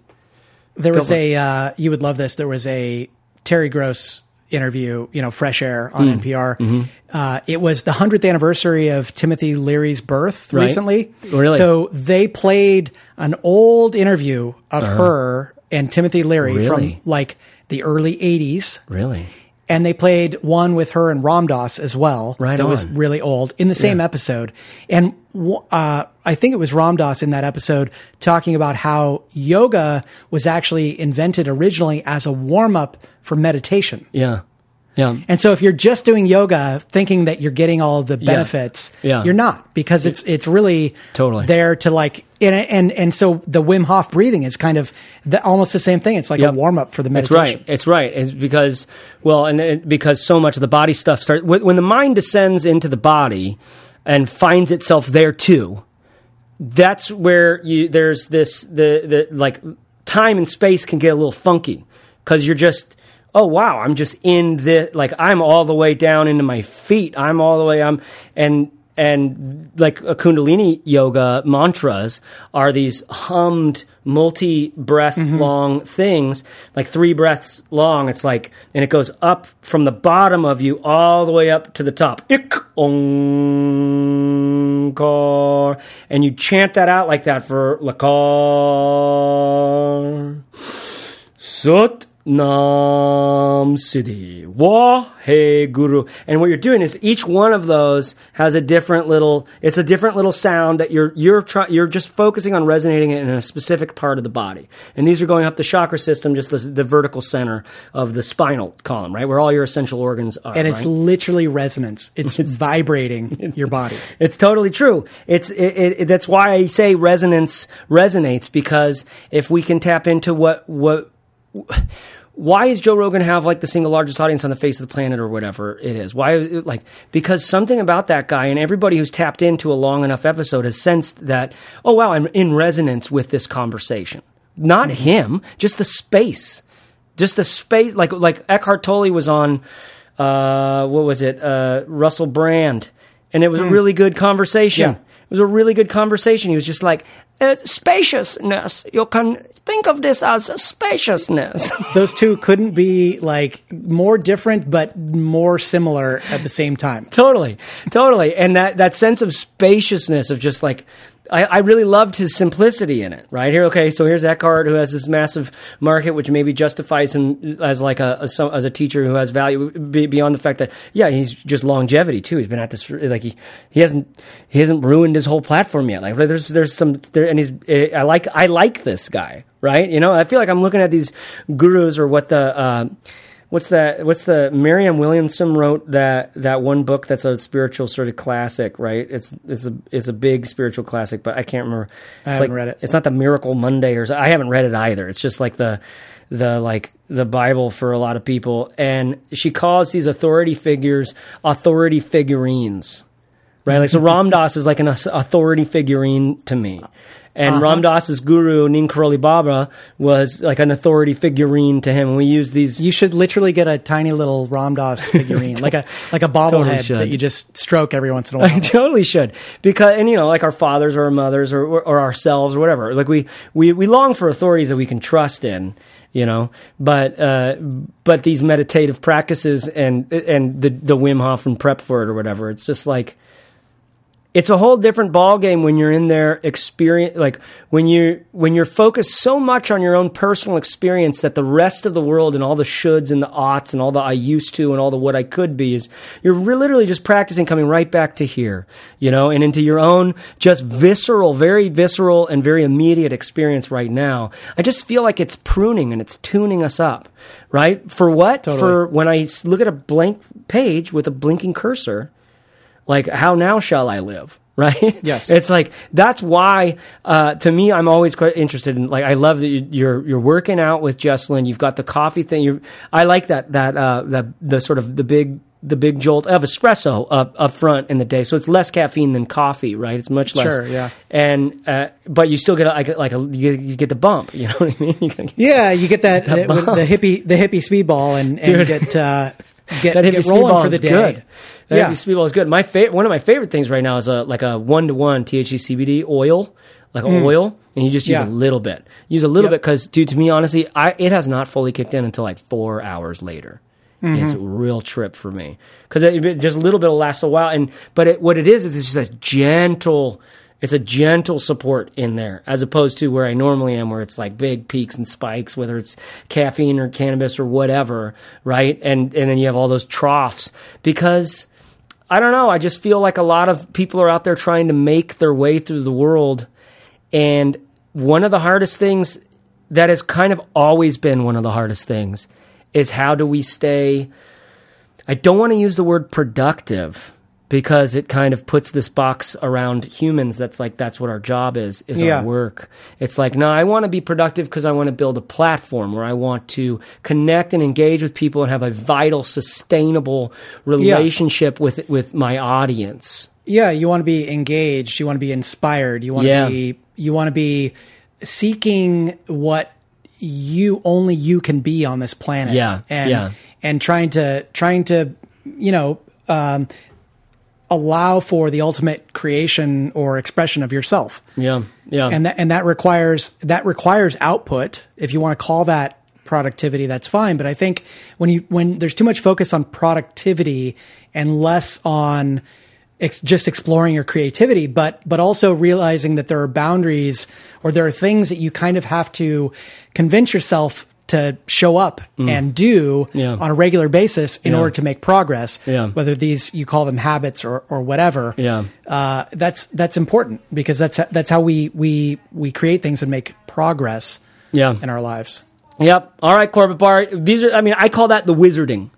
There was for a uh, you would love this. There was a Terry Gross interview, you know, Fresh Air on Hmm. NPR. Mm-hmm. Uh, it was the hundredth anniversary of Timothy Leary's birth Right. recently. Really? So they played an old interview of her and Timothy Leary Uh-huh. Really? from like the early '80s. really, and they played one with her and Ram Dass as well. Right that was really old in the same episode. And uh, I think it was Ram Dass in that episode talking about how yoga was actually invented originally as a warm up for meditation. yeah, yeah, And so if you're just doing yoga thinking that you're getting all the benefits, Yeah. you're not because it's it's really Totally. there to like and and and so the Wim Hof breathing is kind of the, almost the same thing. It's like Yep. a warm up for the meditation. right. It's right. It's because well, and it, because so much of the body stuff starts when, when the mind descends into the body and finds itself there too. That's where you there's this the the like time and space can get a little funky because you're just oh wow I'm just in the like I'm all the way down into my feet I'm all the way I'm and and like a kundalini yoga mantras are these hummed multi breath mm-hmm. long things like three breaths long. It's like and it goes up from the bottom of you all the way up to the top. Ik onkar and you chant that out like that for lakar Sut Nam Siddhi Wahe Guru. And what you're doing is each one of those has a different little. It's a different little sound that you're you're try, you're just focusing on resonating it in a specific part of the body. And these are going up the chakra system, just the, the vertical center of the spinal column, right, where all your essential organs are. and it's right? literally resonance. It's, [LAUGHS] it's vibrating your body. [LAUGHS] It's totally true. It's it, it, that's why I say resonance resonates because if we can tap into what what why is Joe Rogan have like the single largest audience on the face of the planet or whatever it is? Why is it like because something about that guy and everybody who's tapped into a long enough episode has sensed that oh wow I'm in resonance with this conversation. Not him, just the space just the space like like Eckhart Tolle was on uh what was it uh Russell Brand and it was a really good conversation Yeah. it was a really good conversation he was just like uh, spaciousness you can think of this as spaciousness. [LAUGHS] Those two couldn't be like more different, but more similar at the same time. totally. Totally. And that that sense of spaciousness of just like I, I really loved his simplicity in it. Right here, okay. So here's Eckhart, who has this massive market, which maybe justifies him as like a, a as a teacher who has value beyond the fact that yeah, he's just longevity too. He's been at this like he he hasn't he hasn't ruined his whole platform yet. Like there's there's some there, and he's I like I like this guy. Right, you know, I feel like I'm looking at these gurus or what the. Uh, what's that what's the Marianne Williamson wrote that that one book that's a spiritual sort of classic, right? It's it's a it's a big spiritual classic, but I can't remember. It's I haven't like, read it. It's not the Miracle Monday or I haven't read it either. It's just like the the like the Bible for a lot of people and she calls these authority figures authority figurines. Right? Like so Ram Dass is like an authority figurine to me. And Ram Dass's guru Neem Karoli Baba was like an authority figurine to him. And we use these You should literally get a tiny little Ram Dass [LAUGHS] figurine, like a like a bobblehead should. that you just stroke every once in a [LAUGHS] while. I totally should because and you know like our fathers or our mothers or, or, or ourselves or whatever like we, we we long for authorities that we can trust in you know but uh, but these meditative practices and and the the Wim Hof and prep for it or whatever it's just like it's a whole different ball game when you're in there experience like when you when you're focused so much on your own personal experience that the rest of the world and all the shoulds and the oughts and all the I used to and all the what I could be is you're literally just practicing coming right back to here, you know, and into your own just visceral, very visceral and very immediate experience right now. I just feel like it's pruning and it's tuning us up, right? For what? Totally. For I look at a blank page with a blinking cursor, like how now shall i live? [LAUGHS] Right? Yes. it's like that's why uh, to me i'm always quite interested in like i love that you- you're you're working out with jesslyn. You've got the coffee thing. You i like that that uh that the sort of the big the big jolt of espresso up up front in the day. So it's less caffeine than coffee right? It's much less. Sure, yeah. and uh, but you still get a, like a, like a you, get, you get the bump you [LAUGHS] know what i mean? You get, Yeah, you get that [LAUGHS] the, the hippie the hippie speedball and, and get uh, get get rolling for the day. good. That Yeah. speedball is good. My fa- one of my favorite things right now is a like a one to one THC CBD oil, like an oil, and you just use Mm. Yeah. a little bit. Use a little Yep. bit because, dude, to me, honestly, I it has not fully kicked in until like four hours later. Mm-hmm. It's a real trip for me because just a little bit will last a while. And but it, what it is is it's just a gentle. It's a gentle support in there, as opposed to where I normally am, where it's like big peaks and spikes, whether it's caffeine or cannabis or whatever, right? And and then you have all those troughs because I don't know. I just feel like a lot of people are out there trying to make their way through the world. And one of the hardest things that has kind of always been one of the hardest things is how do we stay. I don't want to use the word productive because it kind of puts this box around humans that's like that's what our job is is Yeah. our work it's like no i want to be productive because i want to build a platform where i want to connect and engage with people and have a vital sustainable relationship with with my audience Yeah, you want to be engaged. You want to be inspired. You want Yeah. to be you want to be seeking what you only you can be on this planet. Yeah, and yeah. and trying to trying to you know um, allow for the ultimate creation or expression of yourself. yeah yeah and that and that requires that requires output. If you want to call that productivity, that's fine. But I think when you when there's too much focus on productivity and less on ex- just exploring your creativity, but but also realizing that there are boundaries or there are things that you kind of have to convince yourself to show up and do Mm. Yeah. on a regular basis in Yeah. order to make progress. Yeah. Whether these you call them habits or or whatever Yeah. uh, that's that's important because that's that's how we we we create things and make progress yeah in our lives. Yep. All right, Corbett Barr. These are. I mean, I call that the wizarding,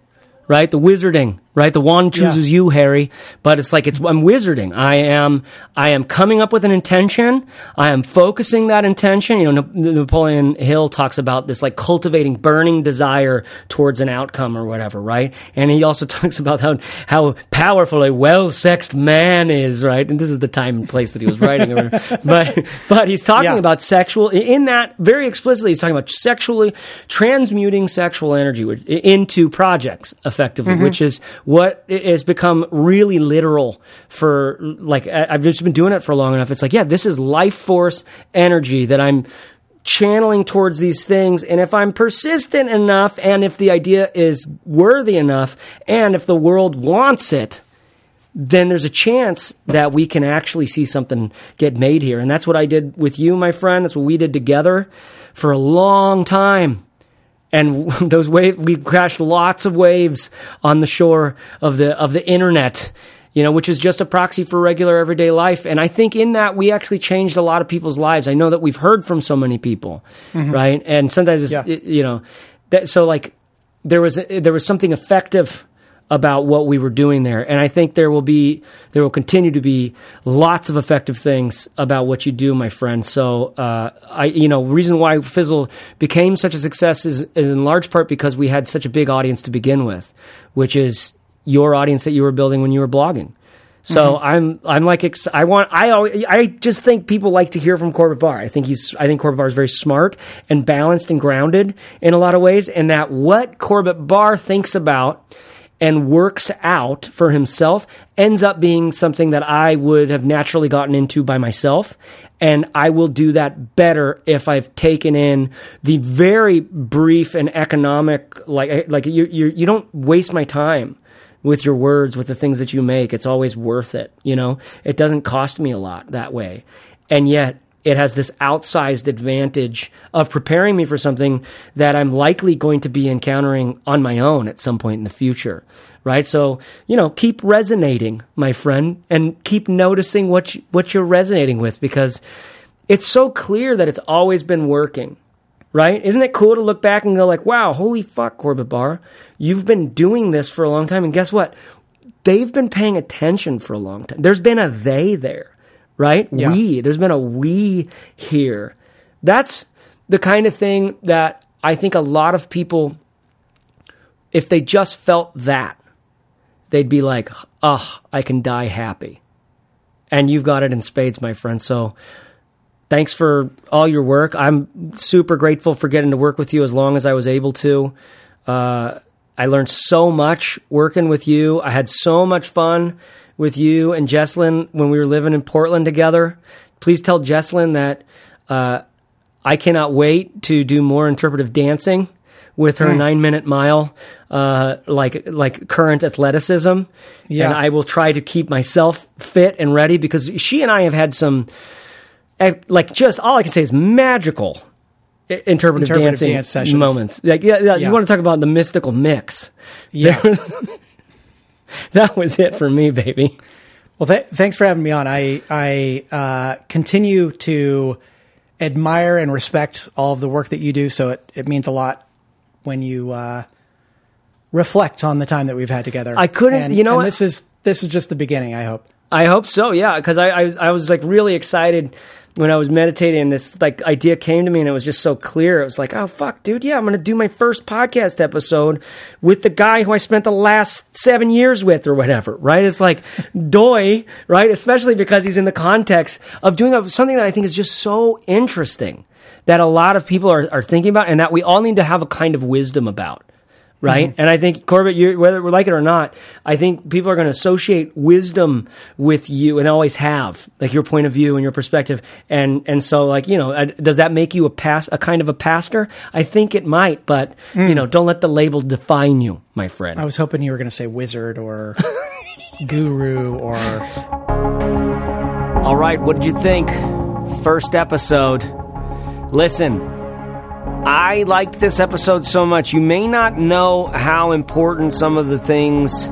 right? The wizarding, right? The wand chooses you, Harry. But it's like it's. I'm wizarding. I am. I am coming up with an intention. I am focusing that intention. You know, Napoleon Hill talks about this like cultivating burning desire towards an outcome or whatever, right? And he also [LAUGHS] talks about how how powerful a well-sexed man is, right? And this is the time and place that he was writing. [LAUGHS] but but he's talking Yeah. about sexual in that very explicitly he's talking about sexually transmuting sexual energy into projects effectively mm-hmm. which is what has become really literal for like i've just been doing it for long enough it's like yeah this is life force energy that i'm channeling towards these things and if i'm persistent enough and if the idea is worthy enough and if the world wants it then there's a chance that we can actually see something get made here. And that's what I did with you, my friend. That's what we did together for a long time. And [LAUGHS] those waves, we crashed lots of waves on the shore of the of the internet, you know, which is just a proxy for regular everyday life. And I think in that we actually changed a lot of people's lives. I know that we've heard from so many people, mm-hmm. right? And sometimes, it's, Yeah. you know, that so like there was there was something effective about what we were doing there. And i think there will be there will continue to be lots of effective things about what you do my friend. So uh, i you know reason why fizzle became such a success is, is in large part because we had such a big audience to begin with which is your audience that you were building when you were blogging. So I'm I'm like ex- I want I always, I just think people like to hear from Corbett Barr. I think he's I think Corbett Barr is very smart and balanced and grounded in a lot of ways, and that what Corbett Barr thinks about and works out for himself ends up being something that I would have naturally gotten into by myself. And I will do that better if I've taken in the very brief and economic, like, like you, you, you don't waste my time with your words, with the things that you make. It's always worth it. You know, it doesn't cost me a lot that way. And yet it has this outsized advantage of preparing me for something that I'm likely going to be encountering on my own at some point in the future. Right. So, you know, keep resonating, my friend, and keep noticing what, you, what you're resonating with because it's so clear that it's always been working right? Isn't it cool to look back and go like, wow, holy fuck, Corbett Barr, you've been doing this for a long time, and guess what? They've been paying attention for a long time. There's been a they there, right? Yeah. We. There's been a we here. That's the kind of thing that I think a lot of people, if they just felt that, they'd be like, oh, I can die happy. And you've got it in spades, my friend. So thanks for all your work. I'm super grateful for getting to work with you as long as I was able to. Uh, I learned so much working with you. I had so much fun with you and Jesslyn when we were living in Portland together. Please tell Jesslyn that uh, I cannot wait to do more interpretive dancing with her nine minute mile, uh, like like current athleticism. Yeah. and I will try to keep myself fit and ready because she and I have had some eh, like just all I can say is magical interpretive, Interpretive dancing dance sessions. moments. Like yeah, yeah, Yeah. you want to talk about the mystical mix? Yeah. [LAUGHS] [LAUGHS] That was it for me, baby. Well, th- thanks for having me on. I I uh, continue to admire and respect all of the work that you do. So it, it means a lot when you uh, reflect on the time that we've had together. I couldn't- And- you know this is this is just the beginning. I hope. I hope so, yeah, because I, I I was like really excited when I was meditating. This like idea came to me, and it was just so clear. It was like, oh fuck, dude, yeah, I'm gonna do my first podcast episode with the guy who I spent the last seven years with, or whatever. Right? It's like [LAUGHS] doy, right? Especially because he's in the context of doing a, something that I think is just so interesting that a lot of people are are thinking about, and that we all need to have a kind of wisdom about right? And I think Corbett, you whether we like it or not, I think people are going to associate wisdom with you, and always have, like your point of view and your perspective, and and so like you know, uh, does that make you a pass a kind of a pastor? I think it might, but you know, don't let the label define you, my friend. I was hoping you were going to say wizard or [LAUGHS] guru or All right, what did you think? First episode. Listen, I liked this episode so much. You may not know how important some of the things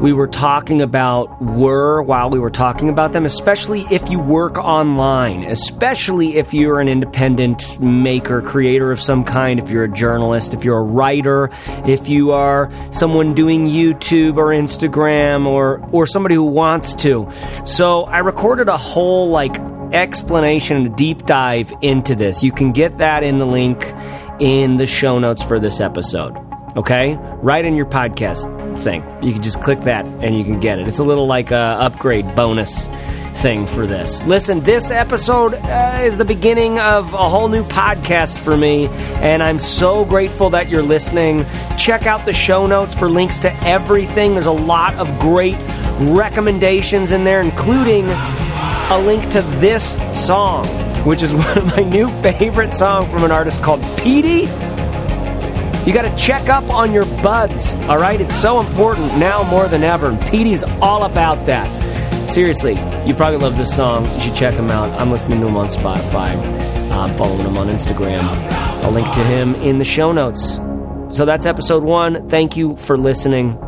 we were talking about were while we were talking about them, especially if you work online, especially if you're an independent maker, creator of some kind, if you're a journalist, if you're a writer, if you are someone doing YouTube or Instagram or or somebody who wants to. So, I recorded a whole like explanation, and a deep dive into this. You can get that in the link in the show notes for this episode. Okay? Right in your podcast thing. You can just click that and you can get it. It's a little like a upgrade bonus thing for this. Listen, this episode uh, is the beginning of a whole new podcast for me, and I'm so grateful that you're listening. Check out the show notes for links to everything. There's a lot of great recommendations in there, including a link to this song, which is [LAUGHS] one of my new favorite songs from an artist called Petey. You got to check up on your buds, all right? It's so important now more than ever. And Petey's all about that. Seriously, you probably love this song. You should check him out. I'm listening to him on Spotify. I'm following him on Instagram. I'll link to him in the show notes. So that's episode one. Thank you for listening.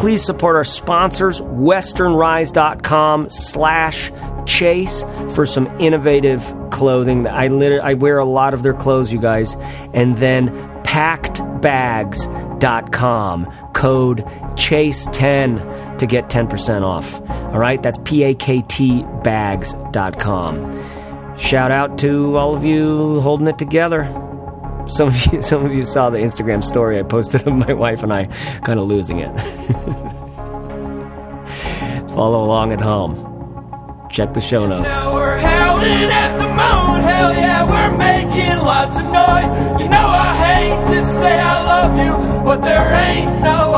Please support our sponsors, westernrise.com slash chase for some innovative clothing. I, literally, I wear a lot of their clothes, you guys. And then paktbags.com, code chase10 to get 10% off. All right, that's P A K T bags.com. Shout out to all of you holding it together. Some of you, [LAUGHS] some of you saw the Instagram story I posted of my wife and I kind of losing it. [LAUGHS] Follow along at home. Check the show notes. We're howling at the moon, hell yeah, we're making lots of noise. You know I hate to say I love you, but there ain't no